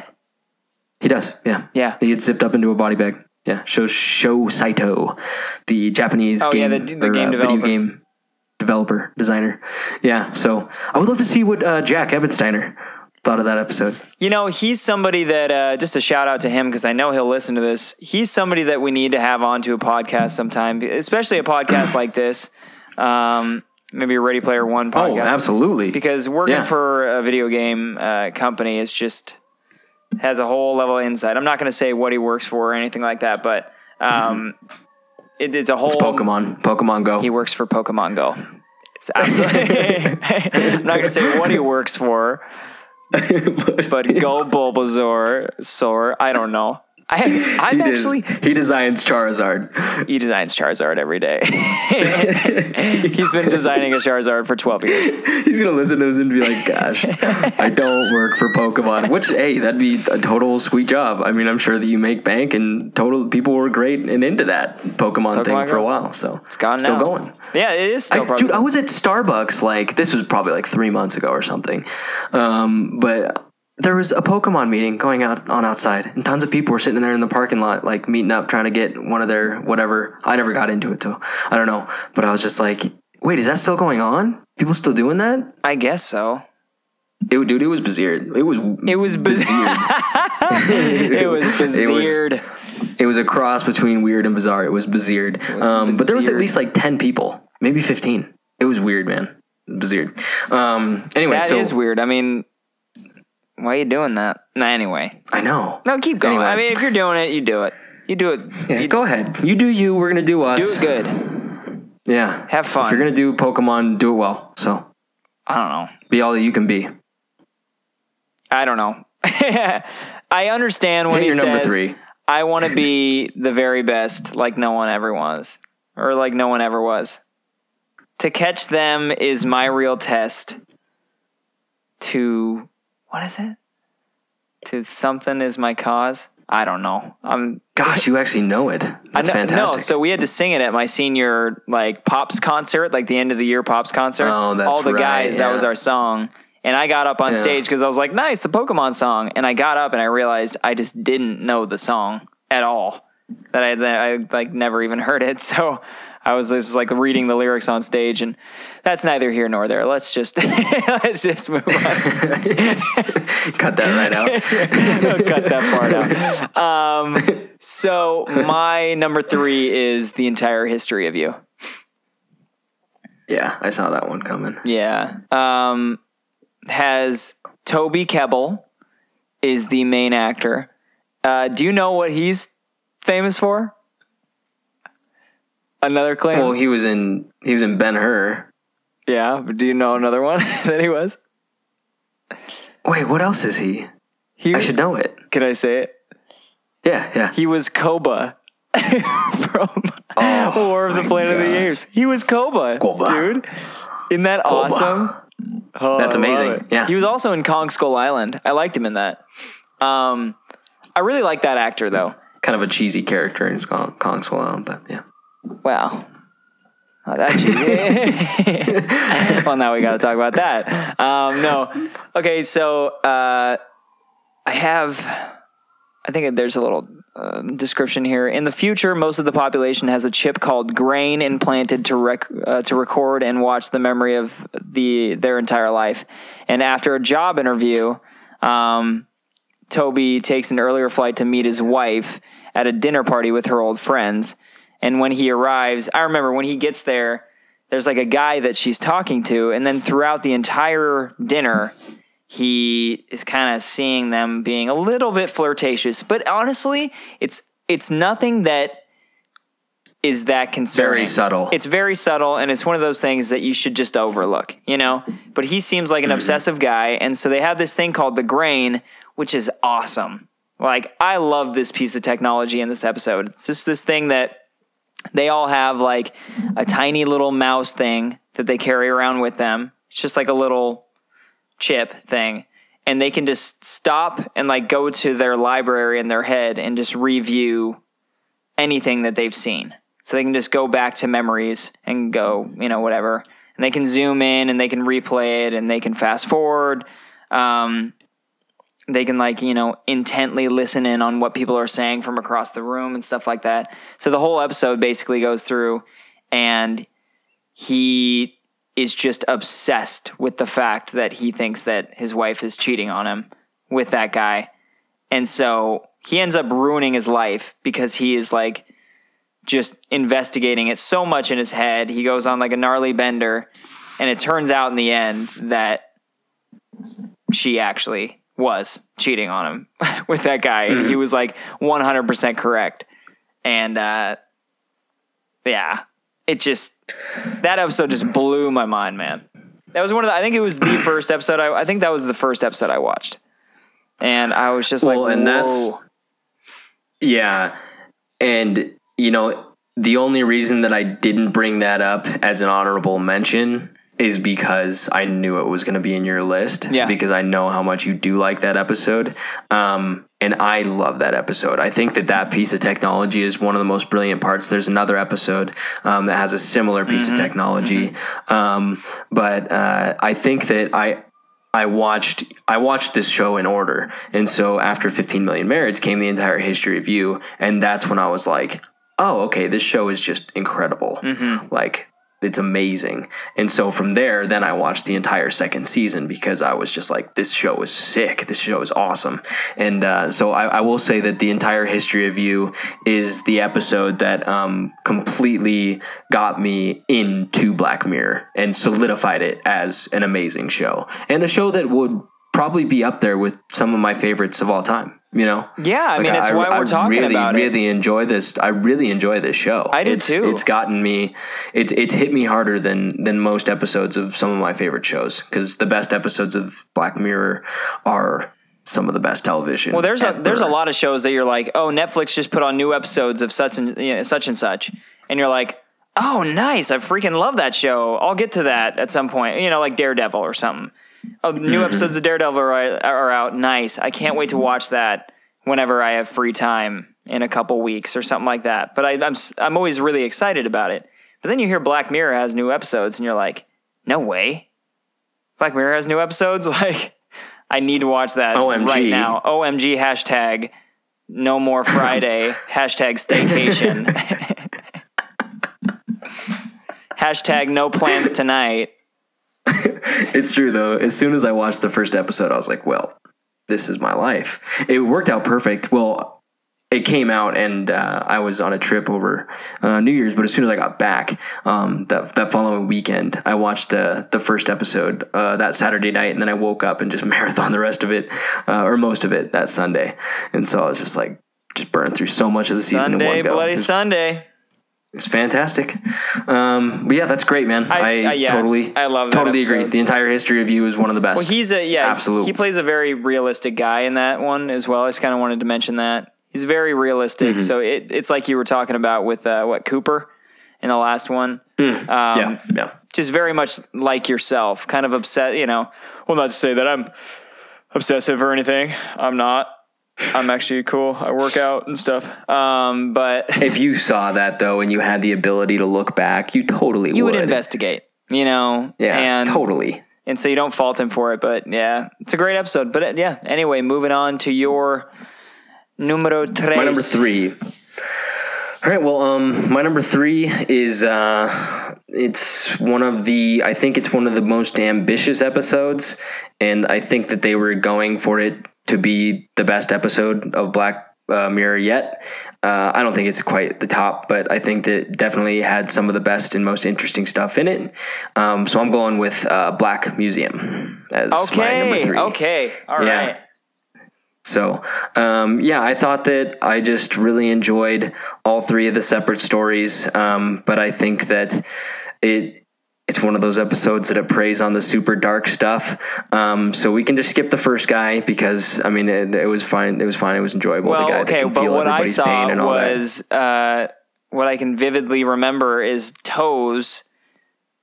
[SPEAKER 1] He does. Yeah.
[SPEAKER 2] Yeah.
[SPEAKER 1] He gets zipped up into a body bag. Yeah. Show Shou Saito, the Japanese
[SPEAKER 2] Oh, yeah,
[SPEAKER 1] game,
[SPEAKER 2] the- the
[SPEAKER 1] or,
[SPEAKER 2] game
[SPEAKER 1] uh, video game developer designer. Yeah. So I would love to see what uh, Jack Ebensteiner thought of that episode.
[SPEAKER 2] You know, he's somebody that uh, just a shout out to him because I know he'll listen to this. He's somebody that we need to have onto a podcast sometime, especially a podcast like this. Um, maybe a Ready Player One podcast.
[SPEAKER 1] Oh, absolutely.
[SPEAKER 2] because working
[SPEAKER 1] Yeah.
[SPEAKER 2] for a video game uh, company is just has a whole level of insight. I'm not going to say what he works for or anything like that, but um, it, it's a whole
[SPEAKER 1] Pokemon. Pokemon Go.
[SPEAKER 2] He works for Pokemon Go. It's absolutely. I'm not going to say what he works for, but Go Bulbasaur, Soar. I don't know. I, I'm
[SPEAKER 1] he,
[SPEAKER 2] actually
[SPEAKER 1] he designs Charizard.
[SPEAKER 2] he designs Charizard every day. He's been designing a Charizard for 12 years.
[SPEAKER 1] He's gonna listen to this and be like, "Gosh, I don't work for Pokemon." Which, hey, that'd be a total sweet job. I mean, I'm sure that you make bank, and total people were great and into that Pokemon, thing
[SPEAKER 2] Pokemon
[SPEAKER 1] for a while. So
[SPEAKER 2] It's gone
[SPEAKER 1] still
[SPEAKER 2] now.
[SPEAKER 1] going.
[SPEAKER 2] Yeah, it is still
[SPEAKER 1] I, dude, I was at Starbucks like this was probably like three months ago or something, um, but there was a Pokemon meeting going out on outside, and tons of people were sitting there in the parking lot, like meeting up, trying to get one of their whatever. I never got into it, so I don't know. But I was just like, wait, is that still going on? People still doing that?
[SPEAKER 2] I guess so.
[SPEAKER 1] It, dude, it was bizarre. It was
[SPEAKER 2] It was bizarre. it was bizarre.
[SPEAKER 1] it was a cross between weird and bizarre. It was bizarre. Um, but there was at least like ten people, maybe fifteen. It was weird, man. Bizarre. Um, anyway,
[SPEAKER 2] That is
[SPEAKER 1] so
[SPEAKER 2] weird. I mean, why are you doing that? Nah, anyway.
[SPEAKER 1] I know.
[SPEAKER 2] No, keep going.
[SPEAKER 1] Anyway.
[SPEAKER 2] I mean, if you're doing it, you do it. You do it.
[SPEAKER 1] Yeah,
[SPEAKER 2] you
[SPEAKER 1] go ahead. You do you. We're gonna do us.
[SPEAKER 2] do it good.
[SPEAKER 1] Yeah.
[SPEAKER 2] Have fun.
[SPEAKER 1] If you're gonna do Pokemon, do it well. So
[SPEAKER 2] I don't know.
[SPEAKER 1] be all that you can be.
[SPEAKER 2] I don't know. I understand when
[SPEAKER 1] Hit
[SPEAKER 2] he
[SPEAKER 1] your number
[SPEAKER 2] says,
[SPEAKER 1] three.
[SPEAKER 2] "I want to be the very best, like no one ever was, or like no one ever was." To catch them is my real test. To what is it? To something is my cause. I don't know. I'm
[SPEAKER 1] Gosh, you actually know it. That's
[SPEAKER 2] I know-
[SPEAKER 1] fantastic.
[SPEAKER 2] No, so we had to sing it at my senior like pops concert, like the end of the year pops concert.
[SPEAKER 1] Oh, that's
[SPEAKER 2] All the
[SPEAKER 1] right,
[SPEAKER 2] guys, that was our song. And I got up on
[SPEAKER 1] Yeah.
[SPEAKER 2] stage because I was like, nice, the Pokemon song. And I got up and I realized I just didn't know the song at all. That I, that I like never even heard it. So I was just like reading the lyrics on stage, and that's neither here nor there. Let's just let's just move on.
[SPEAKER 1] Cut that right out.
[SPEAKER 2] Cut that part out. Um, so my number three is the entire history of you.
[SPEAKER 1] yeah, I saw that one coming.
[SPEAKER 2] Yeah. Um, has Toby Kebbell is the main actor. Uh, do you know what he's famous for? Another claim.
[SPEAKER 1] Well, he was in he was in Ben Hur.
[SPEAKER 2] yeah. But do you know another one that he was?
[SPEAKER 1] Wait, what else is he?
[SPEAKER 2] He
[SPEAKER 1] I should know it.
[SPEAKER 2] Can I say it?
[SPEAKER 1] Yeah, yeah.
[SPEAKER 2] He was Koba from War of the
[SPEAKER 1] Oh
[SPEAKER 2] Planet of the Apes. He was Koba,
[SPEAKER 1] Koba.
[SPEAKER 2] dude. Isn't that awesome? Oh,
[SPEAKER 1] That's amazing. Yeah.
[SPEAKER 2] He was also in Kong Skull Island. I liked him in that. Um, I really like that actor though.
[SPEAKER 1] Kind of a cheesy character in Kong, Kong Skull Island, but yeah.
[SPEAKER 2] Wow. Not that cheesy. well, now we got to talk about that. Um, no. Okay, so uh, I have, I think there's a little uh, description here. In the future, most of the population has a chip called Grain implanted to rec- uh, to record and watch the memory of the their entire life. And after a job interview, um, Toby takes an earlier flight to meet his wife at a dinner party with her old friends. And when he arrives, I remember when he gets there, there's like a guy that she's talking to. And then throughout the entire dinner, he is kind of seeing them being a little bit flirtatious. But honestly, it's it's nothing that is that concerning.
[SPEAKER 1] Very subtle.
[SPEAKER 2] It's very subtle, and it's one of those things that you should just overlook, you know? But he seems like an mm-hmm. obsessive guy, and so they have this thing called the grain, which is awesome. Like, I love this piece of technology in this episode. It's just this thing that they all have, like a tiny little mouse thing that they carry around with them. It's just like a little chip thing. And they can just stop and like go to their library in their head and just review anything that they've seen. So they can just go back to memories and go, you know, whatever. and they can zoom in and they can replay it and they can fast forward. Um, they can like you know intently listen in on what people are saying from across the room and stuff like that. So the whole episode basically goes through, and he is just obsessed with the fact that he thinks that his wife is cheating on him with that guy. And so he ends up ruining his life because he is like just investigating it so much in his head. He goes on like a gnarly bender, and it turns out in the end that she actually was cheating on him with that guy. And he was like 100% correct. And uh, yeah, it just, that episode just blew my mind, man. That was one of the, I think it was the first episode. I, I think that was the first episode I watched. And I was just
[SPEAKER 1] Well,
[SPEAKER 2] like,
[SPEAKER 1] and that's-
[SPEAKER 2] "Whoa."
[SPEAKER 1] Yeah. And, you know, the only reason that I didn't bring that up as an honorable mention is because I knew it was going to be in your list.
[SPEAKER 2] Yeah.
[SPEAKER 1] Because I know how much you do like that episode. Um, and I love that episode. I think that that piece of technology is one of the most brilliant parts. There's another episode um, that has a similar piece of technology. Um, but uh, I think that I. I watched I watched this show in order, and so after 15 Million Merits came the entire history of you, and that's when I was like, oh, okay, this show is just incredible, like it's amazing. And so from there, then I watched the entire second season because I was just like, this show is sick, this show is awesome, and uh, so I, I will say that the entire history of you is the episode that um, completely got me into Black Mirror and solidified it as an amazing show and a show that would probably be up there with some of my favorites of all time. You know,
[SPEAKER 2] Yeah, I mean, it's why we're talking
[SPEAKER 1] really,
[SPEAKER 2] about it.
[SPEAKER 1] really enjoy this. I really enjoy this show.
[SPEAKER 2] I do
[SPEAKER 1] it's,
[SPEAKER 2] too.
[SPEAKER 1] It's gotten me. It's it's hit me harder than than most episodes of some of my favorite shows because the best episodes of Black Mirror are some of the best television.
[SPEAKER 2] Well, there's a there's a lot of shows that you're like, oh, Netflix just put on new episodes of such and you know, such and such, and you're like, oh, nice, I freaking love that show. I'll get to that at some point. You know, like Daredevil or something. Oh, new
[SPEAKER 1] Mm-hmm.
[SPEAKER 2] episodes of Daredevil are, are out. Nice. I can't wait to watch that whenever I have free time in a couple weeks or something like that. But I, I'm I'm always really excited about it. But then you hear Black Mirror has new episodes, and you're like, no way. Black Mirror has new episodes. Like, I need to watch that
[SPEAKER 1] OMG.
[SPEAKER 2] right now. OMG hashtag no more Friday hashtag staycation hashtag no plans tonight.
[SPEAKER 1] It's true though. As soon as I watched the first episode, I was like, "Well, this is my life." It worked out perfect. Well, it came out, and uh, I was on a trip over uh, New Year's. But as soon as I got back, um, that that following weekend, I watched the the first episode uh, that Saturday night, and then I woke up and just marathon the rest of it, uh, or most of it, that Sunday. And so I was just like, just burned through so much of the season in
[SPEAKER 2] Sunday,
[SPEAKER 1] one go.
[SPEAKER 2] bloody
[SPEAKER 1] was-
[SPEAKER 2] Sunday.
[SPEAKER 1] It's fantastic. Um, but yeah, that's great, man.
[SPEAKER 2] I-
[SPEAKER 1] I,
[SPEAKER 2] I- yeah,
[SPEAKER 1] totally,
[SPEAKER 2] I love that
[SPEAKER 1] totally agree. The entire history of you is one of the best.
[SPEAKER 2] Well, he's a yeah,
[SPEAKER 1] Absolute.
[SPEAKER 2] He plays a very realistic guy in that one as well. I just kind of wanted to mention that he's very realistic.
[SPEAKER 1] Mm-hmm.
[SPEAKER 2] So it, it's like you were talking about with uh, what Cooper in the last one. Um,
[SPEAKER 1] yeah, yeah.
[SPEAKER 2] just very much like yourself, kind of upset. You know, well, not to say that I'm obsessive or anything. I'm not. I'm actually cool. I work out and stuff. Um, but
[SPEAKER 1] If you saw that though, and you had the ability to look back, you totally
[SPEAKER 2] you would
[SPEAKER 1] would
[SPEAKER 2] investigate. You know,
[SPEAKER 1] Yeah,
[SPEAKER 2] and
[SPEAKER 1] totally.
[SPEAKER 2] and so you don't fault him for it. But yeah, it's a great episode. But uh, yeah, anyway, moving on to your numero tres.
[SPEAKER 1] My number three. All right. Well, um, my number three is uh, it's one of the. I think it's one of the most ambitious episodes, and I think that they were going for it to be the best episode of Black uh, Mirror yet. Uh, I don't think it's quite the top, but I think that it definitely had some of the best and most interesting stuff in it. Um, so I'm going with uh, Black Museum as my number
[SPEAKER 2] Okay.
[SPEAKER 1] three.
[SPEAKER 2] Okay. All right.
[SPEAKER 1] Yeah. So, um, yeah, I thought that I just really enjoyed all three of the separate stories. Um, but I think that it it's one of those episodes that it preys on the super dark stuff. Um, so we can just skip the first guy because I mean it, it was fine. It was fine. It was enjoyable.
[SPEAKER 2] Well,
[SPEAKER 1] the guy
[SPEAKER 2] okay, but what I saw was uh, what I can vividly remember is toes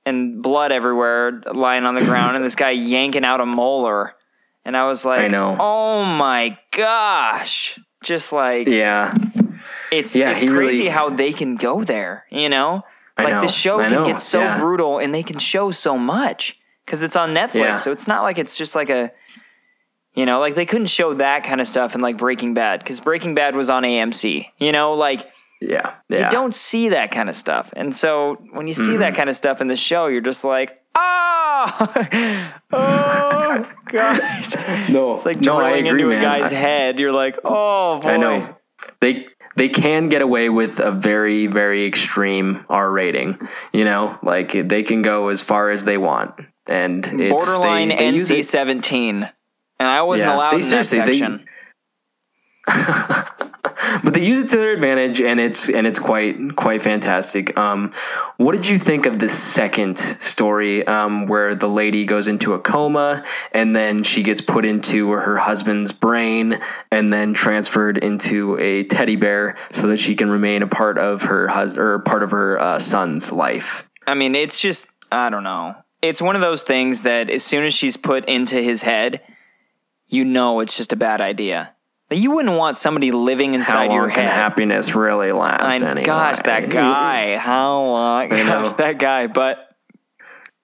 [SPEAKER 2] and blood everywhere lying on the ground, and this guy yanking out a molar, and I was like,
[SPEAKER 1] I know.
[SPEAKER 2] oh my gosh, just like
[SPEAKER 1] Yeah,
[SPEAKER 2] it's
[SPEAKER 1] Yeah,
[SPEAKER 2] it's crazy
[SPEAKER 1] really-
[SPEAKER 2] how they can go there, you know.
[SPEAKER 1] I
[SPEAKER 2] like
[SPEAKER 1] know.
[SPEAKER 2] the show
[SPEAKER 1] I
[SPEAKER 2] can
[SPEAKER 1] know.
[SPEAKER 2] get so
[SPEAKER 1] Yeah.
[SPEAKER 2] brutal and they can show so much because it's on Netflix.
[SPEAKER 1] Yeah.
[SPEAKER 2] So it's not like it's just like a, you know, like they couldn't show that kind of stuff in like Breaking Bad because Breaking Bad was on AMC. You know, like
[SPEAKER 1] Yeah, yeah.
[SPEAKER 2] you don't see that kind of stuff. And so when you see
[SPEAKER 1] Mm-hmm.
[SPEAKER 2] that kind of stuff in the show, you're just like, oh, oh gosh.
[SPEAKER 1] no,
[SPEAKER 2] It's like
[SPEAKER 1] no,
[SPEAKER 2] drilling into
[SPEAKER 1] man.
[SPEAKER 2] a guy's
[SPEAKER 1] I-
[SPEAKER 2] head. You're like, oh boy.
[SPEAKER 1] I know. They they can get away with a very very extreme R rating. You know, like they can go as far as they want, and it's,
[SPEAKER 2] Borderline
[SPEAKER 1] they, they
[SPEAKER 2] NC seventeen. And I wasn't
[SPEAKER 1] Yeah,
[SPEAKER 2] allowed
[SPEAKER 1] they
[SPEAKER 2] in that
[SPEAKER 1] seriously- they-
[SPEAKER 2] section.
[SPEAKER 1] but they use it to their advantage, and it's and it's quite quite fantastic. Um, what did you think of the second story, um, where the lady goes into a coma, and then she gets put into her husband's brain, and then transferred into a teddy bear, so that she can remain a part of her hus- or part of her uh, son's life?
[SPEAKER 2] I mean, it's just, I don't know. It's one of those things that as soon as she's put into his head, you know it's just a bad idea. You wouldn't want somebody living
[SPEAKER 1] How
[SPEAKER 2] inside
[SPEAKER 1] long
[SPEAKER 2] your
[SPEAKER 1] can
[SPEAKER 2] head.
[SPEAKER 1] happiness really last?
[SPEAKER 2] I,
[SPEAKER 1] anyway?
[SPEAKER 2] Gosh, that guy. How long? Gosh, that guy. But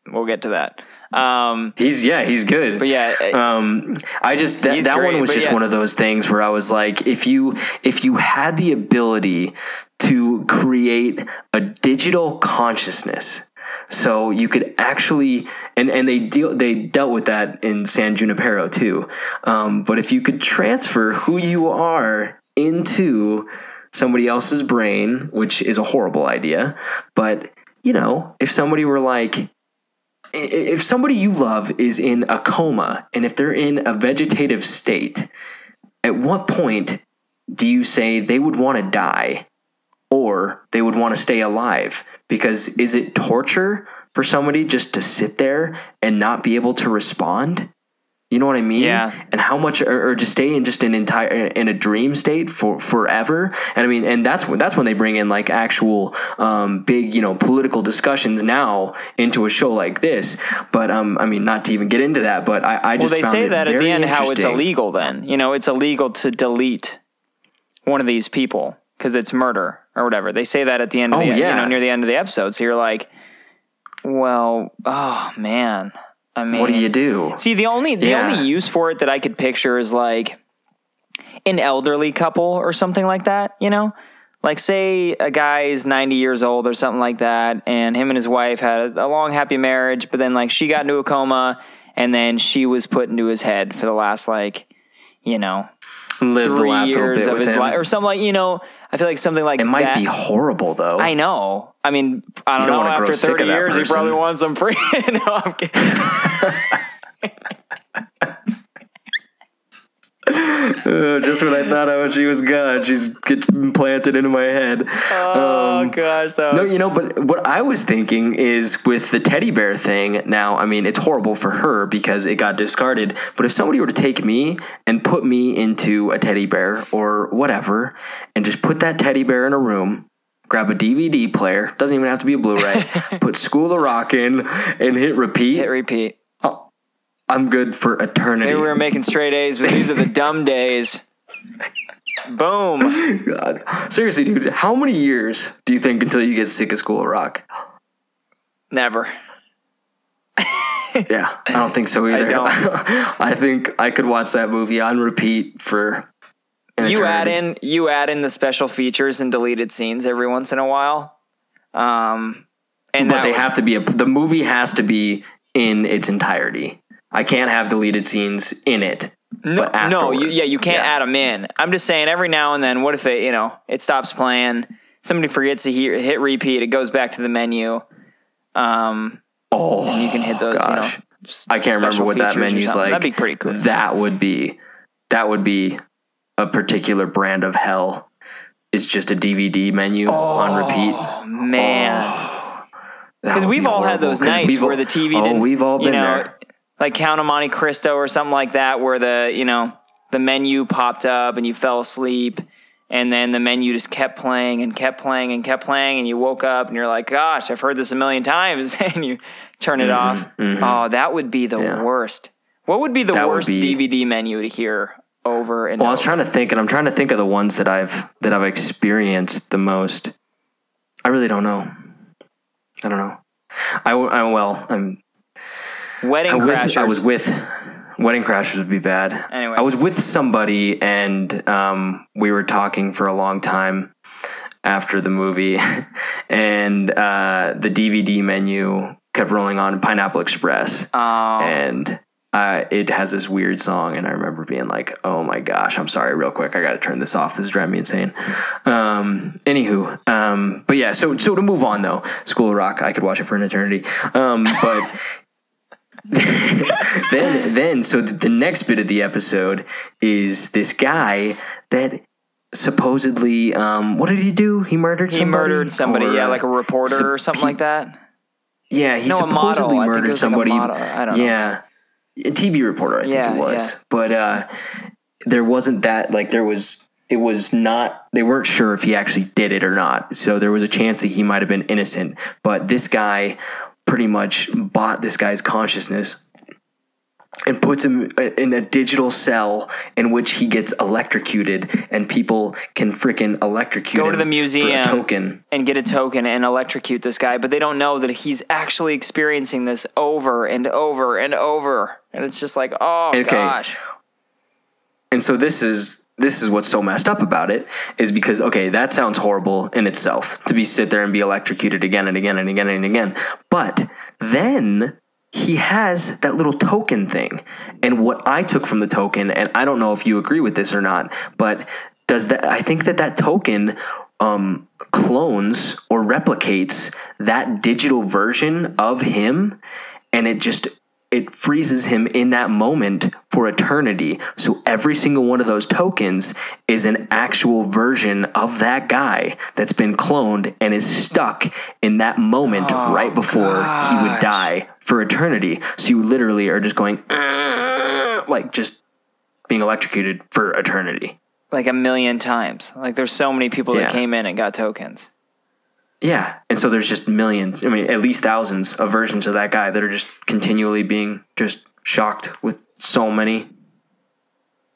[SPEAKER 2] we'll get to that. Um,
[SPEAKER 1] He's yeah, he's good.
[SPEAKER 2] but yeah,
[SPEAKER 1] um i just that, that
[SPEAKER 2] great,
[SPEAKER 1] one was just
[SPEAKER 2] yeah.
[SPEAKER 1] one of those things where i was like if you if you had the ability to create a digital consciousness so you could actually and and they deal they dealt with that in san junipero too um, but if you could transfer who you are into somebody else's brain which is a horrible idea but you know if somebody were like if somebody you love is in a coma and if they're in a vegetative state, at what point do you say they would want to die or they would want to stay alive? Because is it torture for somebody just to sit there and not be able to respond? You know what I mean?
[SPEAKER 2] Yeah.
[SPEAKER 1] And how much, or, or to stay in just an entire in a dream state for forever. And I mean, and that's when that's when they bring in like actual um, big, you know, political discussions now into a show like this. But um, I mean, not to even get into that, but I, I
[SPEAKER 2] well,
[SPEAKER 1] just
[SPEAKER 2] they say that at the end how it's illegal. Then you know it's illegal to delete one of these people because it's murder or whatever. They say that at the end of
[SPEAKER 1] Oh,
[SPEAKER 2] the you know near the end of the episode. So you're like, well, oh man. I mean,
[SPEAKER 1] What do you do?
[SPEAKER 2] See, the only the
[SPEAKER 1] Yeah.
[SPEAKER 2] only use for it that I could picture is like an elderly couple or something like that, you know? Like say a guy is 90 years old or something like that and him and his wife had a long happy marriage, but then like she got into a coma and then she was put into his head for the last like, you know,
[SPEAKER 1] Live
[SPEAKER 2] three years of his life or something like, you know, I feel like something like that.
[SPEAKER 1] it might
[SPEAKER 2] that.
[SPEAKER 1] be horrible though.
[SPEAKER 2] I know. I mean, I don't,
[SPEAKER 1] don't
[SPEAKER 2] know. After 30 years, he
[SPEAKER 1] person.
[SPEAKER 2] probably wants some free. no, I'm kidding.
[SPEAKER 1] Uh, just when I thought I, she was gone, she's gets implanted into my head.
[SPEAKER 2] Oh gosh, that
[SPEAKER 1] No,
[SPEAKER 2] was
[SPEAKER 1] you know, but what I was thinking is with the teddy bear thing. Now, I mean, it's horrible for her because it got discarded. But if somebody were to take me and put me into a teddy bear or whatever, and just put that teddy bear in a room, grab a DVD player, doesn't even have to be a Blu-ray, put School of Rock in, and hit repeat,
[SPEAKER 2] hit repeat.
[SPEAKER 1] I'm good for eternity.
[SPEAKER 2] Maybe we were making straight A's, but these are the dumb days. Boom.
[SPEAKER 1] God. Seriously, dude, how many years do you think until you get sick of School of Rock?
[SPEAKER 2] Never.
[SPEAKER 1] Yeah, I don't think so either.
[SPEAKER 2] don't.
[SPEAKER 1] I think I could watch that movie on repeat for.
[SPEAKER 2] You add in you add in the special features and deleted scenes every once in a while. Um and
[SPEAKER 1] but they
[SPEAKER 2] would-
[SPEAKER 1] have to be a. The movie has to be in its entirety. I can't have deleted scenes in it.
[SPEAKER 2] no, no, you, yeah, you can't
[SPEAKER 1] Yeah.
[SPEAKER 2] add them in. I'm just saying every now and then what if it, you know, it stops playing, somebody forgets to hear, hit repeat, it goes back to the menu. Um
[SPEAKER 1] Oh,
[SPEAKER 2] you can hit those,
[SPEAKER 1] gosh.
[SPEAKER 2] you know.
[SPEAKER 1] I can't remember what that menu's like.
[SPEAKER 2] That'd be pretty cool.
[SPEAKER 1] That would be. That would be a particular brand of hell. It's just a DVD menu on repeat.
[SPEAKER 2] Oh man. Because we've
[SPEAKER 1] be
[SPEAKER 2] all had those nights where the TV
[SPEAKER 1] oh,
[SPEAKER 2] didn't.
[SPEAKER 1] we've all
[SPEAKER 2] you
[SPEAKER 1] been
[SPEAKER 2] know,
[SPEAKER 1] there.
[SPEAKER 2] Like Count of Monte Cristo or something like that, where the you know the menu popped up and you fell asleep, and then the menu just kept playing and kept playing and kept playing, and you woke up and you're like, "Gosh, I've heard this a million times," and you turn it off. Oh, that would be the
[SPEAKER 1] Mm-hmm, Yeah.
[SPEAKER 2] worst. What would be the
[SPEAKER 1] That
[SPEAKER 2] worst
[SPEAKER 1] be-
[SPEAKER 2] DVD menu to hear over and
[SPEAKER 1] Well, I was trying to think, and I'm trying to think of the ones that I've that I've experienced the most. I really don't know. I don't know. I well, I'm
[SPEAKER 2] Wedding
[SPEAKER 1] I, with,
[SPEAKER 2] Crashers.
[SPEAKER 1] I was with Wedding Crashers would be bad.
[SPEAKER 2] Anyway.
[SPEAKER 1] I was with somebody and um, we were talking for a long time after the movie, and uh, the DVD menu kept rolling on Pineapple Express,
[SPEAKER 2] Oh.
[SPEAKER 1] and uh, it has this weird song, and I remember being like, "Oh my gosh, I'm sorry, real quick, I got to turn this off. This is driving me insane." Um, anywho, um, but yeah, so so to move on though, School of Rock, I could watch it for an eternity, um, but. then then so the, next bit of the episode is this guy that supposedly um what did he do he murdered
[SPEAKER 2] he
[SPEAKER 1] somebody
[SPEAKER 2] murdered somebody,
[SPEAKER 1] Or,
[SPEAKER 2] yeah, like a reporter
[SPEAKER 1] sup-
[SPEAKER 2] or something like that.
[SPEAKER 1] yeah he
[SPEAKER 2] No,
[SPEAKER 1] supposedly
[SPEAKER 2] I think it
[SPEAKER 1] murdered
[SPEAKER 2] like
[SPEAKER 1] somebody
[SPEAKER 2] model. I don't know.
[SPEAKER 1] yeah a tv reporter i think
[SPEAKER 2] Yeah,
[SPEAKER 1] it was
[SPEAKER 2] yeah.
[SPEAKER 1] but uh there wasn't that like there was it was not they weren't sure if he actually did it or not so there was a chance that he might have been innocent but this guy pretty much bought this guy's consciousness and puts him in a digital cell in which he gets electrocuted and people can freaking electrocute
[SPEAKER 2] Go to the
[SPEAKER 1] for a
[SPEAKER 2] museum.
[SPEAKER 1] token
[SPEAKER 2] and get a token and electrocute this guy, but they don't know that he's actually experiencing this over and over and over. And it's just like, oh
[SPEAKER 1] Okay.
[SPEAKER 2] gosh.
[SPEAKER 1] and so this is this is what's so messed up about it is because okay that sounds horrible in itself to be sit there and be electrocuted again and again and again and again. But then he has that little token thing. And what i took from the token and i don't know if you agree with this or not but does that i think that that token um, clones or replicates that digital version of him and it just it freezes him in that moment for eternity. So every single one of those tokens is an actual version of that guy that's been cloned and is stuck in that moment oh, right before he would die for eternity. So you literally are just going like just being electrocuted for eternity.
[SPEAKER 2] Like a million times. Like there's so many people
[SPEAKER 1] Yeah.
[SPEAKER 2] that came in and got tokens.
[SPEAKER 1] Yeah. And so there's just millions, I mean, at least thousands of versions of that guy that are just continually being just shocked with so many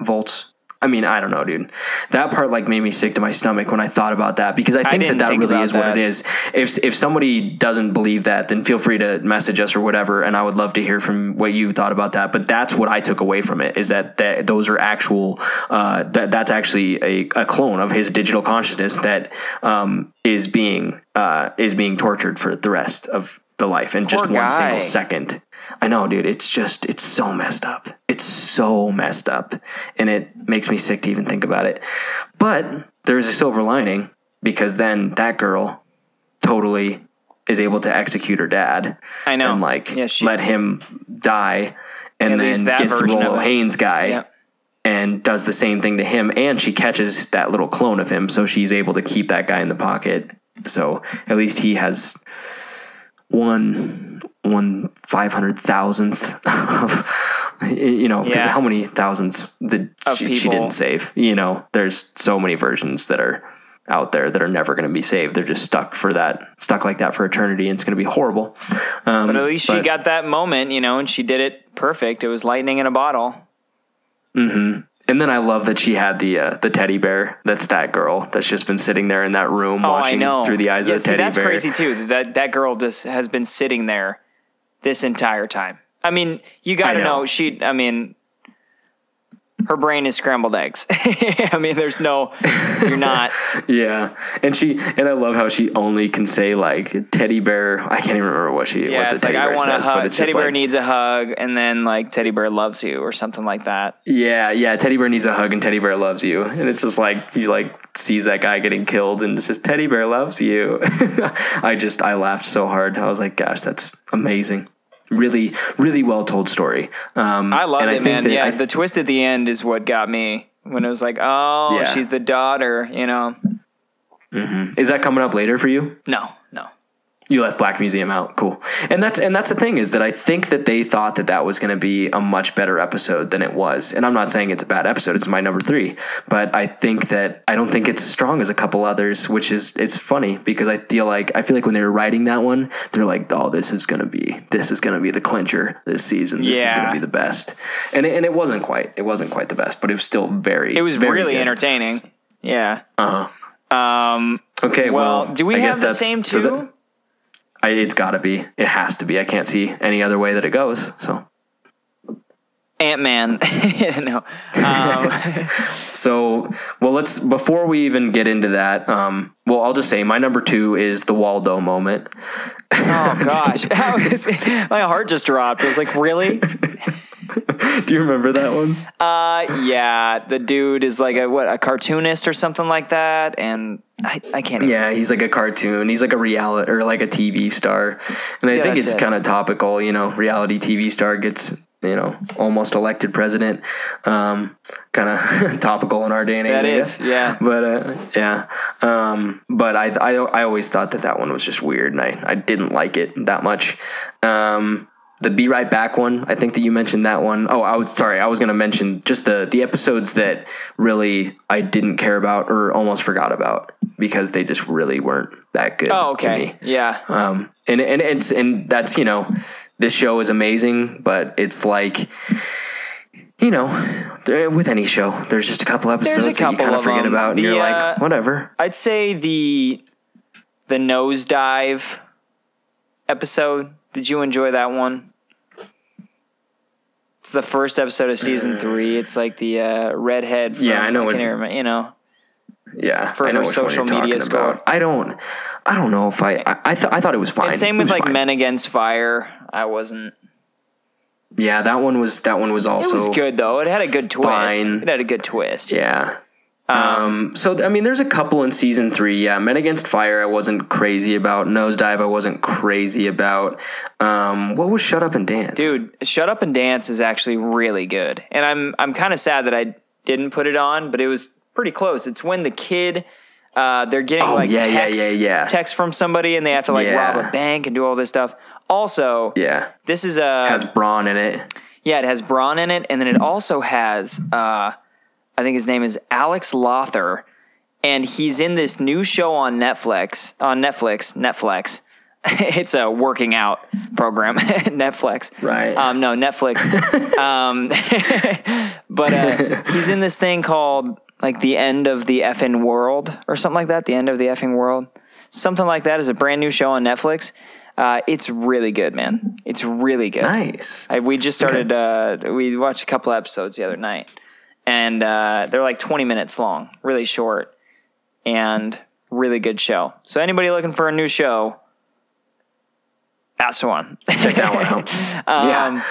[SPEAKER 1] volts. I mean, I don't know, dude. That part like made me sick to my stomach when I thought about that because I think that that
[SPEAKER 2] think
[SPEAKER 1] really is what it is. If if somebody doesn't believe that, then feel free to message us or whatever, and I would love to hear from what you thought about that. But that's what I took away from it is that, that those are actual. Uh, that that's actually a, a clone of his digital consciousness that um, is being uh, is being tortured for the rest of the life in just
[SPEAKER 2] Poor
[SPEAKER 1] one
[SPEAKER 2] guy.
[SPEAKER 1] single second. I know, dude. It's just, it's so messed up. It's so messed up. And it makes me sick to even think about it. But there's a silver lining because then that girl totally is able to execute her dad.
[SPEAKER 2] I know.
[SPEAKER 1] And like
[SPEAKER 2] Yeah, she-
[SPEAKER 1] let him die and then
[SPEAKER 2] that
[SPEAKER 1] gets the
[SPEAKER 2] version
[SPEAKER 1] role
[SPEAKER 2] of
[SPEAKER 1] of. Haynes guy. And does the same thing to him, and she catches that little clone of him, so she's able to keep that guy in the pocket. So at least he has one one five hundred thousandth of you know because
[SPEAKER 2] Yeah.
[SPEAKER 1] how many thousands did she, she didn't save you know there's so many versions that are out there that are never going to be saved they're just stuck for that stuck like that for eternity and it's going to be horrible um,
[SPEAKER 2] But at least she got that moment, you know, and she did it perfect. It was lightning in a bottle.
[SPEAKER 1] And then I love that she had the uh, the teddy bear. That's that girl that's just been sitting there in that room
[SPEAKER 2] Oh, I
[SPEAKER 1] watching
[SPEAKER 2] know.
[SPEAKER 1] through the eyes
[SPEAKER 2] yeah,
[SPEAKER 1] of the
[SPEAKER 2] see,
[SPEAKER 1] teddy
[SPEAKER 2] that's
[SPEAKER 1] bear.
[SPEAKER 2] That's crazy too. That that girl just has been sitting there this entire time. I mean, you got to know.
[SPEAKER 1] know.
[SPEAKER 2] she. I mean, her brain is scrambled eggs. I mean, there's no. You're not.
[SPEAKER 1] Yeah, and she and I love how she only can say like teddy bear. I can't even remember what she what
[SPEAKER 2] Yeah,
[SPEAKER 1] the
[SPEAKER 2] it's like I want a
[SPEAKER 1] says,
[SPEAKER 2] hug. Teddy bear
[SPEAKER 1] like,
[SPEAKER 2] needs a hug, and then like teddy bear loves you or something like that.
[SPEAKER 1] Yeah, yeah. Teddy bear needs a hug, and teddy bear loves you, and it's just like he like sees that guy getting killed, and it's just teddy bear loves you. I just I laughed so hard. I was like, gosh, that's amazing. Really, really well told story. Um,
[SPEAKER 2] I loved
[SPEAKER 1] and
[SPEAKER 2] it,
[SPEAKER 1] think
[SPEAKER 2] man. Yeah,
[SPEAKER 1] I-
[SPEAKER 2] the twist at the end is what got me when it was like, oh,
[SPEAKER 1] Yeah.
[SPEAKER 2] she's the daughter. You know,
[SPEAKER 1] is that coming up later for you?
[SPEAKER 2] no.
[SPEAKER 1] You left Black Museum out, cool. And that's and that's the thing is that I think that they thought that that was going to be a much better episode than it was. And I'm not saying it's a bad episode; it's my number three. But I think that I don't think it's as strong as a couple others, which is it's funny because I feel like I feel like when they were writing that one, they're like, "Oh, this is going to be this is going to be the clincher this season. This is going to be the best." And it, and it wasn't quite it wasn't quite the best, but it was still very
[SPEAKER 2] It was
[SPEAKER 1] very
[SPEAKER 2] really
[SPEAKER 1] good.
[SPEAKER 2] entertaining. Yeah.
[SPEAKER 1] Uh-huh.
[SPEAKER 2] Um.
[SPEAKER 1] Okay,
[SPEAKER 2] Well,
[SPEAKER 1] well,
[SPEAKER 2] do we
[SPEAKER 1] I
[SPEAKER 2] have the same
[SPEAKER 1] so
[SPEAKER 2] two?
[SPEAKER 1] that- I, it's got to be. It has to be. I can't see any other way that it goes. So.
[SPEAKER 2] Ant Man. no. Um,
[SPEAKER 1] So, well, let's before we even get into that. Um, well, I'll just say my number two is the Waldo moment.
[SPEAKER 2] oh gosh, my heart just dropped. I was like, really?
[SPEAKER 1] Do you remember that one?
[SPEAKER 2] Uh, yeah. The dude is like a what a cartoonist or something like that, and I, I can't. Even,
[SPEAKER 1] Yeah, he's like a cartoon. He's like a reality or like a TV star, and I
[SPEAKER 2] Yeah,
[SPEAKER 1] think it's
[SPEAKER 2] it.
[SPEAKER 1] kind of topical. You know, reality TV star gets you know almost elected president. Um, kind of topical in our day and age.
[SPEAKER 2] That is, yeah.
[SPEAKER 1] But uh, yeah, um, but I, I I always thought that that one was just weird, and I I didn't like it that much. Um, the Be Right Back one, I think that you mentioned that one. Oh, I was sorry, I was going to mention just the the episodes that really I didn't care about or almost forgot about because they just really weren't that good.
[SPEAKER 2] Oh,
[SPEAKER 1] To
[SPEAKER 2] okay.
[SPEAKER 1] me.
[SPEAKER 2] Yeah.
[SPEAKER 1] Um, and and it's and that's you know, this show is amazing, but it's like. You know, with any show, there's just a couple episodes that you kind of forget
[SPEAKER 2] them.
[SPEAKER 1] about, and
[SPEAKER 2] The,
[SPEAKER 1] you're
[SPEAKER 2] uh,
[SPEAKER 1] like, whatever.
[SPEAKER 2] I'd say the the nosedive episode. Did you enjoy that one? It's the first episode of season three. It's like the uh, redhead. From,
[SPEAKER 1] Yeah, I know
[SPEAKER 2] I
[SPEAKER 1] what-
[SPEAKER 2] can even remember. You know,
[SPEAKER 1] Yeah,
[SPEAKER 2] for
[SPEAKER 1] I know
[SPEAKER 2] her
[SPEAKER 1] which one
[SPEAKER 2] social media score.
[SPEAKER 1] about. I don't, I don't know if I, I, I, th- I thought it was fine.
[SPEAKER 2] and same with like
[SPEAKER 1] fine.
[SPEAKER 2] Men Against Fire. I wasn't.
[SPEAKER 1] Yeah, that one was that one was
[SPEAKER 2] It
[SPEAKER 1] also
[SPEAKER 2] was good though. It had a good twist.
[SPEAKER 1] fine.
[SPEAKER 2] It had a good twist.
[SPEAKER 1] Yeah. Um, so I mean, there's a couple in season three. Yeah, Men Against Fire, I wasn't crazy about. Nosedive, I wasn't crazy about. Um, what was Shut Up and Dance,
[SPEAKER 2] Dude, Shut Up and Dance is actually really good. And I'm I'm kind of sad that I didn't put it on, but it was pretty close. It's when the kid uh, they're getting
[SPEAKER 1] Oh,
[SPEAKER 2] like
[SPEAKER 1] yeah, yeah,
[SPEAKER 2] text,
[SPEAKER 1] yeah, yeah.
[SPEAKER 2] text from somebody and they have to like
[SPEAKER 1] Yeah.
[SPEAKER 2] rob a bank and do all this stuff. Also,
[SPEAKER 1] Yeah,
[SPEAKER 2] this is a
[SPEAKER 1] has Bronn in it.
[SPEAKER 2] yeah, it has Bronn in it, and then it also has uh, I think his name is Alex Lawther, and he's in this new show on Netflix on Netflix Netflix. it's a working out program, Netflix.
[SPEAKER 1] Right.
[SPEAKER 2] Um, no, Netflix. um, but uh, he's in this thing called like the end of the effing world or something like that. The end of the effing world, something like that, is a brand new show on Netflix. Uh, it's really good, man. It's really good.
[SPEAKER 1] Nice.
[SPEAKER 2] I, we just started. Uh, we watched a couple episodes the other night, and uh, they're like twenty minutes long, really short, and really good show. So anybody looking for a new show, that's the one.
[SPEAKER 1] Check that one out. yeah,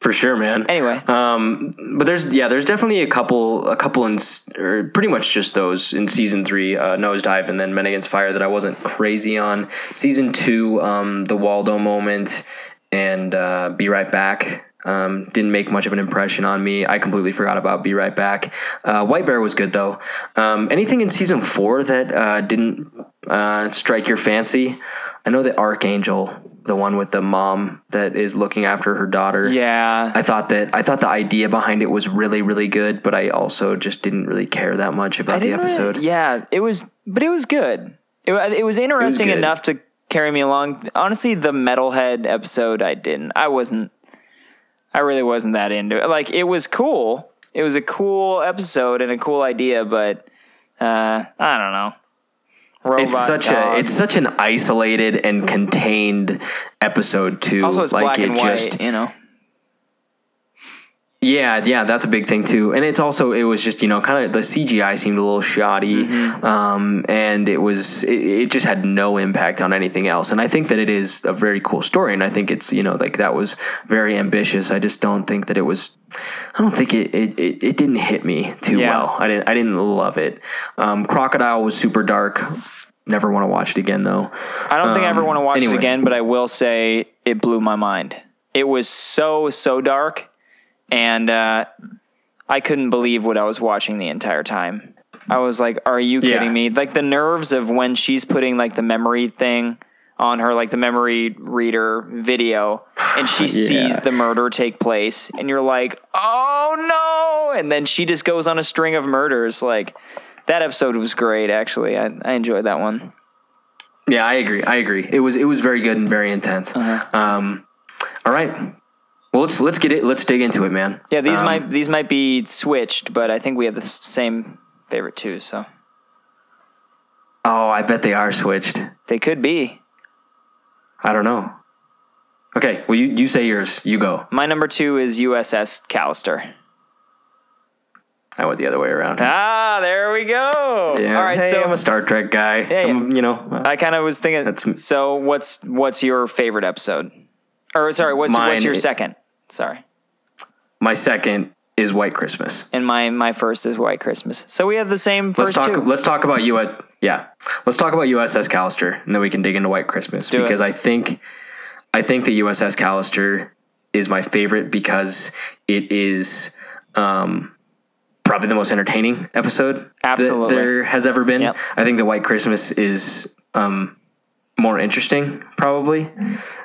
[SPEAKER 1] for sure, man.
[SPEAKER 2] Um, anyway,
[SPEAKER 1] Um, but there's yeah, there's definitely a couple, a couple in, or pretty much just those in season three, uh, Nosedive, and then Men Against Fire that I wasn't crazy on. Season two, um, the Waldo moment, and uh, Be Right Back. Um, didn't make much of an impression on me. I completely forgot about Be Right Back. Uh, White Bear was good though. Um, anything in season four that uh, didn't uh, strike your fancy? I know that Arkangel, the one with the mom that is looking after her daughter.
[SPEAKER 2] yeah,
[SPEAKER 1] I thought that I thought the idea behind it was really really good, but I also just didn't really care that much about the
[SPEAKER 2] didn't really-
[SPEAKER 1] episode.
[SPEAKER 2] yeah, it was, but it was good. It, it was interesting
[SPEAKER 1] good.
[SPEAKER 2] enough to carry me along. Honestly, the metalhead episode, I didn't. I wasn't. I really wasn't that into it. Like it was cool. It was a cool episode and a cool idea, but uh, I don't know. Robot
[SPEAKER 1] It's such a it's such an isolated and contained episode too.
[SPEAKER 2] also it's
[SPEAKER 1] like
[SPEAKER 2] black
[SPEAKER 1] it
[SPEAKER 2] and white.
[SPEAKER 1] just
[SPEAKER 2] you know.
[SPEAKER 1] Yeah, yeah, that's a big thing too. And it's also it was just you know kind of the CGI seemed a little shoddy,
[SPEAKER 2] Mm-hmm.
[SPEAKER 1] um, and it was it, it just had no impact on anything else. And I think that it is a very cool story, and I think it's you know like that was very ambitious. I just don't think that it was. I don't think it it, it, it didn't hit me too
[SPEAKER 2] Yeah.
[SPEAKER 1] well. I didn't I didn't love it. Um, Crocodile was super dark. Never want to watch it again though.
[SPEAKER 2] I don't think I ever
[SPEAKER 1] Um,
[SPEAKER 2] want to watch
[SPEAKER 1] anyway.
[SPEAKER 2] it again, but I will say it blew my mind. It was so so dark, and uh, I couldn't believe what I was watching the entire time. I was like, "Are you
[SPEAKER 1] Yeah.
[SPEAKER 2] kidding me?" Like the nerves of when she's putting like the memory thing on her, like the memory reader video, and she sees the murder take place, and you're like, "Oh no!" And then she just goes on a string of murders. Like that episode was great. Actually, I, I enjoyed that one.
[SPEAKER 1] Yeah, I agree. I agree. It was it was very good and very intense.
[SPEAKER 2] Uh-huh.
[SPEAKER 1] Um, all right. Well, let's let's get it. Let's dig into it, man.
[SPEAKER 2] Yeah, these
[SPEAKER 1] Um,
[SPEAKER 2] might these might be switched, but I think we have the same favorite too, so
[SPEAKER 1] Oh, I bet they are switched.
[SPEAKER 2] they could be.
[SPEAKER 1] I don't know. Okay, well you, you say yours. You go.
[SPEAKER 2] My number two is USS Callister.
[SPEAKER 1] I went the other way around.
[SPEAKER 2] Ah, there we go.
[SPEAKER 1] Yeah.
[SPEAKER 2] All right,
[SPEAKER 1] Hey,
[SPEAKER 2] so
[SPEAKER 1] I'm a Star Trek guy.
[SPEAKER 2] yeah.
[SPEAKER 1] I'm, you know,
[SPEAKER 2] I kind of was thinking.
[SPEAKER 1] That's-
[SPEAKER 2] so what's what's your favorite episode? Or sorry, what's what's your second? Sorry,
[SPEAKER 1] my second is White Christmas.
[SPEAKER 2] and my my first is White Christmas. So we have the same
[SPEAKER 1] Let's
[SPEAKER 2] first
[SPEAKER 1] talk.
[SPEAKER 2] two.
[SPEAKER 1] Let's talk about US. Yeah, let's talk about USS Callister, and then we can dig into White Christmas
[SPEAKER 2] do it.
[SPEAKER 1] because I think, I think the USS Callister is my favorite because it is um, probably the most entertaining episode
[SPEAKER 2] Absolutely.
[SPEAKER 1] that there has ever been.
[SPEAKER 2] Yep.
[SPEAKER 1] I think the White Christmas is um, more interesting, probably,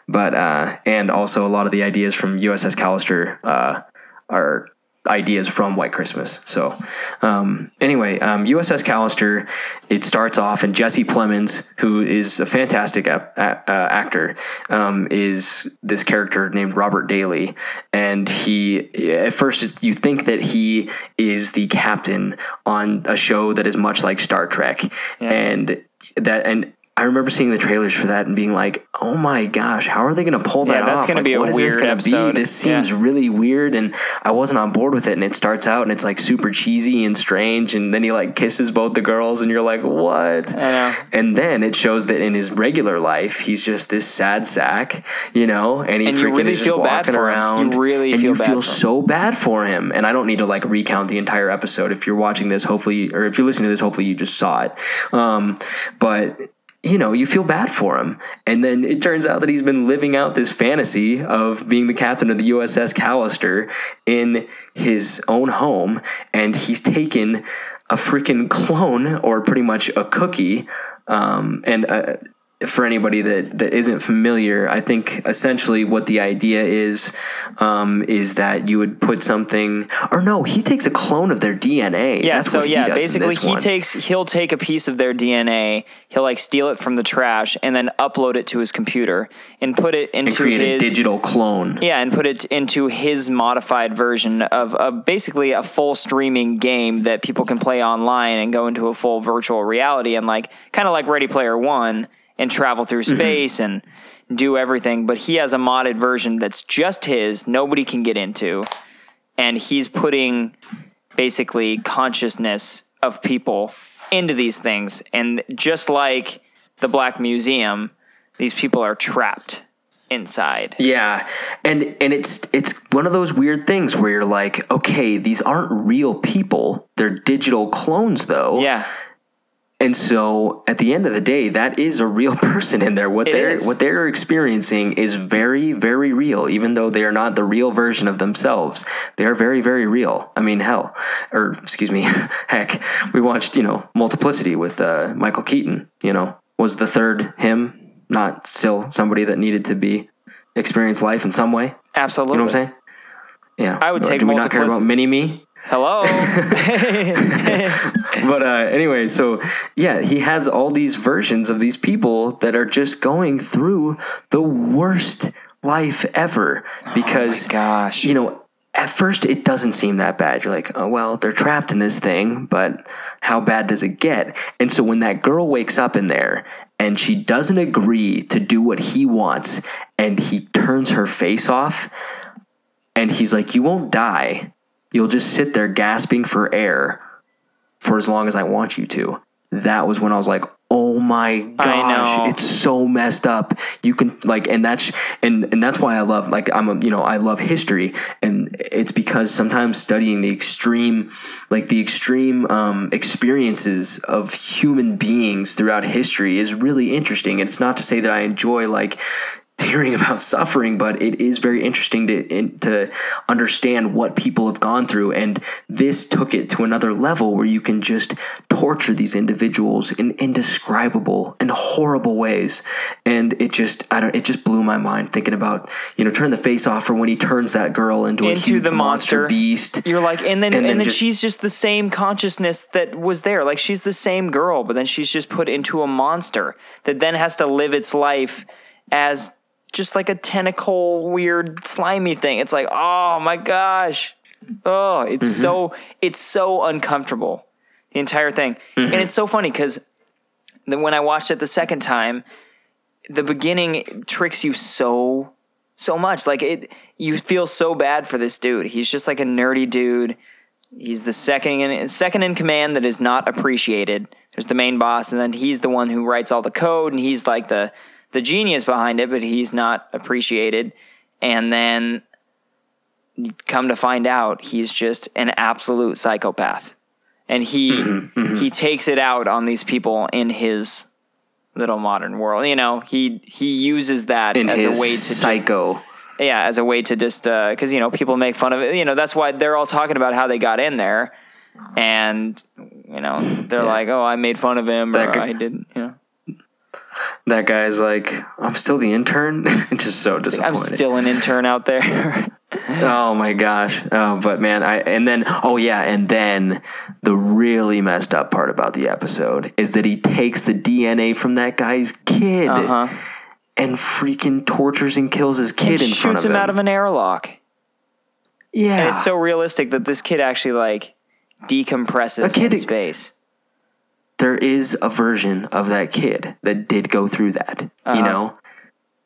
[SPEAKER 1] but uh, and also a lot of the ideas from USS Callister uh, are ideas from White Christmas. So, um, anyway, um, USS Callister, it starts off, and Jesse Plemons, who is a fantastic ap- a- uh, actor, um, is this character named Robert Daly, and he at first you think that he is the captain on a show that is much like Star Trek, and that and. I remember seeing the trailers for that and being like, "Oh my gosh, how are they going to pull that
[SPEAKER 2] Yeah, that's
[SPEAKER 1] off?
[SPEAKER 2] gonna
[SPEAKER 1] Like,
[SPEAKER 2] be a
[SPEAKER 1] what is this
[SPEAKER 2] weird
[SPEAKER 1] gonna
[SPEAKER 2] episode.
[SPEAKER 1] Be? This seems
[SPEAKER 2] Yeah.
[SPEAKER 1] really weird and I wasn't on board with it and it starts out and it's like super cheesy and strange and then he like kisses both the girls and you're like what
[SPEAKER 2] know.
[SPEAKER 1] and then it shows that in his regular life he's just this sad sack you know and he
[SPEAKER 2] And
[SPEAKER 1] freaking
[SPEAKER 2] really
[SPEAKER 1] is just
[SPEAKER 2] feel bad
[SPEAKER 1] walking
[SPEAKER 2] for him. You really
[SPEAKER 1] and
[SPEAKER 2] feel
[SPEAKER 1] you
[SPEAKER 2] bad
[SPEAKER 1] feel
[SPEAKER 2] for him.
[SPEAKER 1] so bad for him and I don't need to like recount the entire episode if you're watching this hopefully or if you're listening to this hopefully you just saw it um, but you know, you feel bad for him. And then it turns out that he's been living out this fantasy of being the captain of the USS Callister in his own home. And he's taken a freaking clone or pretty much a cookie. Um, and uh, for anybody that, that isn't familiar, I think essentially what the idea is um, is that you would put something, or no, he takes a clone of their DNA.
[SPEAKER 2] Yeah,
[SPEAKER 1] That's
[SPEAKER 2] so yeah, basically he
[SPEAKER 1] one.
[SPEAKER 2] takes he'll take a piece of their DNA, he'll like steal it from the trash and then upload it to his computer and put it into
[SPEAKER 1] create a
[SPEAKER 2] his
[SPEAKER 1] digital clone.
[SPEAKER 2] yeah, and put it into his modified version of a, basically a full streaming game that people can play online and go into a full virtual reality and like kind of like Ready Player One and travel through
[SPEAKER 1] Mm-hmm.
[SPEAKER 2] space and do everything. But he has a modded version that's just his, nobody can get into, and he's putting basically consciousness of people into these things. And just like the Black Museum, these people are trapped inside.
[SPEAKER 1] Yeah, and and it's it's one of those weird things where you're like, okay, these aren't real people; they're digital clones, though.
[SPEAKER 2] Yeah.
[SPEAKER 1] And so, at the end of the day, that is a real person in there. What
[SPEAKER 2] It
[SPEAKER 1] they're
[SPEAKER 2] is.
[SPEAKER 1] what they're experiencing is very, very real. Even though they are not the real version of themselves, they are very, very real. I mean, hell, or excuse me, heck, we watched you know Multiplicity with uh, Michael Keaton. You know, was the third him not still somebody that needed to be experience life in some way?
[SPEAKER 2] Absolutely.
[SPEAKER 1] You know what I'm saying? Yeah,
[SPEAKER 2] I would take
[SPEAKER 1] Do we not care about Mini Me?
[SPEAKER 2] Hello.
[SPEAKER 1] but uh, anyway, so yeah, he has all these versions of these people that are just going through the worst life ever because
[SPEAKER 2] gosh.
[SPEAKER 1] you know at first it doesn't seem that bad you're like oh well they're trapped in this thing but how bad does it get and so when that girl wakes up in there and she doesn't agree to do what he wants and he turns her face off and he's like you won't die you'll just sit there gasping for air for as long as I want you to. That was when I was like, oh my gosh, it's so messed up. You can like, and that's and and that's why I love like I'm a you know I love history, and it's because sometimes studying the extreme like the extreme um, experiences of human beings throughout history is really interesting. And it's not to say that I enjoy like hearing about suffering, but it is very interesting to in, to understand what people have gone through. And this took it to another level where you can just torture these individuals in indescribable and horrible ways. And it just I don't it just blew my mind thinking about you know turn the face off for when he turns that girl into, a
[SPEAKER 2] Into the monster.
[SPEAKER 1] beast.
[SPEAKER 2] You're like, and then and,
[SPEAKER 1] And
[SPEAKER 2] then,
[SPEAKER 1] then just-
[SPEAKER 2] she's just the same consciousness that was there. Like she's the same girl, but then she's just put into a monster that then has to live its life as just like a tentacle, weird, slimy thing. It's like, oh my gosh, oh, it's
[SPEAKER 1] Mm-hmm.
[SPEAKER 2] so it's so uncomfortable. The entire thing,
[SPEAKER 1] Mm-hmm.
[SPEAKER 2] and it's so funny because when I watched it the second time, the beginning tricks you so so much. Like it, you feel so bad for this dude. He's just like a nerdy dude. He's the second in second in command that is not appreciated. There's the main boss, and then he's the one who writes all the code, and he's like the the genius behind it, but he's not appreciated. And then come to find out, he's just an absolute psychopath, and he
[SPEAKER 1] Mm-hmm, mm-hmm.
[SPEAKER 2] he takes it out on these people in his little modern world. You know, he he uses that
[SPEAKER 1] In
[SPEAKER 2] as a way to just-
[SPEAKER 1] psycho.
[SPEAKER 2] yeah, as a way to just because you know people make fun of it. You know that's why they're all talking about how they got in there, and you know they're
[SPEAKER 1] Yeah.
[SPEAKER 2] like, "Oh, I made fun of him,"
[SPEAKER 1] That
[SPEAKER 2] or
[SPEAKER 1] guy-
[SPEAKER 2] "I didn't." You know,
[SPEAKER 1] that guy's like, I'm still the intern. just so disappointed.
[SPEAKER 2] I'm still an intern out there.
[SPEAKER 1] Oh my gosh. Oh, but man, I and then oh yeah, and then the really messed up part about the episode is that he takes the DNA from that guy's kid
[SPEAKER 2] uh-huh.
[SPEAKER 1] and freaking tortures and kills his kid in front
[SPEAKER 2] shoots
[SPEAKER 1] of
[SPEAKER 2] him
[SPEAKER 1] him.
[SPEAKER 2] out of an airlock.
[SPEAKER 1] yeah.
[SPEAKER 2] And it's so realistic that this kid actually like decompresses
[SPEAKER 1] A kid-
[SPEAKER 2] in space.
[SPEAKER 1] There is a version of that kid that did go through that. You
[SPEAKER 2] Uh-huh.
[SPEAKER 1] know,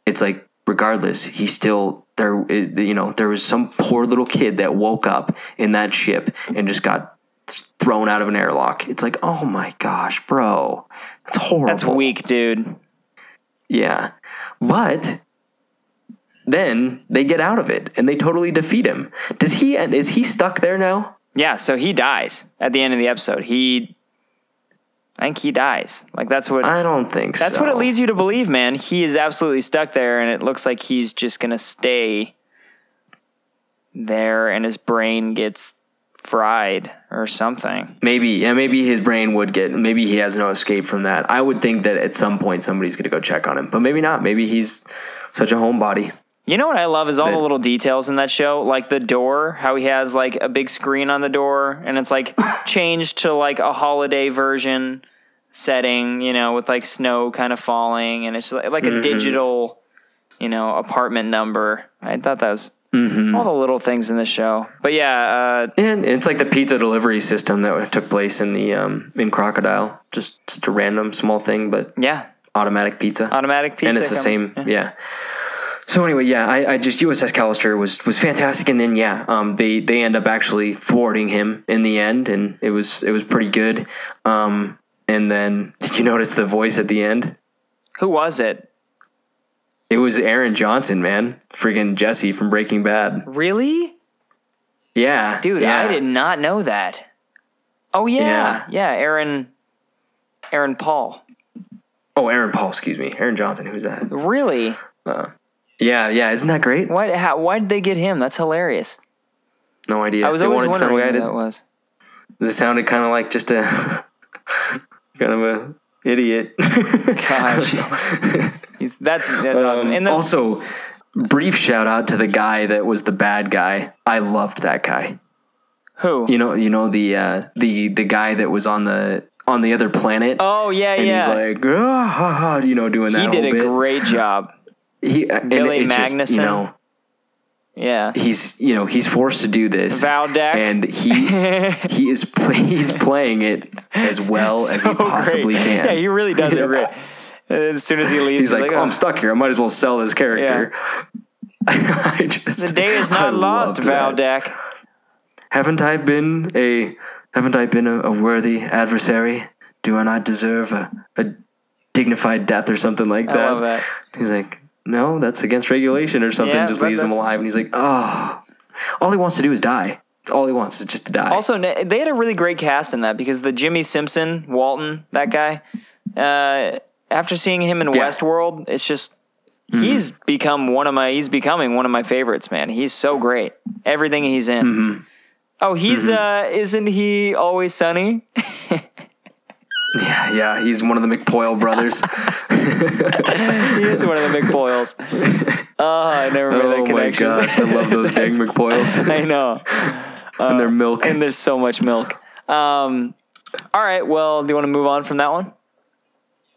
[SPEAKER 1] it's like regardless, he still there. You know, there was some poor little kid that woke up in that ship and just got thrown out of an airlock. It's like, oh my gosh, bro, that's horrible.
[SPEAKER 2] That's weak, dude.
[SPEAKER 1] Yeah, but then they get out of it and they totally defeat him. Does he? And is he stuck there now?
[SPEAKER 2] Yeah, so he dies at the end of the episode. He, I think he dies. Like that's what
[SPEAKER 1] I don't think so.
[SPEAKER 2] That's what it leads you to believe, man. He is absolutely stuck there, and it looks like he's just gonna stay there, and his brain gets fried or something.
[SPEAKER 1] Maybe, yeah, maybe his brain would get. Maybe he has no escape from that. I would think that at some point somebody's going to go check on him, but maybe not. Maybe he's such a homebody.
[SPEAKER 2] You know what I love is all the little details in that show, like the door, how he has like a big screen on the door, and it's like changed to like a holiday version setting, you know, with like snow kind of falling, and it's like, like a digital, you know, apartment number. I thought that was all the little things in the show. But yeah, uh,
[SPEAKER 1] And it's like the pizza delivery system that took place in the um, in Crocodile. Just such a random small thing, but
[SPEAKER 2] yeah,
[SPEAKER 1] automatic pizza.
[SPEAKER 2] automatic pizza.
[SPEAKER 1] and it's the
[SPEAKER 2] coming.
[SPEAKER 1] same. Yeah. So anyway, yeah, I, I just USS Callister was was fantastic, and then yeah, um, they they end up actually thwarting him in the end, and it was it was pretty good. Um, and then did you notice the voice at the end?
[SPEAKER 2] Who was it?
[SPEAKER 1] It was Aaron Johnson, man, friggin' Jesse from Breaking Bad.
[SPEAKER 2] Really?
[SPEAKER 1] Yeah,
[SPEAKER 2] Dude,
[SPEAKER 1] yeah.
[SPEAKER 2] I did not know that. Oh yeah. Yeah, Aaron Aaron Paul.
[SPEAKER 1] Oh, Aaron Paul, excuse me, Aaron Johnson. Who's that?
[SPEAKER 2] Really?
[SPEAKER 1] Yeah, yeah, isn't that great?
[SPEAKER 2] Why how why did they get him? That's hilarious.
[SPEAKER 1] No idea.
[SPEAKER 2] I was
[SPEAKER 1] They
[SPEAKER 2] always wondering who
[SPEAKER 1] to-
[SPEAKER 2] that was.
[SPEAKER 1] This sounded kind of like just a kind of a idiot.
[SPEAKER 2] Gosh. He's, that's that's awesome.
[SPEAKER 1] Um,
[SPEAKER 2] And then
[SPEAKER 1] also, brief shout out to the guy that was the bad guy. I loved that guy.
[SPEAKER 2] who?
[SPEAKER 1] You know, you know the uh, the the guy that was on the on the other planet.
[SPEAKER 2] oh yeah,
[SPEAKER 1] and
[SPEAKER 2] yeah.
[SPEAKER 1] he's like, ah, ha, ha," you know, doing that.
[SPEAKER 2] he did a
[SPEAKER 1] bit.
[SPEAKER 2] great job.
[SPEAKER 1] He, uh, and
[SPEAKER 2] Billy
[SPEAKER 1] it's just, you know,
[SPEAKER 2] Yeah.
[SPEAKER 1] he's you know he's forced to do this.
[SPEAKER 2] Valdack.
[SPEAKER 1] and he he is play, he's playing it as well as he possibly
[SPEAKER 2] great.
[SPEAKER 1] can.
[SPEAKER 2] Yeah, he really does it great. As soon as he leaves,
[SPEAKER 1] He's like, oh, I'm stuck here. I might as well sell this character. I just,
[SPEAKER 2] the day is
[SPEAKER 1] I
[SPEAKER 2] not lost,
[SPEAKER 1] loved that.
[SPEAKER 2] Valdack.
[SPEAKER 1] Haven't I been a haven't I been a, a worthy adversary? Do I not deserve a, a dignified death or something like that?
[SPEAKER 2] I love that.
[SPEAKER 1] He's like, no, that's against regulation or something.
[SPEAKER 2] Yeah,
[SPEAKER 1] just leaves him alive, and he's like, oh, all he wants to do is die. It's all he wants is just to die.
[SPEAKER 2] Also, they had a really great cast in that because the Jimmi Simpson, Walton, that guy. Uh, after seeing him in
[SPEAKER 1] Yeah. Mm-hmm.
[SPEAKER 2] Westworld, it's just he's become one of my. He's becoming one of my favorites, man. He's so great. Everything he's in.
[SPEAKER 1] Mm-hmm.
[SPEAKER 2] Oh, he's uh, isn't he always sunny?
[SPEAKER 1] yeah, yeah, he's one of the McPoyle brothers.
[SPEAKER 2] he is one of the McPoyles. Oh, I never made
[SPEAKER 1] oh
[SPEAKER 2] that
[SPEAKER 1] my gosh, I love those dang McPoyles
[SPEAKER 2] I know.
[SPEAKER 1] and their milk.
[SPEAKER 2] And there's so much milk. Um, all right. Well, do you want to move on from that one?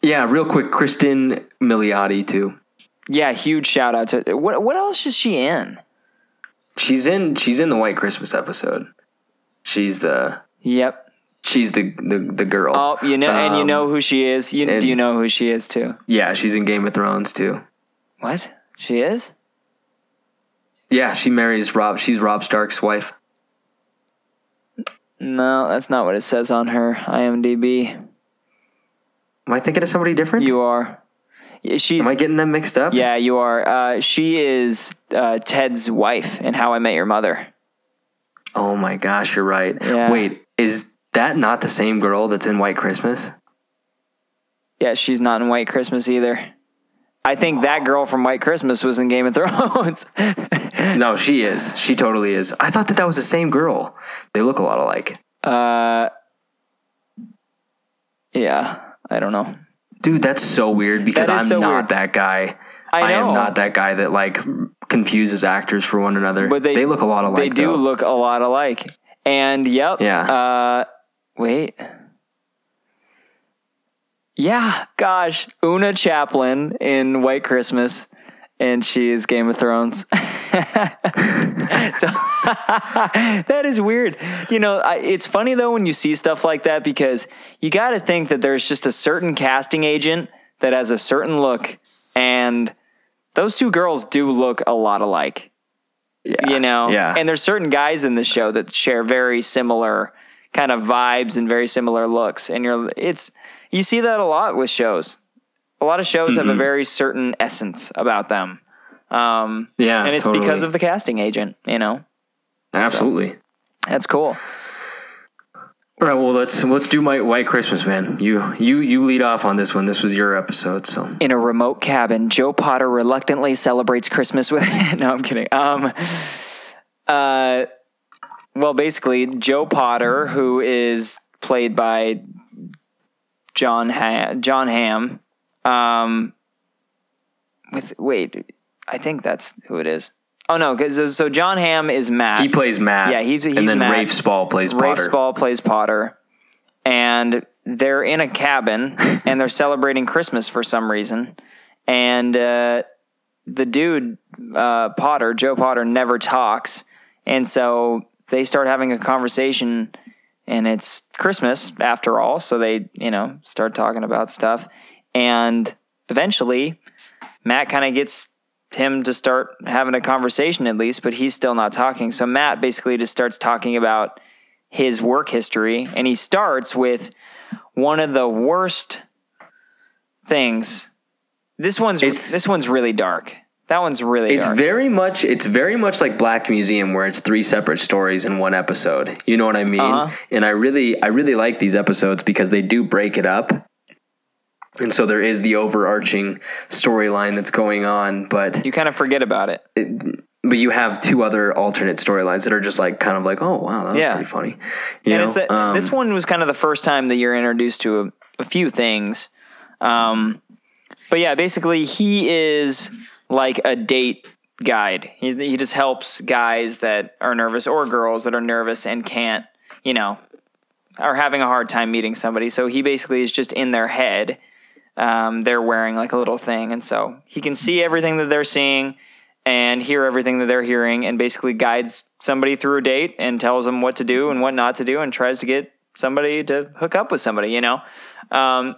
[SPEAKER 1] yeah, real quick, Cristin Milioti too.
[SPEAKER 2] Yeah, huge shout out to what. What else is she in?
[SPEAKER 1] She's in she's in the White Christmas episode. She's the
[SPEAKER 2] Yep.
[SPEAKER 1] She's the the, the girl.
[SPEAKER 2] Oh, you know, and you
[SPEAKER 1] Um,
[SPEAKER 2] know who she is. You do you know who she is too?
[SPEAKER 1] Yeah, she's in Game of Thrones too.
[SPEAKER 2] What she is?
[SPEAKER 1] Yeah, she marries Rob. She's Rob Stark's wife.
[SPEAKER 2] No, that's not what it says on her IMDb.
[SPEAKER 1] Am I thinking of somebody different?
[SPEAKER 2] You are. Yeah, She's
[SPEAKER 1] Am I getting them mixed up?
[SPEAKER 2] yeah, you are. Uh, she is uh, Ted's wife in How I Met Your Mother.
[SPEAKER 1] Oh my gosh, you're right.
[SPEAKER 2] Yeah.
[SPEAKER 1] Wait, is that not the same girl that's in White Christmas?
[SPEAKER 2] Yeah, she's not in White Christmas either. I think that girl from White Christmas was in Game of Thrones.
[SPEAKER 1] No, she is. She totally is. I thought that that was the same girl. They look a lot alike.
[SPEAKER 2] uh, yeah, I don't know.
[SPEAKER 1] Dude, that's so weird because I'm
[SPEAKER 2] so
[SPEAKER 1] not
[SPEAKER 2] weird.
[SPEAKER 1] that guy.
[SPEAKER 2] I know.
[SPEAKER 1] am not that guy that like confuses actors for one another.
[SPEAKER 2] But they,
[SPEAKER 1] look a lot alike.
[SPEAKER 2] They do
[SPEAKER 1] though.
[SPEAKER 2] look a lot alike. And yep.
[SPEAKER 1] Yeah.
[SPEAKER 2] Uh, wait. Yeah, gosh, Oona Chaplin in White Christmas, and she is Game of Thrones. So- that is weird. You know, I, it's funny though when you see stuff like that because you got to think that there's just a certain casting agent that has a certain look, and those two girls do look a lot alike
[SPEAKER 1] Yeah.
[SPEAKER 2] you know
[SPEAKER 1] Yeah.
[SPEAKER 2] and there's certain guys in the show that share very similar kind of vibes and very similar looks and you're it's you see that a lot with shows a lot of shows
[SPEAKER 1] Mm-hmm.
[SPEAKER 2] have a very certain essence about them um
[SPEAKER 1] yeah.
[SPEAKER 2] and it's
[SPEAKER 1] totally.
[SPEAKER 2] because of the casting agent you know
[SPEAKER 1] absolutely.
[SPEAKER 2] that's cool
[SPEAKER 1] All right, well let's let's do my White Christmas, man. You you you lead off on this one. This was your episode, so
[SPEAKER 2] in a remote cabin joe potter reluctantly celebrates christmas with no i'm kidding um uh well basically joe potter who is played by john ha- john Hamm um with wait i think that's who it is oh no because so john Hamm is matt
[SPEAKER 1] he plays Matt.
[SPEAKER 2] Yeah, he's- he's
[SPEAKER 1] and then
[SPEAKER 2] Matt.
[SPEAKER 1] Rafe Spall plays Potter.
[SPEAKER 2] Rafe
[SPEAKER 1] Potter.
[SPEAKER 2] Spall plays Potter, and they're in a cabin and they're celebrating Christmas for some reason. And uh, the dude, uh, Potter, Joe Potter, never talks. And so they start having a conversation, and it's Christmas after all. So they, you know, start talking about stuff. And eventually, Matt kind of gets him to start having a conversation at least, but he's still not talking. So Matt basically just starts talking about his work history, and he starts with one of the worst things. This one's
[SPEAKER 1] It's-
[SPEAKER 2] this one's really dark. That one's really
[SPEAKER 1] It's
[SPEAKER 2] dark.
[SPEAKER 1] very much it's very much like Black Museum where it's three separate stories in one episode. You know what I mean?
[SPEAKER 2] Uh-huh.
[SPEAKER 1] And I really I really like these episodes because they do break it up. And so there is the overarching storyline that's going on, but
[SPEAKER 2] you kind of forget about it.
[SPEAKER 1] but you have two other alternate storylines that are just like kind of like, oh wow, that was
[SPEAKER 2] Yeah.
[SPEAKER 1] pretty funny. You
[SPEAKER 2] and a,
[SPEAKER 1] Um,
[SPEAKER 2] this one was kind of the first time that you're introduced to a, a few things. Um, but yeah, basically he is like a date guide. He, he just helps guys that are nervous or girls that are nervous and can't, you know, are having a hard time meeting somebody. So he basically is just in their head. Um, they're wearing like a little thing, and so he can see everything that they're seeing and hear everything that they're hearing, and basically guides somebody through a date and tells them what to do and what not to do, and tries to get somebody to hook up with somebody. You know, um,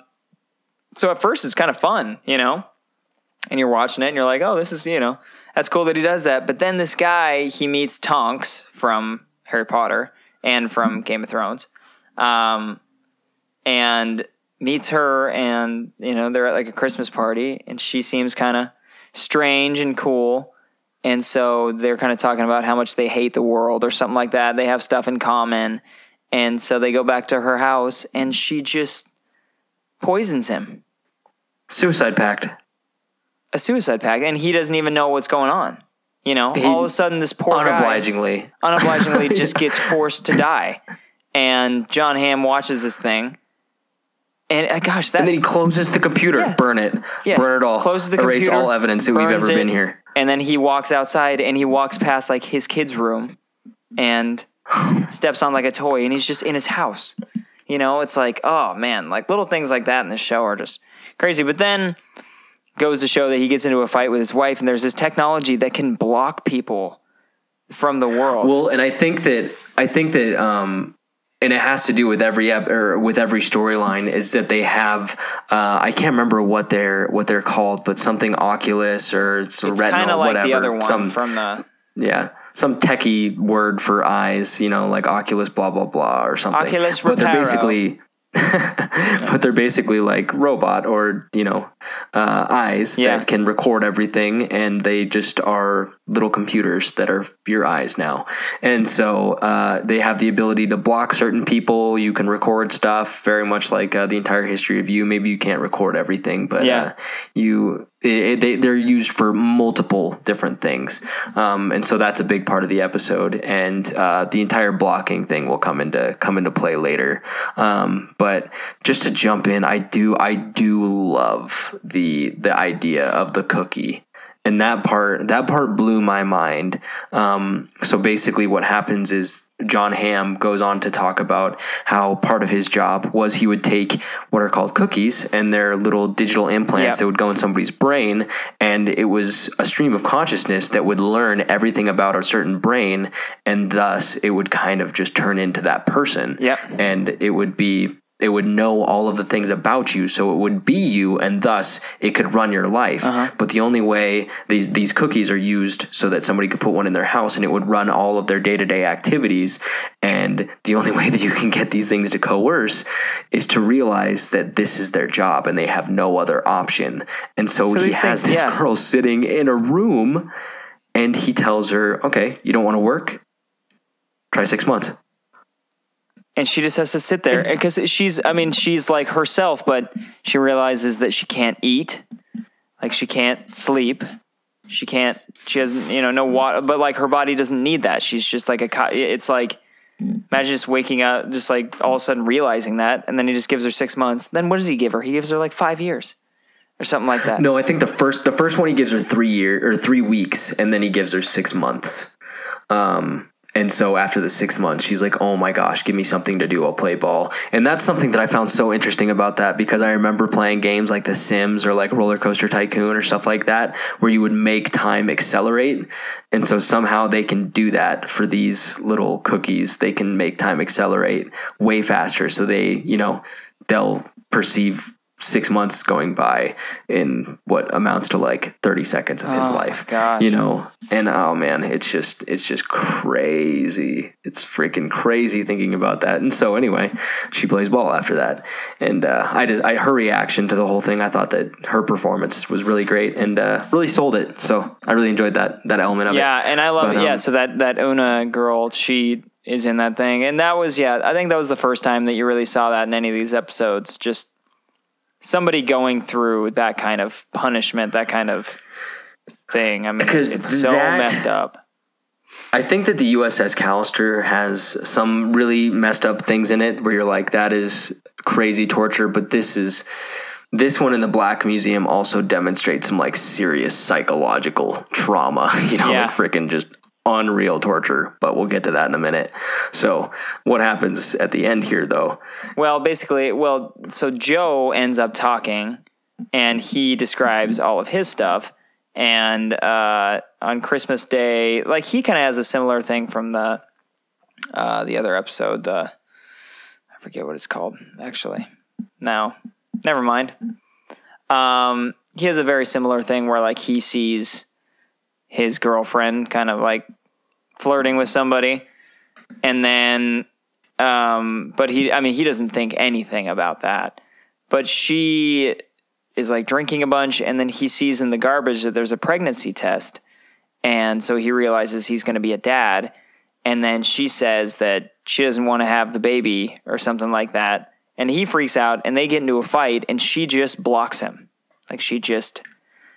[SPEAKER 2] so at first it's kind of fun, you know, and you're watching it and you're like, oh, this is you know that's cool that he does that. But then this guy he meets Tonks from Harry Potter and from Game of Thrones, um, and meets her, and you know they're at like a Christmas party, and she seems kind of strange and cool. And so they're kind of talking about how much they hate the world or something like that. They have stuff in common. And so they go back to her house and she just poisons him.
[SPEAKER 1] Suicide Pact.
[SPEAKER 2] A suicide pact. And he doesn't even know what's going on. You know, all of a sudden this poor guy
[SPEAKER 1] Unobligingly.
[SPEAKER 2] unobligingly just gets forced to die. And John Hamm watches this thing. And uh, gosh, that
[SPEAKER 1] And then he closes the computer,
[SPEAKER 2] Yeah.
[SPEAKER 1] burn it,
[SPEAKER 2] Yeah.
[SPEAKER 1] burn it all,
[SPEAKER 2] Closes the
[SPEAKER 1] erase
[SPEAKER 2] computer,
[SPEAKER 1] all evidence that we've ever been here.
[SPEAKER 2] And then he walks outside and he walks past like his kid's room and steps on like a toy and he's just in his house. You know, it's like, oh man, like little things like that in the show are just crazy. But then goes to show that he gets into a fight with his wife and there's this technology that can block people from the world.
[SPEAKER 1] Well, and I think that I think that um, and it has to do with every ep- or with every storyline is that they have uh, I can't remember what they're what they're called, but something Oculus or it's,
[SPEAKER 2] It's of like
[SPEAKER 1] whatever.
[SPEAKER 2] the other one
[SPEAKER 1] some,
[SPEAKER 2] from the
[SPEAKER 1] yeah, some techie word for eyes, you know, like Oculus blah blah blah or something.
[SPEAKER 2] Oculus
[SPEAKER 1] but they're basically but they're basically like robot or you know uh, eyes
[SPEAKER 2] Yeah.
[SPEAKER 1] that can record everything and they just are little computers that are your eyes now. And so uh, they have the ability to block certain people. You can record stuff very much like uh, the entire history of you. Maybe you can't record everything but
[SPEAKER 2] Yeah.
[SPEAKER 1] uh, you it, they, they're used for multiple different things. Um, and so that's a big part of the episode. And uh, the entire blocking thing will come into come into play later. Um, but just to jump in i do i do love the the idea of the cookie and that part that part blew my mind um, so basically what happens is john hamm goes on to talk about how part of his job was he would take what are called cookies and they're little digital implants
[SPEAKER 2] Yep.
[SPEAKER 1] that would go in somebody's brain and it was a stream of consciousness that would learn everything about a certain brain and thus it would kind of just turn into that person
[SPEAKER 2] Yep.
[SPEAKER 1] and it would be it would know all of the things about you so it would be you and thus it could run your life. Uh-huh. But the only way these these cookies are used so that somebody could put one in their house and it would run all of their day-to-day activities and the only way that you can get these things to coerce is to realize that this is their job and they have no other option. And so,
[SPEAKER 2] So
[SPEAKER 1] he has
[SPEAKER 2] things-
[SPEAKER 1] this
[SPEAKER 2] yeah.
[SPEAKER 1] girl sitting in a room and he tells her okay you don't want to work? Try six months
[SPEAKER 2] and she just has to sit there. Because she's i mean she's like herself but she realizes that she can't eat. Like she can't sleep. She can't she hasn't you know no water but like her body doesn't need that. She's just like a it's like imagine just waking up just like all of a sudden realizing that and then he just gives her six months. Then what does he give her? He gives her like five years or something like that.
[SPEAKER 1] No, I think the first the first one he gives her three year or three weeks, and then he gives her six months. Um, and so after the six months, she's like, "Oh my gosh, give me something to do. I'll play ball." And that's something that I found so interesting about that because I remember playing games like The Sims or like Roller Coaster Tycoon or stuff like that, where you would make time accelerate. And so somehow they can do that for these little cookies. They can make time accelerate way faster. So they, you know, they'll perceive six months going by in what amounts to like 30 seconds of his
[SPEAKER 2] Oh,
[SPEAKER 1] life
[SPEAKER 2] gosh.
[SPEAKER 1] you know? And oh man it's just it's just crazy. It's freaking crazy thinking about that. And so anyway she plays ball after that. And uh, i did i her reaction to the whole thing i thought that her performance was really great and uh, really sold it. So i really enjoyed that that element of it.
[SPEAKER 2] yeah and i love
[SPEAKER 1] But,
[SPEAKER 2] it. Yeah
[SPEAKER 1] um,
[SPEAKER 2] so that that Oona girl she is in that thing. And that was yeah i think that was the first time that you really saw that in any of these episodes just somebody going through that kind of punishment that kind of thing i mean
[SPEAKER 1] Because
[SPEAKER 2] it's so
[SPEAKER 1] that-
[SPEAKER 2] messed up
[SPEAKER 1] I think that the USS Callister has some really messed up things in it where you're like, that is crazy torture, but this is this one in the Black Museum also demonstrates some like serious psychological trauma, you know,
[SPEAKER 2] Yeah.
[SPEAKER 1] like freaking just unreal torture, but we'll get to that in a minute. So, what happens at the end here though?
[SPEAKER 2] Well, basically, well, so Joe ends up talking and he describes all of his stuff. And uh, on Christmas Day, like he kind of has a similar thing from the uh, the other episode. The I forget what it's called actually. Now, never mind. Um, he has a very similar thing where like he sees his girlfriend kind of like flirting with somebody, and then um, but he, I mean, he doesn't think anything about that. But she is like drinking a bunch, and then he sees in the garbage that there's a pregnancy test. And so he realizes he's going to be a dad. And then she says that she doesn't want to have the baby or something like that. And he freaks out, and they get into a fight, and she just blocks him. Like she just,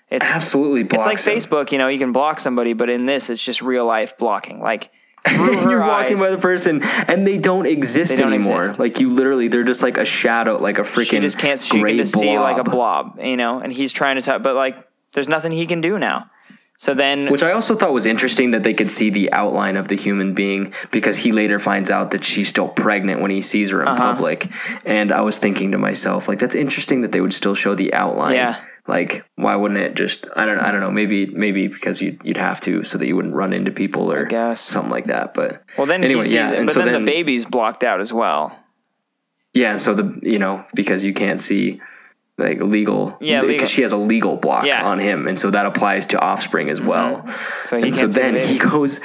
[SPEAKER 2] it's
[SPEAKER 1] Absolutely
[SPEAKER 2] it's like
[SPEAKER 1] him.
[SPEAKER 2] Facebook, you know, you can block somebody, but in this, it's just real life blocking. Like
[SPEAKER 1] You're walking by the person and they don't exist
[SPEAKER 2] They don't
[SPEAKER 1] anymore.
[SPEAKER 2] exist.
[SPEAKER 1] Like you literally, they're just like a shadow, like a freaking.
[SPEAKER 2] she just can't. She can just see like a
[SPEAKER 1] blob.
[SPEAKER 2] blob, you know. And he's trying to talk, but like, there's nothing he can do now. So then,
[SPEAKER 1] Which I also thought was interesting that they could see the outline of the human being because he later finds out that she's still pregnant when he sees her in
[SPEAKER 2] Uh-huh.
[SPEAKER 1] public. And I was thinking to myself, like, that's interesting that they would still show the outline.
[SPEAKER 2] Yeah.
[SPEAKER 1] Like, why wouldn't it just? I don't. I don't know. Maybe maybe because you'd you'd have to so that you wouldn't run into people or something like that. But
[SPEAKER 2] Well, then
[SPEAKER 1] anyway, yeah.
[SPEAKER 2] it, but
[SPEAKER 1] so
[SPEAKER 2] then,
[SPEAKER 1] then
[SPEAKER 2] the baby's blocked out as well.
[SPEAKER 1] yeah. So the you know because you can't see like legal
[SPEAKER 2] Yeah,
[SPEAKER 1] because she has a legal block
[SPEAKER 2] Yeah.
[SPEAKER 1] on him, and so that applies to offspring as well. Mm-hmm.
[SPEAKER 2] So he
[SPEAKER 1] and so
[SPEAKER 2] can't see the
[SPEAKER 1] then he goes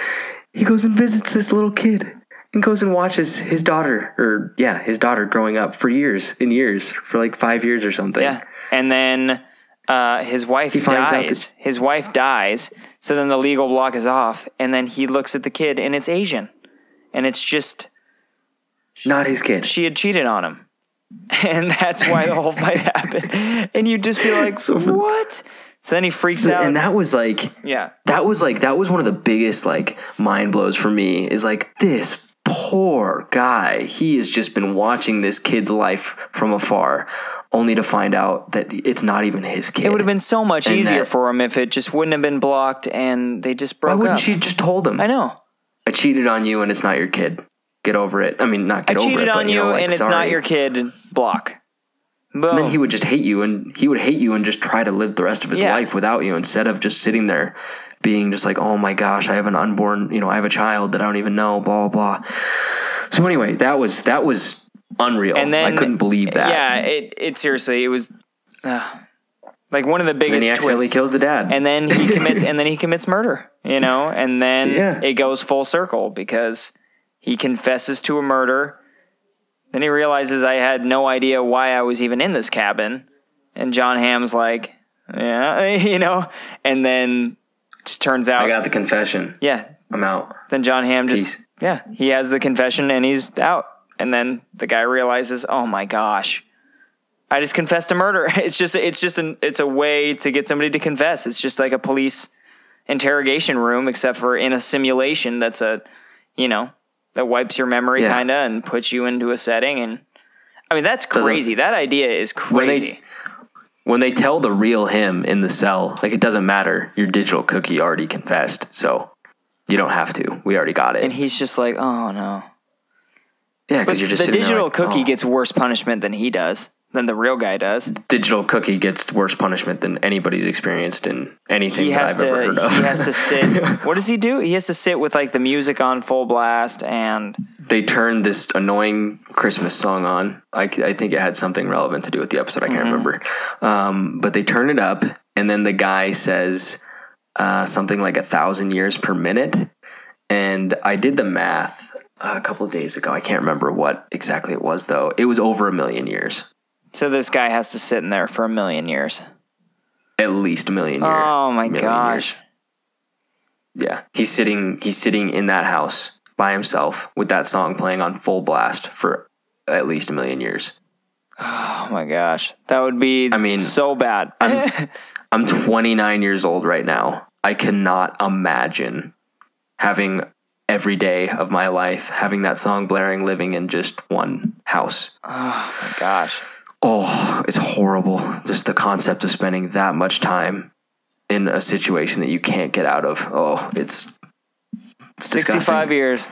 [SPEAKER 1] he goes and visits this little kid and goes and watches his daughter or yeah his daughter growing up for years and years for like five years or something
[SPEAKER 2] Yeah, and then uh, his wife
[SPEAKER 1] finds out
[SPEAKER 2] dies. His wife dies. So then the legal block is off, and then he looks at the kid, and it's Asian, and it's just
[SPEAKER 1] not his kid
[SPEAKER 2] she had cheated on him, and that's why the whole fight happened. And you'd just be like,
[SPEAKER 1] So for-
[SPEAKER 2] "What?" So then he freaks out.
[SPEAKER 1] and that was like
[SPEAKER 2] yeah,
[SPEAKER 1] that was like that was one of the biggest like mind blows for me is like this poor guy he has just been watching this kid's life from afar only to find out that it's not even his kid
[SPEAKER 2] it would have been so much
[SPEAKER 1] And
[SPEAKER 2] easier
[SPEAKER 1] that-
[SPEAKER 2] for him if it just wouldn't have been blocked, and they just broke up.
[SPEAKER 1] why wouldn't
[SPEAKER 2] up.
[SPEAKER 1] she just told him
[SPEAKER 2] I know.
[SPEAKER 1] I cheated on you and it's not your kid get over it I mean not
[SPEAKER 2] I
[SPEAKER 1] get over
[SPEAKER 2] cheated
[SPEAKER 1] it
[SPEAKER 2] on
[SPEAKER 1] but,
[SPEAKER 2] you,
[SPEAKER 1] know, like,
[SPEAKER 2] and it's not your kid. Block. Boom.
[SPEAKER 1] then he would just hate you and he would hate you and just try to live the rest of his
[SPEAKER 2] Yeah.
[SPEAKER 1] life without you instead of just sitting there being just like oh my gosh i have an unborn you know i have a child that i don't even know blah blah blah so anyway that was that was unreal
[SPEAKER 2] and then
[SPEAKER 1] i couldn't believe that
[SPEAKER 2] Yeah, it it seriously it was uh, like one of the biggest
[SPEAKER 1] and he accidentally
[SPEAKER 2] twists.
[SPEAKER 1] kills the dad
[SPEAKER 2] and then he commits and then he commits murder, you know, and then
[SPEAKER 1] Yeah.
[SPEAKER 2] it goes full circle because he confesses to a murder. Then he realizes I had no idea why I was even in this cabin, and Jon Hamm's like, yeah, you know, and then just turns out,
[SPEAKER 1] i got the confession
[SPEAKER 2] yeah.
[SPEAKER 1] i'm out
[SPEAKER 2] Then Jon Hamm just,
[SPEAKER 1] Peace.
[SPEAKER 2] yeah, he has the confession and he's out, and then the guy realizes, oh my gosh. I just confessed to murder. It's just it's just an it's a way to get somebody to confess. It's just like a police interrogation room, except for in a simulation that's a you know that wipes your memory
[SPEAKER 1] Yeah.
[SPEAKER 2] kinda and puts you into a setting and I mean that's
[SPEAKER 1] Doesn't-
[SPEAKER 2] crazy. That idea is
[SPEAKER 1] When they-
[SPEAKER 2] crazy.
[SPEAKER 1] when they tell the real him in the cell like it doesn't matter your digital cookie already confessed so you don't have to we already got it
[SPEAKER 2] and he's just like, oh no.
[SPEAKER 1] Yeah because you're just
[SPEAKER 2] the
[SPEAKER 1] sitting there
[SPEAKER 2] digital
[SPEAKER 1] like,
[SPEAKER 2] cookie
[SPEAKER 1] oh.
[SPEAKER 2] gets worse punishment than he does, than the real guy does.
[SPEAKER 1] digital cookie gets worse punishment than anybody's experienced in anything
[SPEAKER 2] he
[SPEAKER 1] that
[SPEAKER 2] has
[SPEAKER 1] I've ever heard
[SPEAKER 2] to
[SPEAKER 1] of.
[SPEAKER 2] he has to sit what does he do he has to sit with like the music on full blast and
[SPEAKER 1] they turned this annoying Christmas song on. I, I think it had something relevant to do with the episode. I can't
[SPEAKER 2] Mm-hmm.
[SPEAKER 1] remember. Um, but they turn it up, and then the guy says uh, something like a thousand years per minute. And I did the math a couple of days ago. I can't remember what exactly it was, though. It was over a million years.
[SPEAKER 2] so this guy has to sit in there for a million years
[SPEAKER 1] At least a million years.
[SPEAKER 2] oh my gosh
[SPEAKER 1] Yeah, he's sitting. He's sitting in that house by himself with that song playing on full blast for at least a million years.
[SPEAKER 2] oh my gosh that would be
[SPEAKER 1] I mean,
[SPEAKER 2] so bad
[SPEAKER 1] I'm, I'm 29 years old right now. I cannot imagine having every day of my life having that song blaring, living in just one house.
[SPEAKER 2] oh my gosh
[SPEAKER 1] Oh, it's horrible. Just the concept of spending that much time in a situation that you can't get out of. Oh, it's, it's
[SPEAKER 2] 65
[SPEAKER 1] disgusting.
[SPEAKER 2] years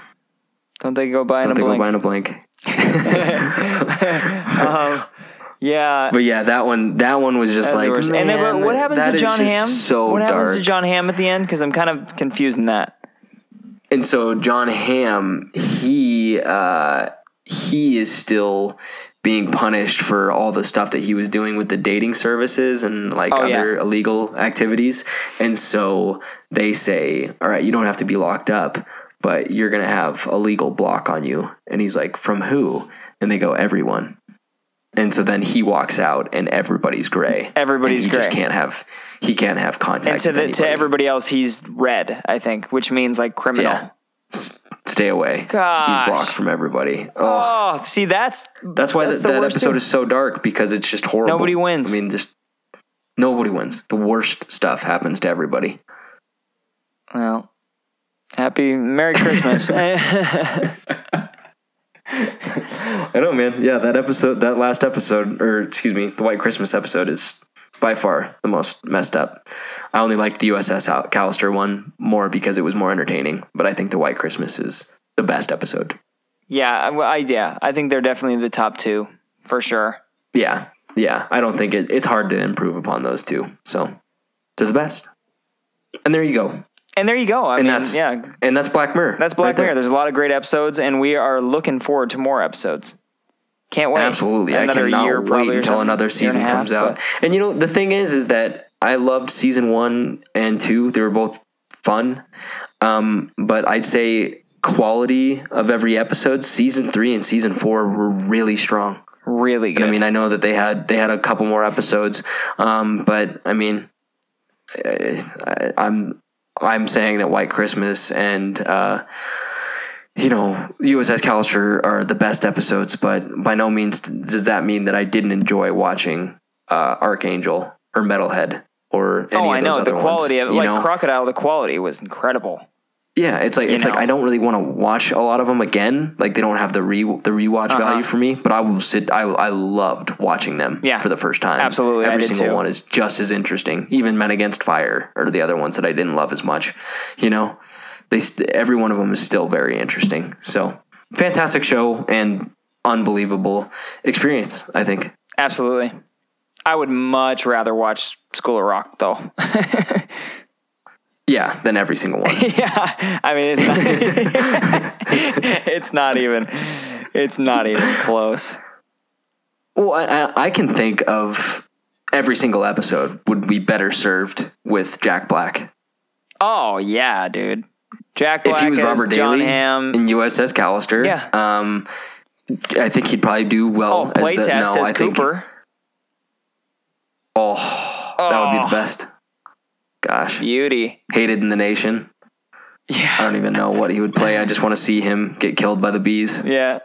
[SPEAKER 2] don't they go by in
[SPEAKER 1] Don't
[SPEAKER 2] a
[SPEAKER 1] they go
[SPEAKER 2] blink
[SPEAKER 1] by in a blink?
[SPEAKER 2] Um, yeah
[SPEAKER 1] But yeah, that one, that one was just
[SPEAKER 2] that's
[SPEAKER 1] like, man,
[SPEAKER 2] and then what happens to
[SPEAKER 1] Jon
[SPEAKER 2] Hamm?
[SPEAKER 1] So
[SPEAKER 2] what
[SPEAKER 1] dark.
[SPEAKER 2] happens to Jon Hamm at the end? Because I'm kind of confused in that.
[SPEAKER 1] And so Jon Hamm, he uh, he is still being punished for all the stuff that he was doing with the dating services and like
[SPEAKER 2] Oh,
[SPEAKER 1] other
[SPEAKER 2] yeah.
[SPEAKER 1] illegal activities. And so they say, "All right, you don't have to be locked up, but you're gonna have a legal block on you." And he's like, "From who?" And they go, "Everyone." And so then he walks out, and everybody's gray.
[SPEAKER 2] Everybody's
[SPEAKER 1] and he Just
[SPEAKER 2] gray.
[SPEAKER 1] can't have he can't have contact.
[SPEAKER 2] And to the, to everybody else, he's red, I think, which means like criminal.
[SPEAKER 1] Yeah. S- stay away.
[SPEAKER 2] Gosh.
[SPEAKER 1] He's blocked from everybody. Oh,
[SPEAKER 2] Oh, see, that's
[SPEAKER 1] that's why
[SPEAKER 2] that's
[SPEAKER 1] that, that episode
[SPEAKER 2] thing.
[SPEAKER 1] is so dark because it's just horrible.
[SPEAKER 2] Nobody wins.
[SPEAKER 1] I mean, just nobody wins. The worst stuff happens to everybody.
[SPEAKER 2] well. Happy Merry Christmas.
[SPEAKER 1] I know, man. Yeah, that episode, that last episode, or excuse me, the White Christmas episode is by far the most messed up. I only liked the USS Al- Callister one more because it was more entertaining, but I think the White Christmas is the best episode.
[SPEAKER 2] yeah, I yeah, I think they're definitely the top two for sure.
[SPEAKER 1] Yeah, yeah, I don't think it, it's hard to improve upon those two. So they're the best. And there you go.
[SPEAKER 2] And there you go. I
[SPEAKER 1] And
[SPEAKER 2] mean,
[SPEAKER 1] that's
[SPEAKER 2] yeah,
[SPEAKER 1] and that's Black Mirror.
[SPEAKER 2] that's Black
[SPEAKER 1] right there.
[SPEAKER 2] Mirror. There's a lot of great episodes, and we are looking forward to more episodes. Can't wait.
[SPEAKER 1] Absolutely, I
[SPEAKER 2] Another
[SPEAKER 1] cannot
[SPEAKER 2] year
[SPEAKER 1] wait until another
[SPEAKER 2] and
[SPEAKER 1] season
[SPEAKER 2] half,
[SPEAKER 1] comes out.
[SPEAKER 2] but-
[SPEAKER 1] And you know, the thing is, is that I loved season one and two. They were both fun, um, but I'd say quality of every episode, season three and season four were really strong.
[SPEAKER 2] Really good.
[SPEAKER 1] I mean, I know that they had they had a couple more episodes, um, but I mean, I, I, I'm I'm saying that White Christmas and uh, you know USS Callister are the best episodes, but by no means does that mean that I didn't enjoy watching uh, Arkangel or Metalhead or any
[SPEAKER 2] oh, I know the quality
[SPEAKER 1] ones,
[SPEAKER 2] of like
[SPEAKER 1] know?
[SPEAKER 2] Crocodile. The quality was incredible.
[SPEAKER 1] Yeah, it's like it's like? I don't really want to watch a lot of them again. Like they don't have the re the rewatch value for me. But I will sit. I I loved watching them.
[SPEAKER 2] Uh-huh. Yeah.
[SPEAKER 1] for the first time.
[SPEAKER 2] Absolutely, I
[SPEAKER 1] every single
[SPEAKER 2] too.
[SPEAKER 1] one is just as interesting. Even Men Against Fire or the other ones that I didn't love as much. You know, they st- every one of them is still very interesting. So fantastic show and unbelievable experience. I think.
[SPEAKER 2] Absolutely. I would much rather watch School of Rock though.
[SPEAKER 1] Yeah, than every single one.
[SPEAKER 2] yeah, I mean it's not, it's not even it's not even close.
[SPEAKER 1] Well, I, I, can think of every single episode would be better served with Jack Black.
[SPEAKER 2] Oh yeah, dude. Jack Black
[SPEAKER 1] if he was
[SPEAKER 2] as
[SPEAKER 1] Robert
[SPEAKER 2] John
[SPEAKER 1] Daly
[SPEAKER 2] Hamm.
[SPEAKER 1] in USS Callister,
[SPEAKER 2] Yeah.
[SPEAKER 1] um, I think he'd probably do well.
[SPEAKER 2] oh,
[SPEAKER 1] as the-
[SPEAKER 2] playtest
[SPEAKER 1] no,
[SPEAKER 2] as
[SPEAKER 1] I think-
[SPEAKER 2] Cooper.
[SPEAKER 1] oh, that would be
[SPEAKER 2] Oh.
[SPEAKER 1] the best. Gosh,
[SPEAKER 2] Beauty.
[SPEAKER 1] hated in the nation.
[SPEAKER 2] Yeah.
[SPEAKER 1] I don't even know what he would play. I just want to see him get killed by the bees.
[SPEAKER 2] Yeah.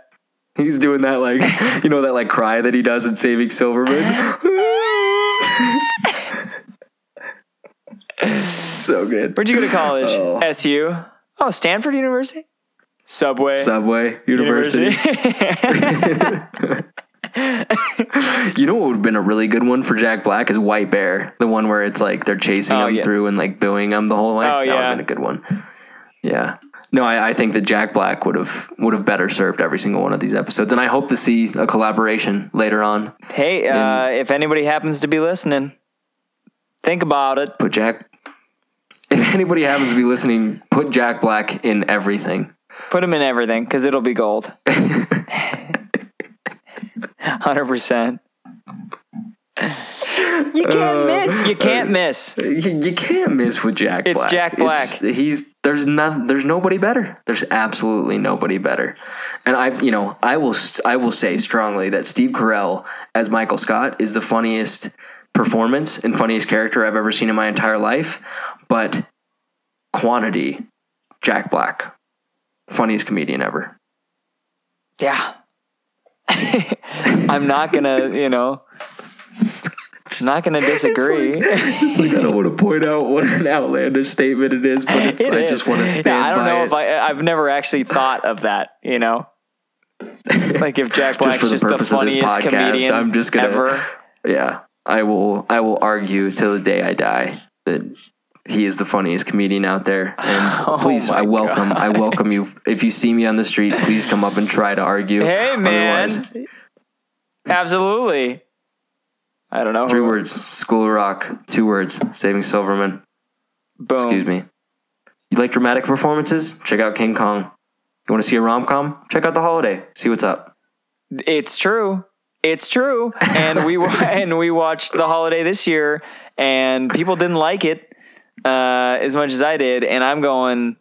[SPEAKER 1] He's doing that like you know that like cry that he does in Saving Silverman. so good.
[SPEAKER 2] Where'd you go to college?
[SPEAKER 1] Oh.
[SPEAKER 2] SU. Oh, Stanford University. Subway.
[SPEAKER 1] Subway University. You know what would have been a really good one for Jack Black is White Bear, the one where it's like they're chasing
[SPEAKER 2] Oh,
[SPEAKER 1] him
[SPEAKER 2] yeah.
[SPEAKER 1] through and like booing him the whole way.
[SPEAKER 2] Oh,
[SPEAKER 1] that would have been a good one. Yeah. No, I, I think that Jack Black would have would have better served every single one of these episodes, and I hope to see a collaboration later on.
[SPEAKER 2] hey, uh, if anybody happens to be listening, think about it.
[SPEAKER 1] Put Jack. If anybody happens to be listening, put Jack Black in everything.
[SPEAKER 2] Put him in everything because it'll be gold. Hundred percent. You can't uh, miss. You can't miss.
[SPEAKER 1] You, you can't miss with Jack.
[SPEAKER 2] It's
[SPEAKER 1] Black.
[SPEAKER 2] Jack Black.
[SPEAKER 1] he's there's not there's nobody better. There's absolutely nobody better. And I've you know I will I will say strongly that Steve Carell as Michael Scott is the funniest performance and funniest character I've ever seen in my entire life. But quantity, Jack Black, funniest comedian ever.
[SPEAKER 2] Yeah. I'm not gonna, you know, not gonna disagree.
[SPEAKER 1] It's like I don't want to point out what an outlandish statement it is, but it's,
[SPEAKER 2] It
[SPEAKER 1] I
[SPEAKER 2] is.
[SPEAKER 1] just want to stand
[SPEAKER 2] Yeah, I don't know
[SPEAKER 1] it.
[SPEAKER 2] if I. I've never actually thought of that. You know, like if Jack Black's
[SPEAKER 1] for the
[SPEAKER 2] just the,
[SPEAKER 1] purpose of this
[SPEAKER 2] funniest
[SPEAKER 1] podcast,
[SPEAKER 2] comedian
[SPEAKER 1] I'm just gonna-
[SPEAKER 2] ever.
[SPEAKER 1] Yeah, I will. I will argue till the day I die that he is the funniest comedian out there. And
[SPEAKER 2] Oh
[SPEAKER 1] please, I welcome. I welcome you. If you see me on the street, please come up and try to argue.
[SPEAKER 2] Hey man,
[SPEAKER 1] Otherwise,
[SPEAKER 2] absolutely. I don't know.
[SPEAKER 1] three words: School of Rock. Two words: Saving Silverman.
[SPEAKER 2] Boom.
[SPEAKER 1] Excuse me. You like dramatic performances? Check out King Kong. You want to see a rom com? Check out The Holiday. See what's up.
[SPEAKER 2] It's true. It's true. And we and we watched the holiday this year, and people didn't like it uh, as much as I did. And I'm going,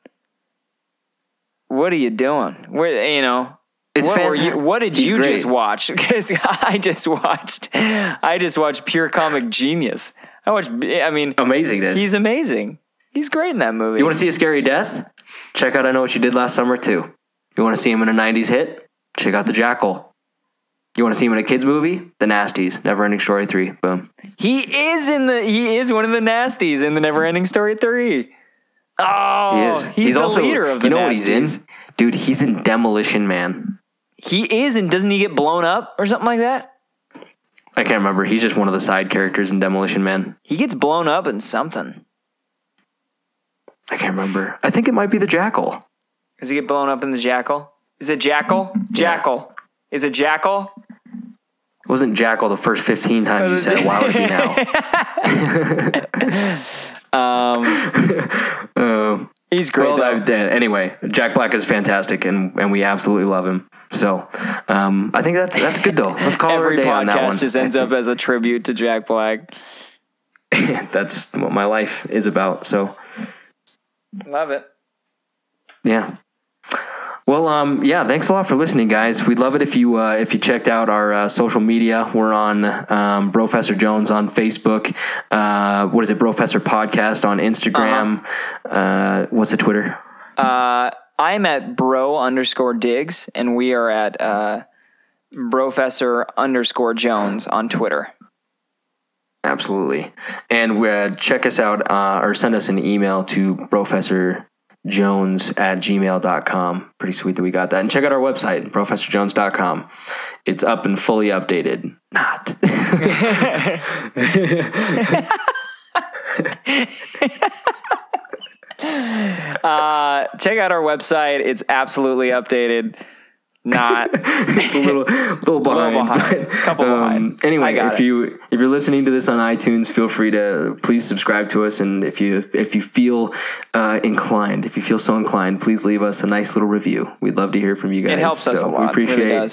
[SPEAKER 2] what are you doing? Where you know?
[SPEAKER 1] It's
[SPEAKER 2] what, were you, what did
[SPEAKER 1] He's
[SPEAKER 2] you
[SPEAKER 1] great.
[SPEAKER 2] just watch? Because I just watched, I just watched Pure Comic Genius. I watched. I mean,
[SPEAKER 1] Amazingness.
[SPEAKER 2] he's amazing. He's great in that movie.
[SPEAKER 1] You want to see a scary death? Check out I Know What You Did Last Summer too. You want to see him in a 90s hit? Check out The Jackal. You want to see him in a kids movie? The Nasties. Never Ending Story 3. Boom.
[SPEAKER 2] He is in the. He is one of the nasties in the Neverending Story three. Oh,
[SPEAKER 1] He is.
[SPEAKER 2] He's, the leader of the
[SPEAKER 1] You know what he's in? Dude, he's in Demolition Man.
[SPEAKER 2] He is, and doesn't he get blown up or something like that?
[SPEAKER 1] I can't remember. He's just one of the side characters in Demolition Man.
[SPEAKER 2] He gets blown up in something.
[SPEAKER 1] I can't remember. I think it might be The Jackal.
[SPEAKER 2] Does he get blown up in the Jackal? Is it Jackal? Jackal. Is it Jackal?
[SPEAKER 1] Was wasn't Jackal the first 15 times you said it. Why would it be now?
[SPEAKER 2] um, He's great. Well,
[SPEAKER 1] uh, anyway, Jack Black is fantastic, and, and we absolutely love him. So um, I think that's that's good though. Let's call
[SPEAKER 2] every
[SPEAKER 1] it
[SPEAKER 2] podcast on just ends up as a tribute to Jack Black.
[SPEAKER 1] that's what my life is about. So
[SPEAKER 2] love it.
[SPEAKER 1] Yeah. Well, um, yeah, thanks a lot for listening, guys. We'd love it if you uh, if you checked out our uh, social media. We're on um, Brofessor Jones on Facebook. Uh, what is it, Brofessor Podcast on Instagram? Uh-huh. Uh, what's the Twitter?
[SPEAKER 2] Uh, I'm at bro underscore diggs, and we are at uh, Brofessor underscore Jones on Twitter.
[SPEAKER 1] Absolutely, and uh, check us out uh, or send us an email to Brofessor jones at gmail.com. Pretty sweet that we got that. And check out our website, brofessorjones.com. It's up and fully updated. Not.
[SPEAKER 2] uh, check out our website. It's absolutely updated not
[SPEAKER 1] it's a little little behind,
[SPEAKER 2] little behind. But, couple um, behind.
[SPEAKER 1] Anyway, if it. you if you're listening to this on iTunes, feel free to please subscribe to us, and if you if you feel uh, inclined, if you feel so inclined, please leave us a nice little review. We'd love to hear from you guys.
[SPEAKER 2] It helps so us a lot. We appreciate. Really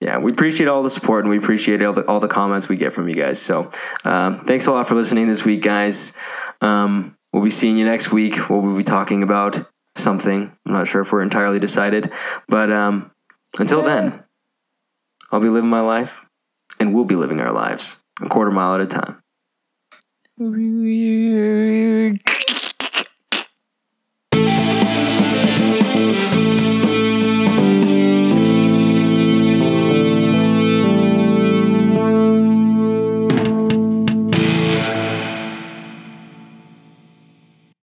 [SPEAKER 1] yeah, we appreciate all the support and we appreciate all the all the comments we get from you guys. So, um, thanks a lot for listening this week, guys. Um, we'll be seeing you next week. We'll be talking about something. I'm not sure if we're entirely decided, but um, until then, I'll be living my life and we'll be living our lives a quarter mile at a time.